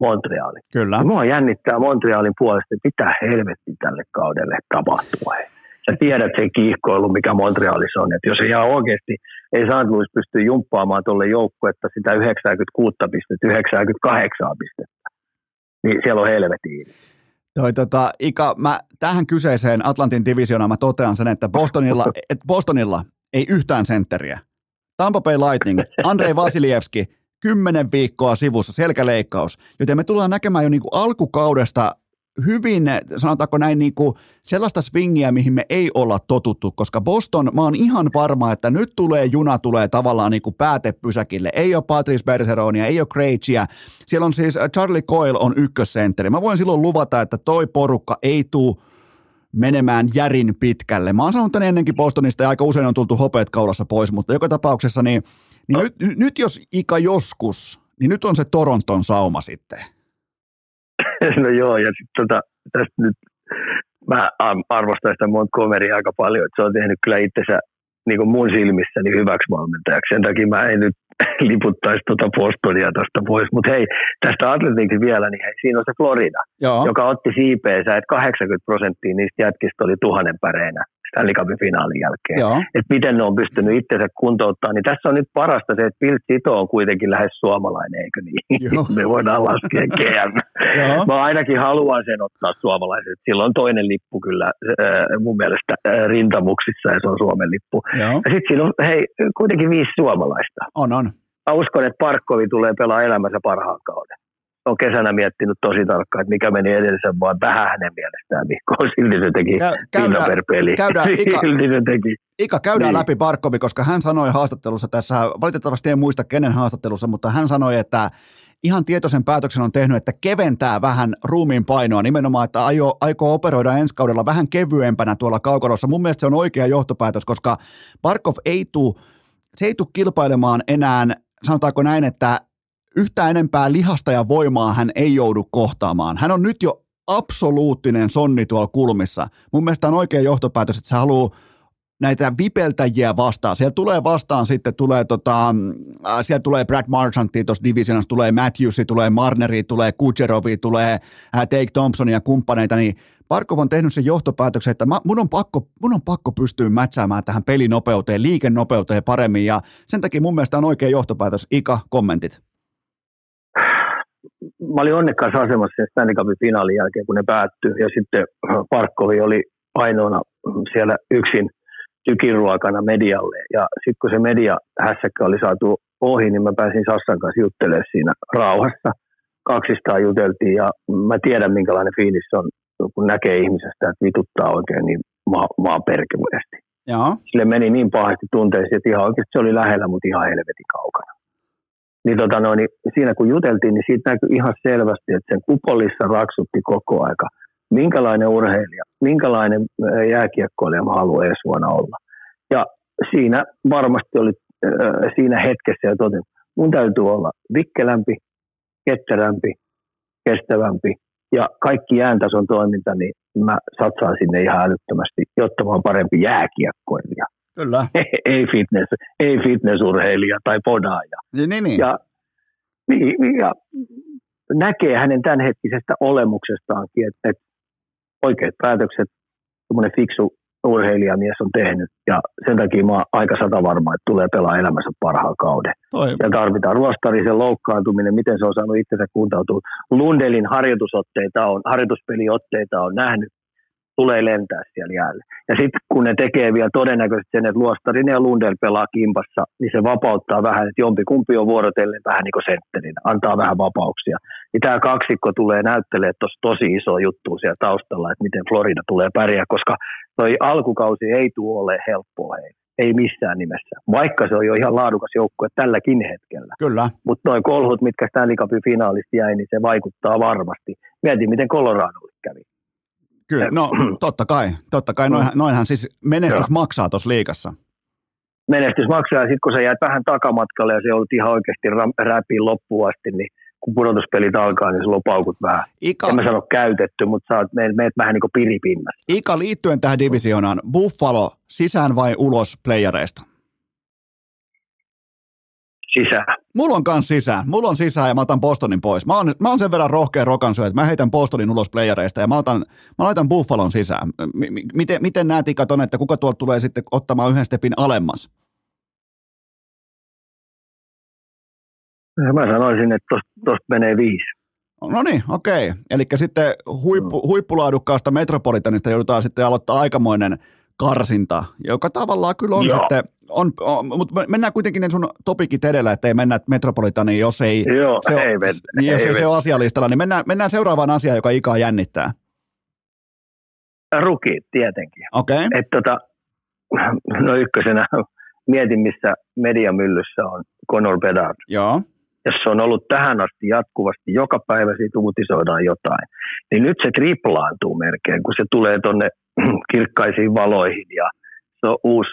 Montreali. kyllä. Ja mua jännittää Montrealin puolesta, että mitä helvetti tälle kaudelle tapahtuu. Sä tiedät sen kiihkoilu, mikä Montrealissa on. Että jos ei ihan oikeasti, ei St. Louis pysty jumppaamaan tuolle joukkuetta sitä 96 pistettä, 98 pistettä, niin siellä on helvetin. Toi, tota, Ika, mä tähän kyseiseen Atlantin divisioonaan mä totean sen, että Bostonilla, et Bostonilla ei yhtään sentteriä. Tampa Bay Lightning, Andrei Vasilievski, kymmenen viikkoa sivussa, selkäleikkaus. Joten me tullaan näkemään jo niin kuin alkukaudesta hyvin, sanotaanko näin, niin kuin sellaista swingiä, mihin me ei olla totuttu, koska Boston, mä oon ihan varma, että nyt tulee, juna tulee tavallaan niin kuin päätepysäkille. Ei ole Patrice Bergeronia, ei ole Krejciä. Siellä on siis äh, Charlie Coyle on ykkössentteri. Mä voin silloin luvata, että toi porukka ei tule menemään järin pitkälle. Mä oon sanonut tän ennenkin Bostonista ja aika usein on tultu hopeet kaulassa pois, mutta joka tapauksessa niin, niin nyt, nyt jos Ika joskus, niin nyt on se Toronton sauma sitten. No joo, ja sitten tota, tästä nyt mä ar- arvostan sitä Montgomerya aika paljon, että se on tehnyt kyllä itsensä niin kuin mun silmissäni hyväksi valmentajaksi. Sen takia mä en nyt liputtaisi tuota Bostonia tästä pois. Mutta hei, tästä Atlantikin vielä, niin hei, siinä on se Florida, Joo, joka otti siipeensä, että 80 prosenttia niistä jätkistä oli tuhannen päreinä Stanley Cupin finaalin jälkeen. joo, Että miten ne on pystynyt itsensä kuntouttaa, niin tässä on nyt parasta se, että Bill Sito on kuitenkin lähes suomalainen, eikö niin? Joo. Me voidaan laskea GM. Mä ainakin haluan sen ottaa suomalaiset. Sillä on toinen lippu kyllä äh, mun mielestä äh, rintamuksissa ja se on Suomen lippu. joo. Ja sitten siinä on hei, kuitenkin viisi suomalaista. On, on. Mä uskon, että Parkkovi tulee pelaa elämänsä parhaan kauden. On kesänä miettinyt tosi tarkkaan, että mikä meni edellisen vaan vähän hänen mielestään vihkoon. Silti se teki Kä- pinnan käydään- per peli. käydään ika- Silti se teki. Ika, käydään Niin. läpi Barkovi, koska hän sanoi haastattelussa tässä, valitettavasti en muista kenen haastattelussa, mutta hän sanoi, että ihan tietoisen päätöksen on tehnyt, että keventää vähän ruumiin painoa nimenomaan, että aio, aikoo operoida ensi kaudella vähän kevyempänä tuolla kaukalossa. Mun mielestä se on oikea johtopäätös, koska Barkov ei tuu, se ei tule kilpailemaan enää, sanotaanko näin, että yhtä enempää lihasta ja voimaa hän ei joudu kohtaamaan. Hän on nyt jo absoluuttinen sonni tuolla kulmissa. Mun mielestä on oikea johtopäätös, että se haluaa näitä vipeltäjiä vastaan. Siellä tulee vastaan sitten, tulee tota, äh, siellä tulee Brad Marchantti tuossa divisionassa, tulee Matthewsi, tulee Marneri, tulee Kucherovi, tulee äh, Take Thompson ja kumppaneita, niin Parkov on tehnyt sen johtopäätöksen, että mä, mun, on pakko, mun on pakko pystyä mätsäämään tähän pelinopeuteen, liikennopeuteen paremmin, ja sen takia mun mielestä on oikea johtopäätös. Ika, kommentit. Mä olin onnekkaassa asemassa sen Stanley Cupin finaalin jälkeen, kun ne päättyi, ja sitten Parkkovi oli ainoana siellä yksin – tykiruokana medialle. Ja sitten kun se media hässäkkä oli saatu ohi, niin mä pääsin Sassan kanssa juttelemaan siinä rauhassa. Kaksistaan juteltiin ja mä tiedän minkälainen fiilis on, kun näkee ihmisestä, että vituttaa oikein niin maa, maa perkemuisesti. Sille meni niin pahasti tunteisiin, että ihan oikeasti se oli lähellä, mutta ihan helvetin kaukana. Niin, tota noin, niin siinä kun juteltiin, niin siitä näkyi ihan selvästi, että sen kupolissa raksutti koko aika – minkälainen urheilija, minkälainen jääkiekkoilija mä haluan ensi vuonna olla. Ja siinä varmasti oli siinä hetkessä ja toten, mun täytyy olla vikkelämpi, ketterämpi, kestävämpi ja kaikki jääntason toiminta, niin mä satsaan sinne ihan älyttömästi, jotta mä oon parempi jääkiekkoilija. Kyllä. ei, fitness, ei fitnessurheilija tai podaaja. Niin, niin, niin. Ja, niin, ja näkee hänen tämänhetkisestä olemuksestaankin, että, että oikeat päätökset semmoinen fiksu urheilijamies on tehnyt. Ja sen takia mä oon aika sata varma, että tulee pelaa elämänsä parhaan kauden. Toi. Ja tarvitaan ruostarisen loukkaantuminen, miten se on saanut itsensä kuntautua. Lundelin harjoitusotteita on, harjoituspeliotteita on nähnyt tulee lentää siellä jäälle. Ja sitten kun ne tekee vielä todennäköisesti sen, että Luostarinen ja Lundell pelaa kimpassa, niin se vapauttaa vähän, että jompi kumpi on vuorotellen vähän niin kuin sentterin, antaa vähän vapauksia. Niin tämä kaksikko tulee näyttelemään tuossa tosi iso juttu siellä taustalla, että miten Florida tulee pärjää, koska toi alkukausi ei tule ole helppoa heille. Ei missään nimessä, vaikka se on jo ihan laadukas joukkue tälläkin hetkellä. Kyllä. Mutta noin kolhut, mitkä Stanley Cupin finaalista jäi, niin se vaikuttaa varmasti. Mietin, miten Coloradolle kävi Kyllä, no totta kai, totta kai. Noinhan, noinhan siis menestys Joo. maksaa tuossa liikassa. Menestys maksaa ja sitten kun sä jäät vähän takamatkalle ja se on ihan oikeasti räpiin loppuun asti, niin kun pudotuspelit alkaa, niin sulla on paukut vähän. Ika, en mä sano käytetty, mutta sä oot, meet, meet vähän niin kuin piripinnassa. Ika, liittyen tähän divisioonaan, Buffalo sisään vai ulos playereista? Sisään. Mulla on kans sisään. Mulla on sisään ja mä otan Bostonin pois. Mä oon, mä oon sen verran rohkea rokansyö, että mä heitän Bostonin ulos playereista ja mä, otan, mä laitan Buffalon sisään. M- miten, miten näet Ika ton, että kuka tuolta tulee sitten ottamaan yhden stepin alemmas? Mä sanoisin, että tosta, tosta menee viisi. No niin, okei. Eli sitten huippu, huippulaadukkaasta Metropolitanista joudutaan sitten aloittaa aikamoinen karsinta, joka tavallaan kyllä on Joo. sitten on, on, mutta mennään kuitenkin ne sun topikit edellä, ettei mennä Metropolitaniin, jos ei, Joo, se, ei, mennä, niin, jos ei, ei se ole asialistalla, niin mennään, mennään seuraavaan asiaan, joka ikaa jännittää. Ruki, tietenkin. Okei. Okay. tota, no ykkösenä mietin, missä mediamyllyssä on Conor Bedard. Joo. Jos se on ollut tähän asti jatkuvasti, joka päivä siitä uutisoidaan jotain, niin nyt se triplaantuu melkein, kun se tulee tuonne kirkkaisiin valoihin ja se on uusi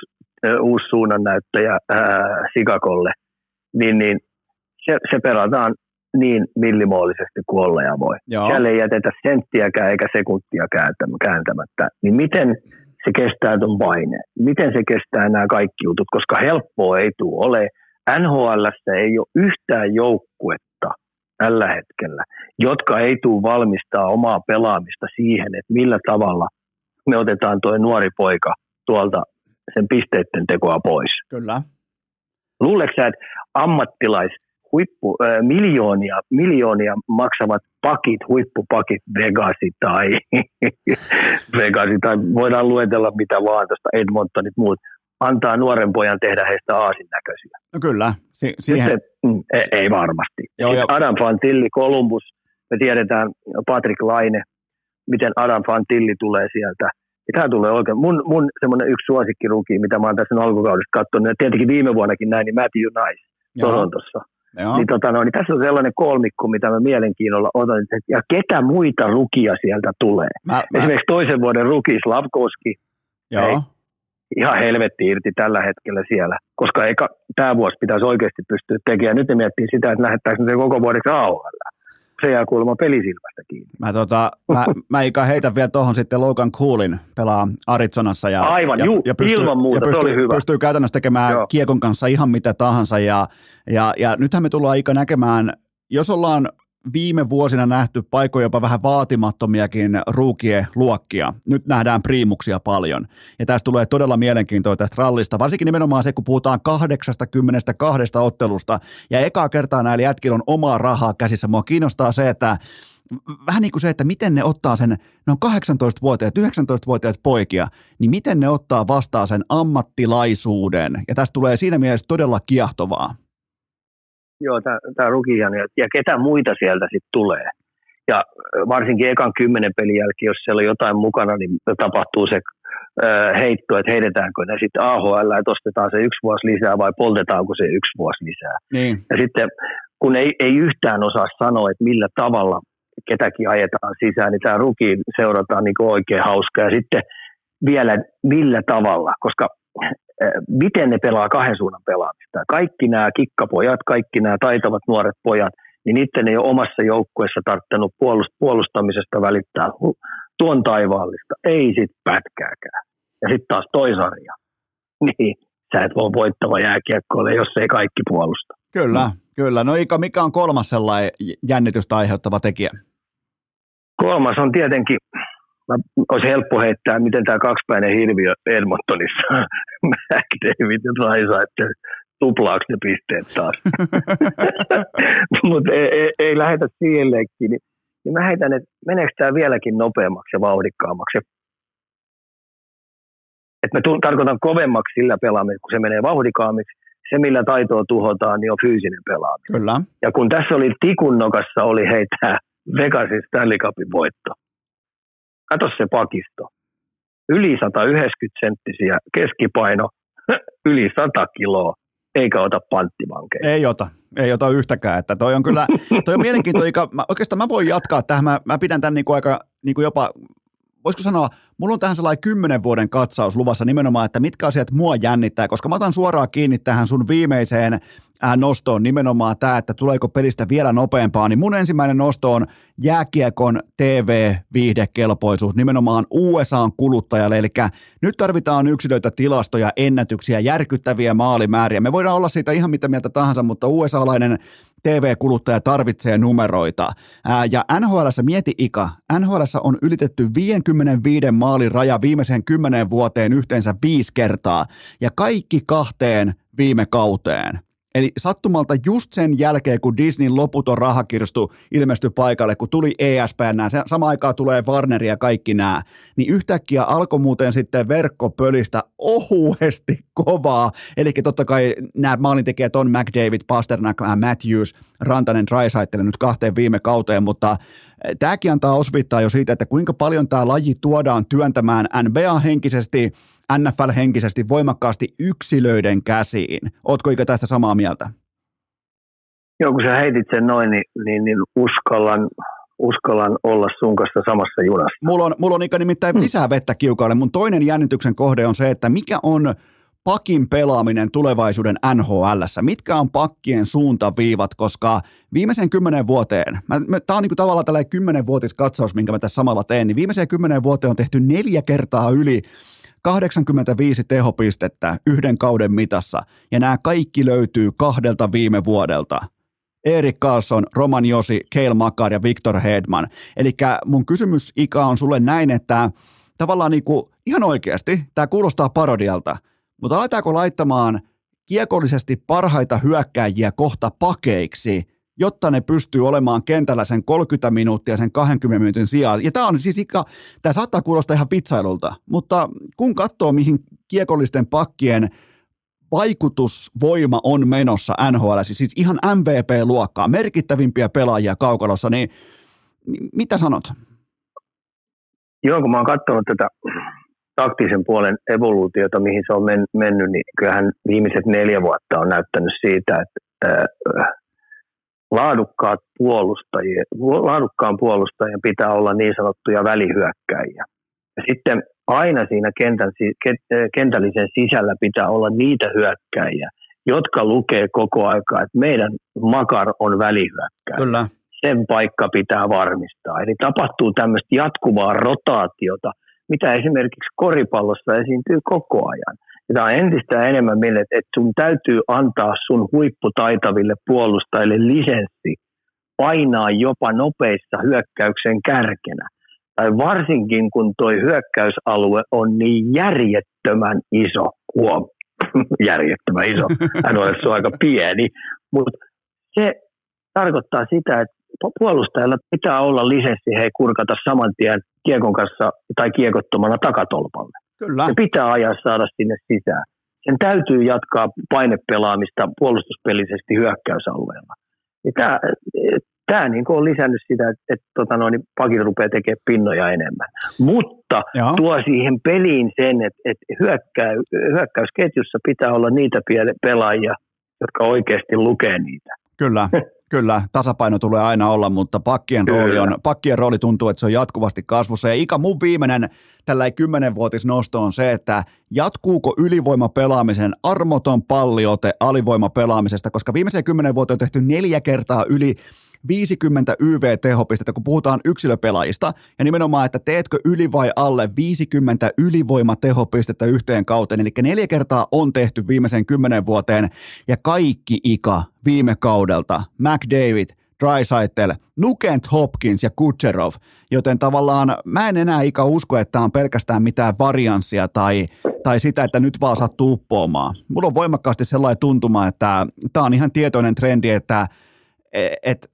uusi suunnannäyttäjä ää, Sikakolle, niin, niin se, se perataan niin millimoolisesti kuin olla ja voi. Joo. Siellä ei jätetä senttiäkään eikä sekuntia kääntämättä. Niin miten se kestää tuon paineen? Miten se kestää nämä kaikki jutut? Koska helppoa ei tule ole. NHL ei ole yhtään joukkuetta tällä hetkellä, jotka ei tule valmistaa omaa pelaamista siihen, että millä tavalla me otetaan tuo nuori poika tuolta sen pisteiden tekoa pois. Kyllä. Luuleeko sä, että ammattilais, huippu, äh, miljoonia, miljoonia maksavat pakit, huippupakit, Vegasi tai, Vegasi tai voidaan luetella mitä vaan tuosta Edmontonit muut, antaa nuoren pojan tehdä heistä aasin näköisiä. No kyllä, si- siihen... Se, mm, ei, ei varmasti. Joo, jo. Adam Fantilli, Columbus, me tiedetään Patrick Laine, miten Adam Fantilli tulee sieltä – tämä tulee oikein. Mun, mun semmoinen yksi suosikkiruki, mitä mä oon tässä alkukaudesta katsonut, ja tietenkin viime vuonnakin näin, niin Matthew Nice Torontossa. Niin, tota, no, niin tässä on sellainen kolmikko, mitä mä mielenkiinnolla otan, että ja ketä muita rukia sieltä tulee. Mä, Esimerkiksi mä... toisen vuoden ruki Slavkoski. Joo. Ei, ihan helvetti irti tällä hetkellä siellä, koska eka, tämä vuosi pitäisi oikeasti pystyä tekemään. Nyt ne miettii sitä, että lähettäisiin se koko vuodeksi AOL. Se jää kuulemma pelisilmästä kiinni. Mä, tota, mä, mä Ika heitän vielä tuohon sitten Logan Coolin pelaa Arizonassa. Ja, Aivan, ja, juu, ja pystyy, ilman muuta, ja pystyy, se oli hyvä. pystyy käytännössä tekemään Joo. kiekon kanssa ihan mitä tahansa. Ja, ja, ja nythän me tullaan Ika näkemään, jos ollaan viime vuosina nähty paikoja jopa vähän vaatimattomiakin ruukien luokkia. Nyt nähdään priimuksia paljon. Ja tästä tulee todella mielenkiintoista tästä rallista, varsinkin nimenomaan se, kun puhutaan 82 ottelusta, ja ekaa kertaa näillä jätkillä on omaa rahaa käsissä. Mua kiinnostaa se, että vähän niin kuin se, että miten ne ottaa sen, ne on 18-vuotiaat, 19-vuotiaat poikia, niin miten ne ottaa vastaan sen ammattilaisuuden. Ja tästä tulee siinä mielessä todella kiehtovaa. Joo, tämä Rukian ja, ja ketä muita sieltä sitten tulee. Ja varsinkin ekan kymmenen pelin jälkeen, jos siellä on jotain mukana, niin tapahtuu se äh, heitto, että heitetäänkö ne sitten AHL, että ostetaan se yksi vuosi lisää vai poltetaanko se yksi vuosi lisää. Niin. Ja sitten kun ei, ei yhtään osaa sanoa, että millä tavalla ketäkin ajetaan sisään, niin tämä ruki seurataan niin oikein hauska. Ja sitten vielä millä tavalla, koska miten ne pelaa kahden suunnan pelaamista. Kaikki nämä kikkapojat, kaikki nämä taitavat nuoret pojat, niin niiden ei ole omassa joukkueessa tarttunut puolustamisesta välittää tuon taivaallista. Ei sit pätkääkään. Ja sitten taas toisarja. Niin, sä et voi voittava jääkiekkoille, jos ei kaikki puolusta. Kyllä, mm. kyllä. No Ika, mikä on kolmas sellainen jännitystä aiheuttava tekijä? Kolmas on tietenkin mä, olisi helppo heittää, miten tämä kaksipäinen hirviö Edmontonissa, McDavid ja Raisa, että tuplaako ne pisteet taas. Mutta ei, ei, ei, lähetä siihen leikkiin. Niin, niin mä heitän, että meneekö tämä vieläkin nopeammaksi ja vauhdikkaammaksi. Että mä tarkoitan kovemmaksi sillä pelaamista, kun se menee vauhdikkaammiksi. Se, millä taitoa tuhotaan, niin on fyysinen pelaaminen. Kyllä. Ja kun tässä oli tikun nokassa, oli heitä Vegasin Stanley Cupin voitto. Kato se pakisto. Yli 190 senttisiä keskipaino, yli 100 kiloa, eikä ota panttivankeja. Ei ota, ei ota yhtäkään. Että toi on kyllä, toi on mielenkiintoinen. Oikeastaan mä voin jatkaa tähän. Mä, mä pidän tämän niin kuin aika niin kuin jopa voisiko sanoa, mulla on tähän sellainen kymmenen vuoden katsaus luvassa nimenomaan, että mitkä asiat mua jännittää, koska mä otan suoraan kiinni tähän sun viimeiseen äh, nostoon nimenomaan tämä, että tuleeko pelistä vielä nopeampaa, niin mun ensimmäinen nosto on jääkiekon TV-viihdekelpoisuus nimenomaan USAn kuluttajalle, eli nyt tarvitaan yksilöitä, tilastoja, ennätyksiä, järkyttäviä maalimääriä. Me voidaan olla siitä ihan mitä mieltä tahansa, mutta USA-lainen TV-kuluttaja tarvitsee numeroita. Ää, ja NHL mieti Ika, NHL on ylitetty 55 maalin raja viimeiseen kymmenen vuoteen yhteensä viisi kertaa ja kaikki kahteen viime kauteen. Eli sattumalta just sen jälkeen, kun Disneyn loputon rahakirstu ilmestyi paikalle, kun tuli ESPN, nämä, sama aikaa tulee Warner ja kaikki nämä, niin yhtäkkiä alkoi muuten sitten verkkopölistä ohuesti kovaa. Eli totta kai nämä maalintekijät on McDavid, Pasternak, Matthews, Rantanen, Drysaitel nyt kahteen viime kauteen, mutta eh, tämäkin antaa osvittaa jo siitä, että kuinka paljon tämä laji tuodaan työntämään NBA-henkisesti – NFL-henkisesti voimakkaasti yksilöiden käsiin. Ootko ikä tästä samaa mieltä? Joo, kun sä heitit sen noin, niin, niin, niin uskallan, uskallan olla sun kanssa samassa junassa. Mulla on, mulla on ikä nimittäin hmm. lisää vettä kiukaalle. Mun toinen jännityksen kohde on se, että mikä on pakin pelaaminen tulevaisuuden NHL. Mitkä on pakkien suuntaviivat, koska viimeisen kymmenen vuoteen, tämä on niinku tavallaan tällainen kymmenenvuotis katsaus, minkä mä tässä samalla teen, niin viimeiseen kymmenen vuoteen on tehty neljä kertaa yli 85 tehopistettä yhden kauden mitassa, ja nämä kaikki löytyy kahdelta viime vuodelta. Erik Carlson, Roman Josi, Keil Makar ja Victor Hedman. Eli mun kysymys Ika on sulle näin, että tavallaan niinku, ihan oikeasti, tämä kuulostaa parodialta, mutta aletaanko laittamaan kiekollisesti parhaita hyökkääjiä kohta pakeiksi – jotta ne pystyy olemaan kentällä sen 30 minuuttia sen 20 minuutin sijaan. Ja tämä on siis ikä, tämä saattaa kuulostaa ihan vitsailulta, mutta kun katsoo mihin kiekollisten pakkien vaikutusvoima on menossa NHL, siis ihan MVP-luokkaa, merkittävimpiä pelaajia kaukalossa, niin mitä sanot? Joo, kun mä oon katsonut tätä taktisen puolen evoluutiota, mihin se on mennyt, niin kyllähän viimeiset neljä vuotta on näyttänyt siitä, että laadukkaat puolustajia, laadukkaan puolustajan pitää olla niin sanottuja välihyökkäjiä. Ja sitten aina siinä kentän, kentällisen sisällä pitää olla niitä hyökkäjiä, jotka lukee koko aikaa, että meidän makar on välihyökkäjä. Kyllä. Sen paikka pitää varmistaa. Eli tapahtuu tämmöistä jatkuvaa rotaatiota, mitä esimerkiksi koripallossa esiintyy koko ajan. Tämä on entistä enemmän meille, että sun täytyy antaa sun huipputaitaville puolustajille lisenssi painaa jopa nopeissa hyökkäyksen kärkenä. Tai varsinkin kun tuo hyökkäysalue on niin järjettömän iso, huom, järjettömän iso, hän on aika pieni, mutta se tarkoittaa sitä, että puolustajalla pitää olla lisenssi hei kurkata saman tien kiekon kanssa tai kiekottomana takatolpalle. Kyllä. Se pitää ajaa saada sinne sisään. Sen täytyy jatkaa painepelaamista puolustuspelisesti hyökkäysalueella. Tämä, tämä niin on lisännyt sitä, että, että tota noin, pakit rupeaa tekemään pinnoja enemmän. Mutta Joo. tuo siihen peliin sen, että, että hyökkäy, hyökkäysketjussa pitää olla niitä pelaajia, jotka oikeasti lukee niitä. Kyllä, Kyllä, tasapaino tulee aina olla, mutta pakkien rooli, on, pakkien rooli tuntuu, että se on jatkuvasti kasvussa. Ja Ika, mun viimeinen tällä kymmenenvuotisnosto on se, että jatkuuko ylivoimapelaamisen armoton palliote alivoimapelaamisesta, koska viimeisen kymmenen vuotta on tehty neljä kertaa yli 50 YV-tehopistettä, kun puhutaan yksilöpelaajista, ja nimenomaan, että teetkö yli vai alle 50 ylivoimatehopistettä yhteen kauteen, eli neljä kertaa on tehty viimeisen kymmenen vuoteen, ja kaikki ika viime kaudelta, McDavid, Drysaitel, Nukent Hopkins ja Kutcherov, joten tavallaan mä en enää ika usko, että on pelkästään mitään varianssia tai, tai sitä, että nyt vaan sattuu uppoamaan. Mulla on voimakkaasti sellainen tuntuma, että tämä on ihan tietoinen trendi, että et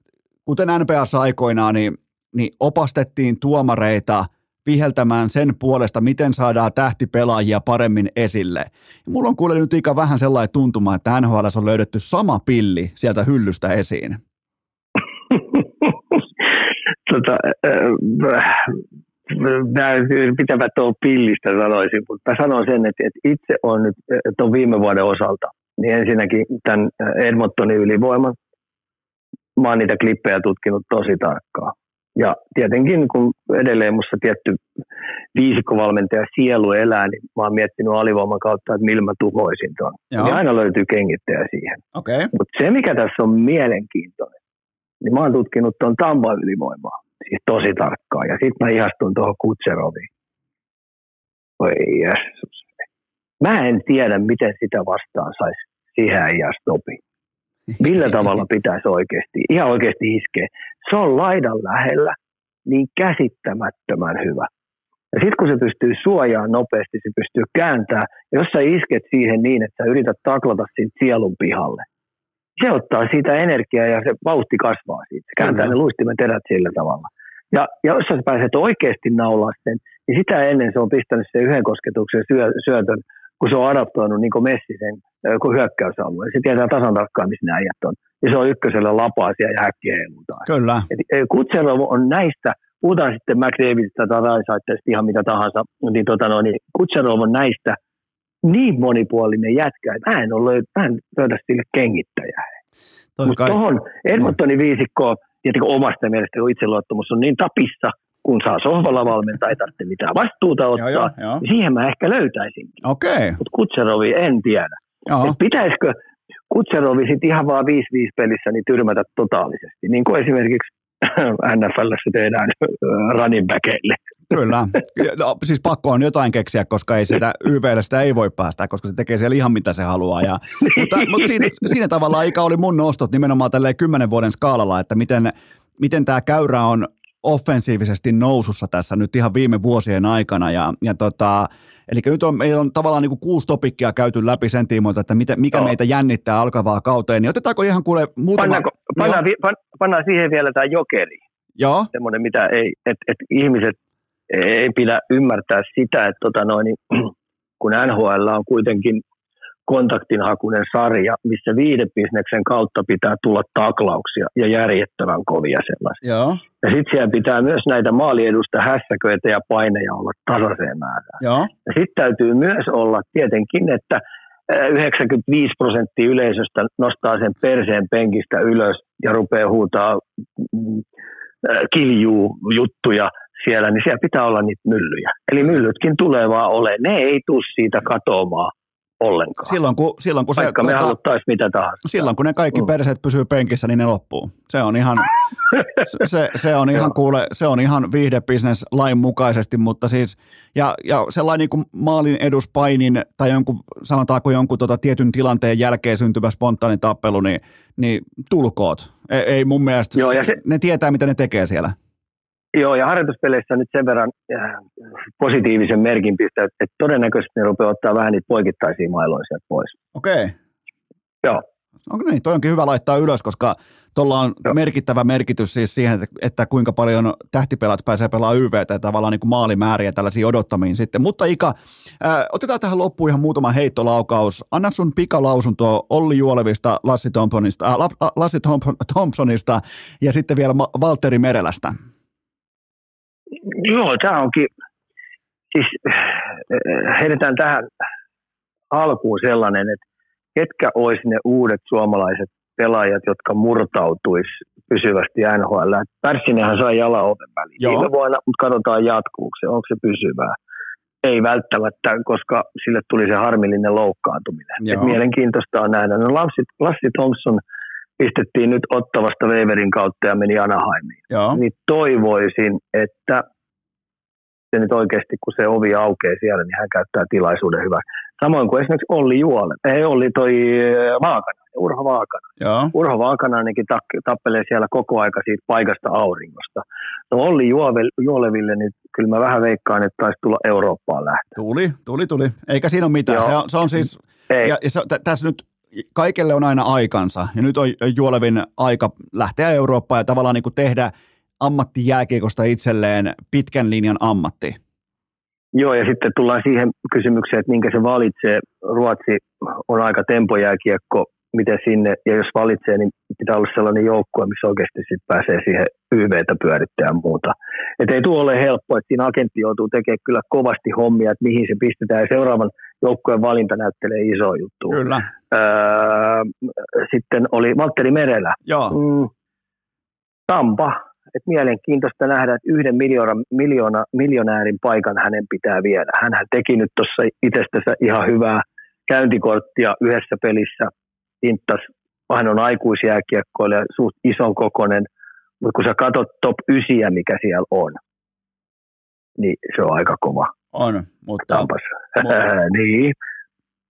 kuten NPAssa aikoinaan, niin, niin opastettiin tuomareita viheltämään sen puolesta, miten saadaan tähtipelaajia paremmin esille. Ja mulla on kuule nyt ikä vähän sellainen tuntuma, että NHL on löydetty sama pilli sieltä hyllystä esiin. tota, äh, pitävät tuon pillistä sanoisin, mutta mä sanon sen, että, että itse on nyt tuon viime vuoden osalta, niin ensinnäkin tämän Edmontonin ylivoiman, mä oon niitä klippejä tutkinut tosi tarkkaan. Ja tietenkin, kun edelleen musta tietty viisikkovalmentaja sielu elää, niin mä oon miettinyt alivoiman kautta, että millä mä tuhoisin tuon. Niin aina löytyy kengittäjä siihen. Okay. Mutta se, mikä tässä on mielenkiintoinen, niin mä oon tutkinut tuon Tampa ylivoimaa. Siis tosi tarkkaan. Ja sitten mä ihastun tuohon Kutseroviin. Oi Jeesus. Mä en tiedä, miten sitä vastaan saisi siihen stopi. Millä tavalla pitäisi oikeasti, ihan oikeasti iskeä. Se on laidan lähellä niin käsittämättömän hyvä. Ja sitten kun se pystyy suojaamaan nopeasti, se pystyy kääntämään. Jos sä isket siihen niin, että sä yrität taklata siitä sielun pihalle, se ottaa siitä energiaa ja se vauhti kasvaa siitä. Se kääntää Kyllä. ne luistimen terät sillä tavalla. Ja, ja jos sä pääset oikeasti naulaa sen, niin sitä ennen se on pistänyt sen yhden kosketuksen syö, syötön kun se on adaptoinut niin Messi sen hyökkäysalueen. Se tietää tasan tarkkaan, missä nämä äijät on. Ja se on ykkösellä lapaasia ja häkkiä heilutaan. Kyllä. Kutserov on näistä, puhutaan sitten McDavidista tai Raisaitteista ihan mitä tahansa, niin, tota no, niin Kutserov on näistä niin monipuolinen jätkä, että mä en, ole, mä en löydä sille kengittäjää. Mutta tuohon Edmontonin viisikkoon, tietenkin omasta mielestä, kun itseluottamus on niin tapissa, kun saa sohvalla valmentaa, ei tarvitse mitään vastuuta ottaa, joo, joo, joo. Niin siihen mä ehkä löytäisinkin. Okay. Mutta Kutserovi en tiedä. Pitäisikö Kutserovi sitten ihan vaan 5-5 pelissä niin tyrmätä totaalisesti, niin kuin esimerkiksi NFLssä tehdään running backeille. Kyllä. No, siis pakko on jotain keksiä, koska ei sitä YVlle sitä ei voi päästä, koska se tekee siellä ihan mitä se haluaa. Ja, mutta, mutta siinä, siinä tavalla ikä oli mun nostot nimenomaan tälleen kymmenen vuoden skaalalla, että miten, miten tämä käyrä on offensiivisesti nousussa tässä nyt ihan viime vuosien aikana. Ja, ja tota, eli nyt on, meillä on tavallaan niin kuin kuusi topikkia käyty läpi sen tiimoilta, että mitä, mikä no. meitä jännittää alkavaa kauteen. Niin otetaanko ihan kuule muutama... Pannaanko, pannaan, pan, pannaan siihen vielä tämä jokeri. Joo. Semmoinen, mitä ei, että et ihmiset ei pidä ymmärtää sitä, että tota noin, kun NHL on kuitenkin kontaktinhakunen sarja, missä viidebisneksen kautta pitää tulla taklauksia ja järjettävän kovia sellaisia. Joo. Ja sitten siellä pitää myös näitä maaliedusta hässäköitä ja paineja olla tasaiseen määrään. Joo. Ja sitten täytyy myös olla tietenkin, että 95 prosenttia yleisöstä nostaa sen perseen penkistä ylös ja rupeaa huutaa mm, kiljuu juttuja siellä, niin siellä pitää olla niitä myllyjä. Eli myllytkin tulee vaan ole. Ne ei tule siitä katoamaan ollenkaan. Silloin kun, silloin kun Vaikka se, me tota, haluttaisiin mitä tahansa. silloin kun ne kaikki Mm. perseet pysyy penkissä, niin ne loppuu. Se on ihan, se- se, on ihan kuule, se on ihan viihdebisnes lain mukaisesti, mutta siis, ja, ja sellainen niin kuin maalin eduspainin tai jonkun, sanotaanko jonkun tota tietyn tilanteen jälkeen syntyvä spontaani tappelu, niin, niin tulkoot. Ei, ei mun mielestä, Joo, ja se- ne tietää mitä ne tekee siellä. Joo, ja harjoituspeleissä nyt sen verran äh, positiivisen merkin pistää, että, että todennäköisesti ne rupeaa ottaa vähän niitä poikittaisia mailoja sieltä pois. Okei. Joo. Onko niin? Toi onkin hyvä laittaa ylös, koska tuolla on Joo. merkittävä merkitys siis siihen, että, että kuinka paljon tähtipelat pääsee pelaamaan YVtä ja tavallaan niin kuin maalimääriä tällaisiin odottamiin sitten. Mutta Ika, ää, otetaan tähän loppuun ihan muutama heittolaukaus. Anna sun pikalausunto Olli Juolevista, Lassi Thompsonista, äh, La- Lassi Thompson, Thompsonista ja sitten vielä Valtteri Merelästä. Joo, tämä onkin, siis äh, heitetään tähän alkuun sellainen, että ketkä olisi ne uudet suomalaiset pelaajat, jotka murtautuisi pysyvästi NHL. Pärssinenhän sai jalan oven väliin Joo. viime vuonna, mutta katsotaan jatkuuko se, onko se pysyvää. Ei välttämättä, koska sille tuli se harmillinen loukkaantuminen. Joo. Et mielenkiintoista on nähdä. No Lassi, Lassi Thompson pistettiin nyt ottavasta Weverin kautta ja meni Anaheimiin Joo. niin toivoisin, että se nyt oikeasti, kun se ovi aukeaa siellä, niin hän käyttää tilaisuuden hyvä. Samoin kuin esimerkiksi Olli Juole, ei Olli toi äh, Vaakana, Urho Vaakana. Joo. Urho Vaakana ainakin tappelee siellä koko aika siitä paikasta auringosta. No Olli Juoleville, niin kyllä mä vähän veikkaan, että taisi tulla Eurooppaan lähtö. Tuli, tuli, tuli. Eikä siinä ole mitään. Joo. Se on, se on siis, Ei, ja, ja se, tä- tässä nyt kaikelle on aina aikansa. Ja nyt on Juolevin aika lähteä Eurooppaan ja tavallaan niin kuin tehdä ammattijääkiekosta itselleen pitkän linjan ammatti. Joo, ja sitten tullaan siihen kysymykseen, että minkä se valitsee. Ruotsi on aika tempojääkiekko, miten sinne, ja jos valitsee, niin pitää olla sellainen joukkue, missä oikeasti sit pääsee siihen YVtä pyörittää ja muuta. Et ei tule ole helppo, että siinä agentti joutuu tekemään kyllä kovasti hommia, että mihin se pistetään, ja seuraavan joukkueen valinta näyttelee iso juttu. Kyllä. Öö, sitten oli Valtteri Merelä, Joo. Mm, Tampa. Et mielenkiintoista nähdä, että yhden miljoona, miljoona, miljonäärin paikan hänen pitää viedä. Hänhän teki nyt tuossa itsestänsä ihan hyvää käyntikorttia yhdessä pelissä. Inttas, hän on aikuisjääkiekkoilija, suht ison kokonen, mutta kun sä katsot top 9, mikä siellä on, niin se on aika kova On, mutta, Tampassa. Mutta- niin.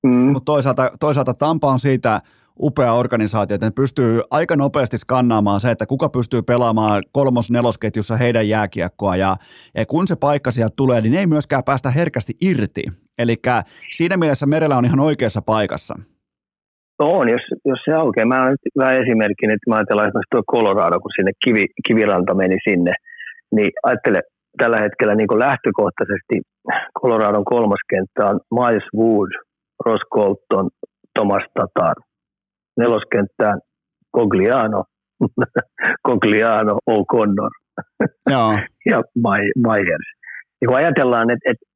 Mm. mutta toisaalta, toisaalta Tampa on siitä upea organisaatio, että ne pystyy aika nopeasti skannaamaan se, että kuka pystyy pelaamaan kolmos-nelosketjussa heidän jääkiekkoa, ja, ja kun se paikka sieltä tulee, niin ei myöskään päästä herkästi irti. Eli siinä mielessä Merellä on ihan oikeassa paikassa. On, jos, jos se aukeaa. Mä olen nyt hyvä esimerkki, että mä ajatellaan esimerkiksi tuo Colorado, kun sinne kivi, kiviranta meni sinne, niin ajattele tällä hetkellä niin kuin lähtökohtaisesti Coloradon kolmas kenttä on Miles Wood, Ross Colton, Thomas Tatar. Neloskenttään Cogliano, Cogliano, O'Connor Joo, ja Myers. Ja kun ajatellaan, että, että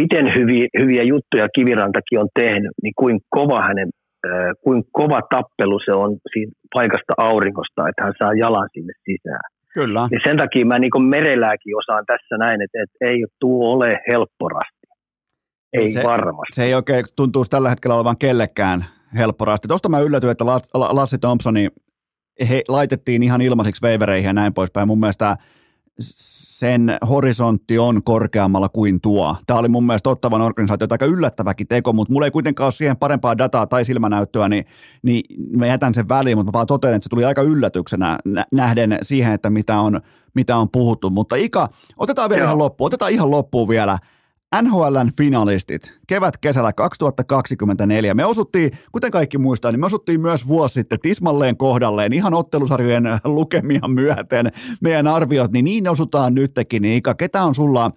miten hyviä, hyviä juttuja Kivirantakin on tehnyt, niin kuin kova hänen, äh, kuin kova tappelu se on siinä paikasta aurinkosta, että hän saa jalan sinne sisään. kyllä. Niin sen takia mä niin merelääkin osaan tässä näin, että, että ei tuo ole helpporasti. Ei Se- se, varmasti. Se ei oikein tuntuisi tällä hetkellä olevan kellekään helpporasti. Tuosta mä yllätyin, että Las- La- Lassi Thompsoni he laitettiin ihan ilmaisiksi veivereihin ja näin poispäin. Mun mielestä sen horisontti on korkeammalla kuin tuo. Tämä oli mun mielestä ottavan organisaatio aika yllättäväkin teko, mutta mulla ei kuitenkaan ole siihen parempaa dataa tai silmänäyttöä, niin, niin mä jätän sen väliin, mutta mä vaan totean, että se tuli aika yllätyksenä nä- nähden siihen, että mitä on, mitä on puhuttu. Mutta Ika, otetaan vielä Joo. ihan loppuun, otetaan ihan loppuun vielä. NHLn finalistit kevät-kesällä 2024. Me osuttiin, kuten kaikki muistaa, niin me osuttiin myös vuosi sitten tismalleen kohdalleen ihan ottelusarjojen lukemia myöten meidän arviot, niin niin osutaan nytkin. Niin Ika, ketä on sulla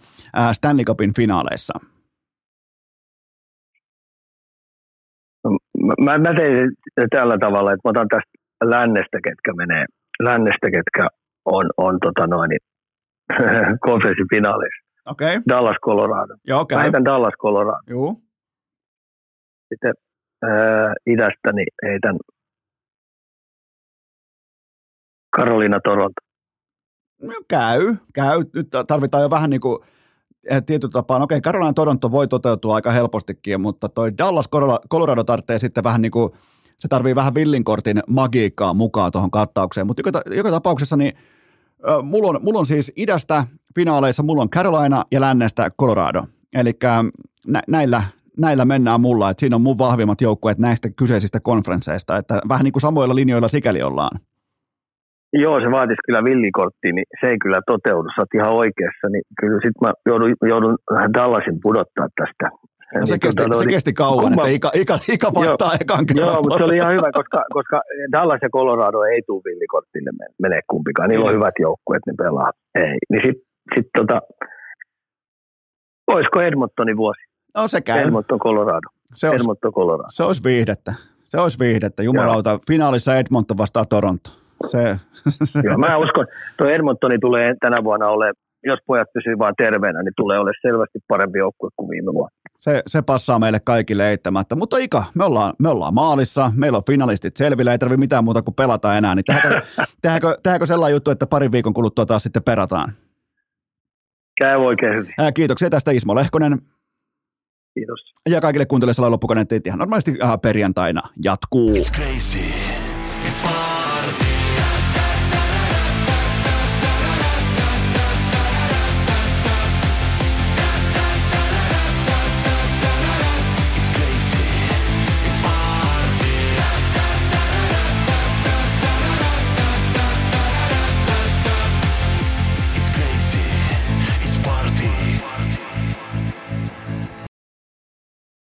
Stanley Cupin finaaleissa? Mä, mä tein tällä tavalla, että mä otan tästä lännestä, ketkä menee, lännestä, ketkä on, on tota noin, konferenssifinaaleissa. Okei, okay. Dallas, Colorado. joo, Mä käy. heitän Dallas, Colorado. Juu. Sitten ää, idästä niin heitän Carolina, Toronto. No, käy, käy. Nyt tarvitaan jo vähän niin kuin eh, tietyllä tapaa, no okei, Carolina Toronto voi toteutua aika helpostikin, mutta toi Dallas Colorado tarvitsee sitten vähän niin kuin, se tarvii vähän villinkortin magiikkaa mukaan tuohon kattaukseen, mutta joka, joka tapauksessa niin mulla on, mulla on siis idästä finaaleissa, mulla on Carolina ja lännestä Colorado. Eli nä, näillä, näillä mennään mulla, että siinä on mun vahvimmat joukkueet näistä kyseisistä konferensseista, että vähän niin kuin samoilla linjoilla sikäli ollaan. Joo, se vaatisi kyllä villikortti, niin se ei kyllä toteudu. Sä oot ihan oikeassa, niin kyllä sit mä joudun, joudun Dallasin pudottaa tästä. No se, niin, kesti, tuota, se kesti kauan, kumma, että Ika, Ika, Ika vaihtaa joo, ekan kerran. Joo, mutta se oli ihan hyvä, koska, koska Dallas ja Colorado ei tule villikorttille mene kumpikaan. Niillä on hyvät joukkueet, ne pelaa. Ei. Niin sitten sit tota, olisiko Edmontonin vuosi? No se käy. Edmonton, Colorado. Se olisi, Edmonton, Colorado. Se olisi viihdettä. Se olisi viihdettä. Jumalauta, Joo. finaalissa Edmonton vastaa Toronto. Se, se. Joo, mä uskon, tuo Edmontoni tulee tänä vuonna ole, jos pojat pysyvät vaan terveenä, niin tulee olemaan selvästi parempi joukkue kuin viime vuonna. Se, se passaa meille kaikille eittämättä. Mutta Ika, me ollaan, me ollaan maalissa, meillä on finalistit selvillä, ei tarvitse mitään muuta kuin pelata enää. Niin tehdäänkö, tehdäänkö, tehdäänkö sellainen juttu, että parin viikon kuluttua taas sitten perataan? Käy oikein hyvin. Ää, kiitoksia tästä Ismo Lehkonen. Kiitos. Ja kaikille kuuntelijoille loppukaneettiin ihan normaalisti äh, perjantaina jatkuu. It's crazy.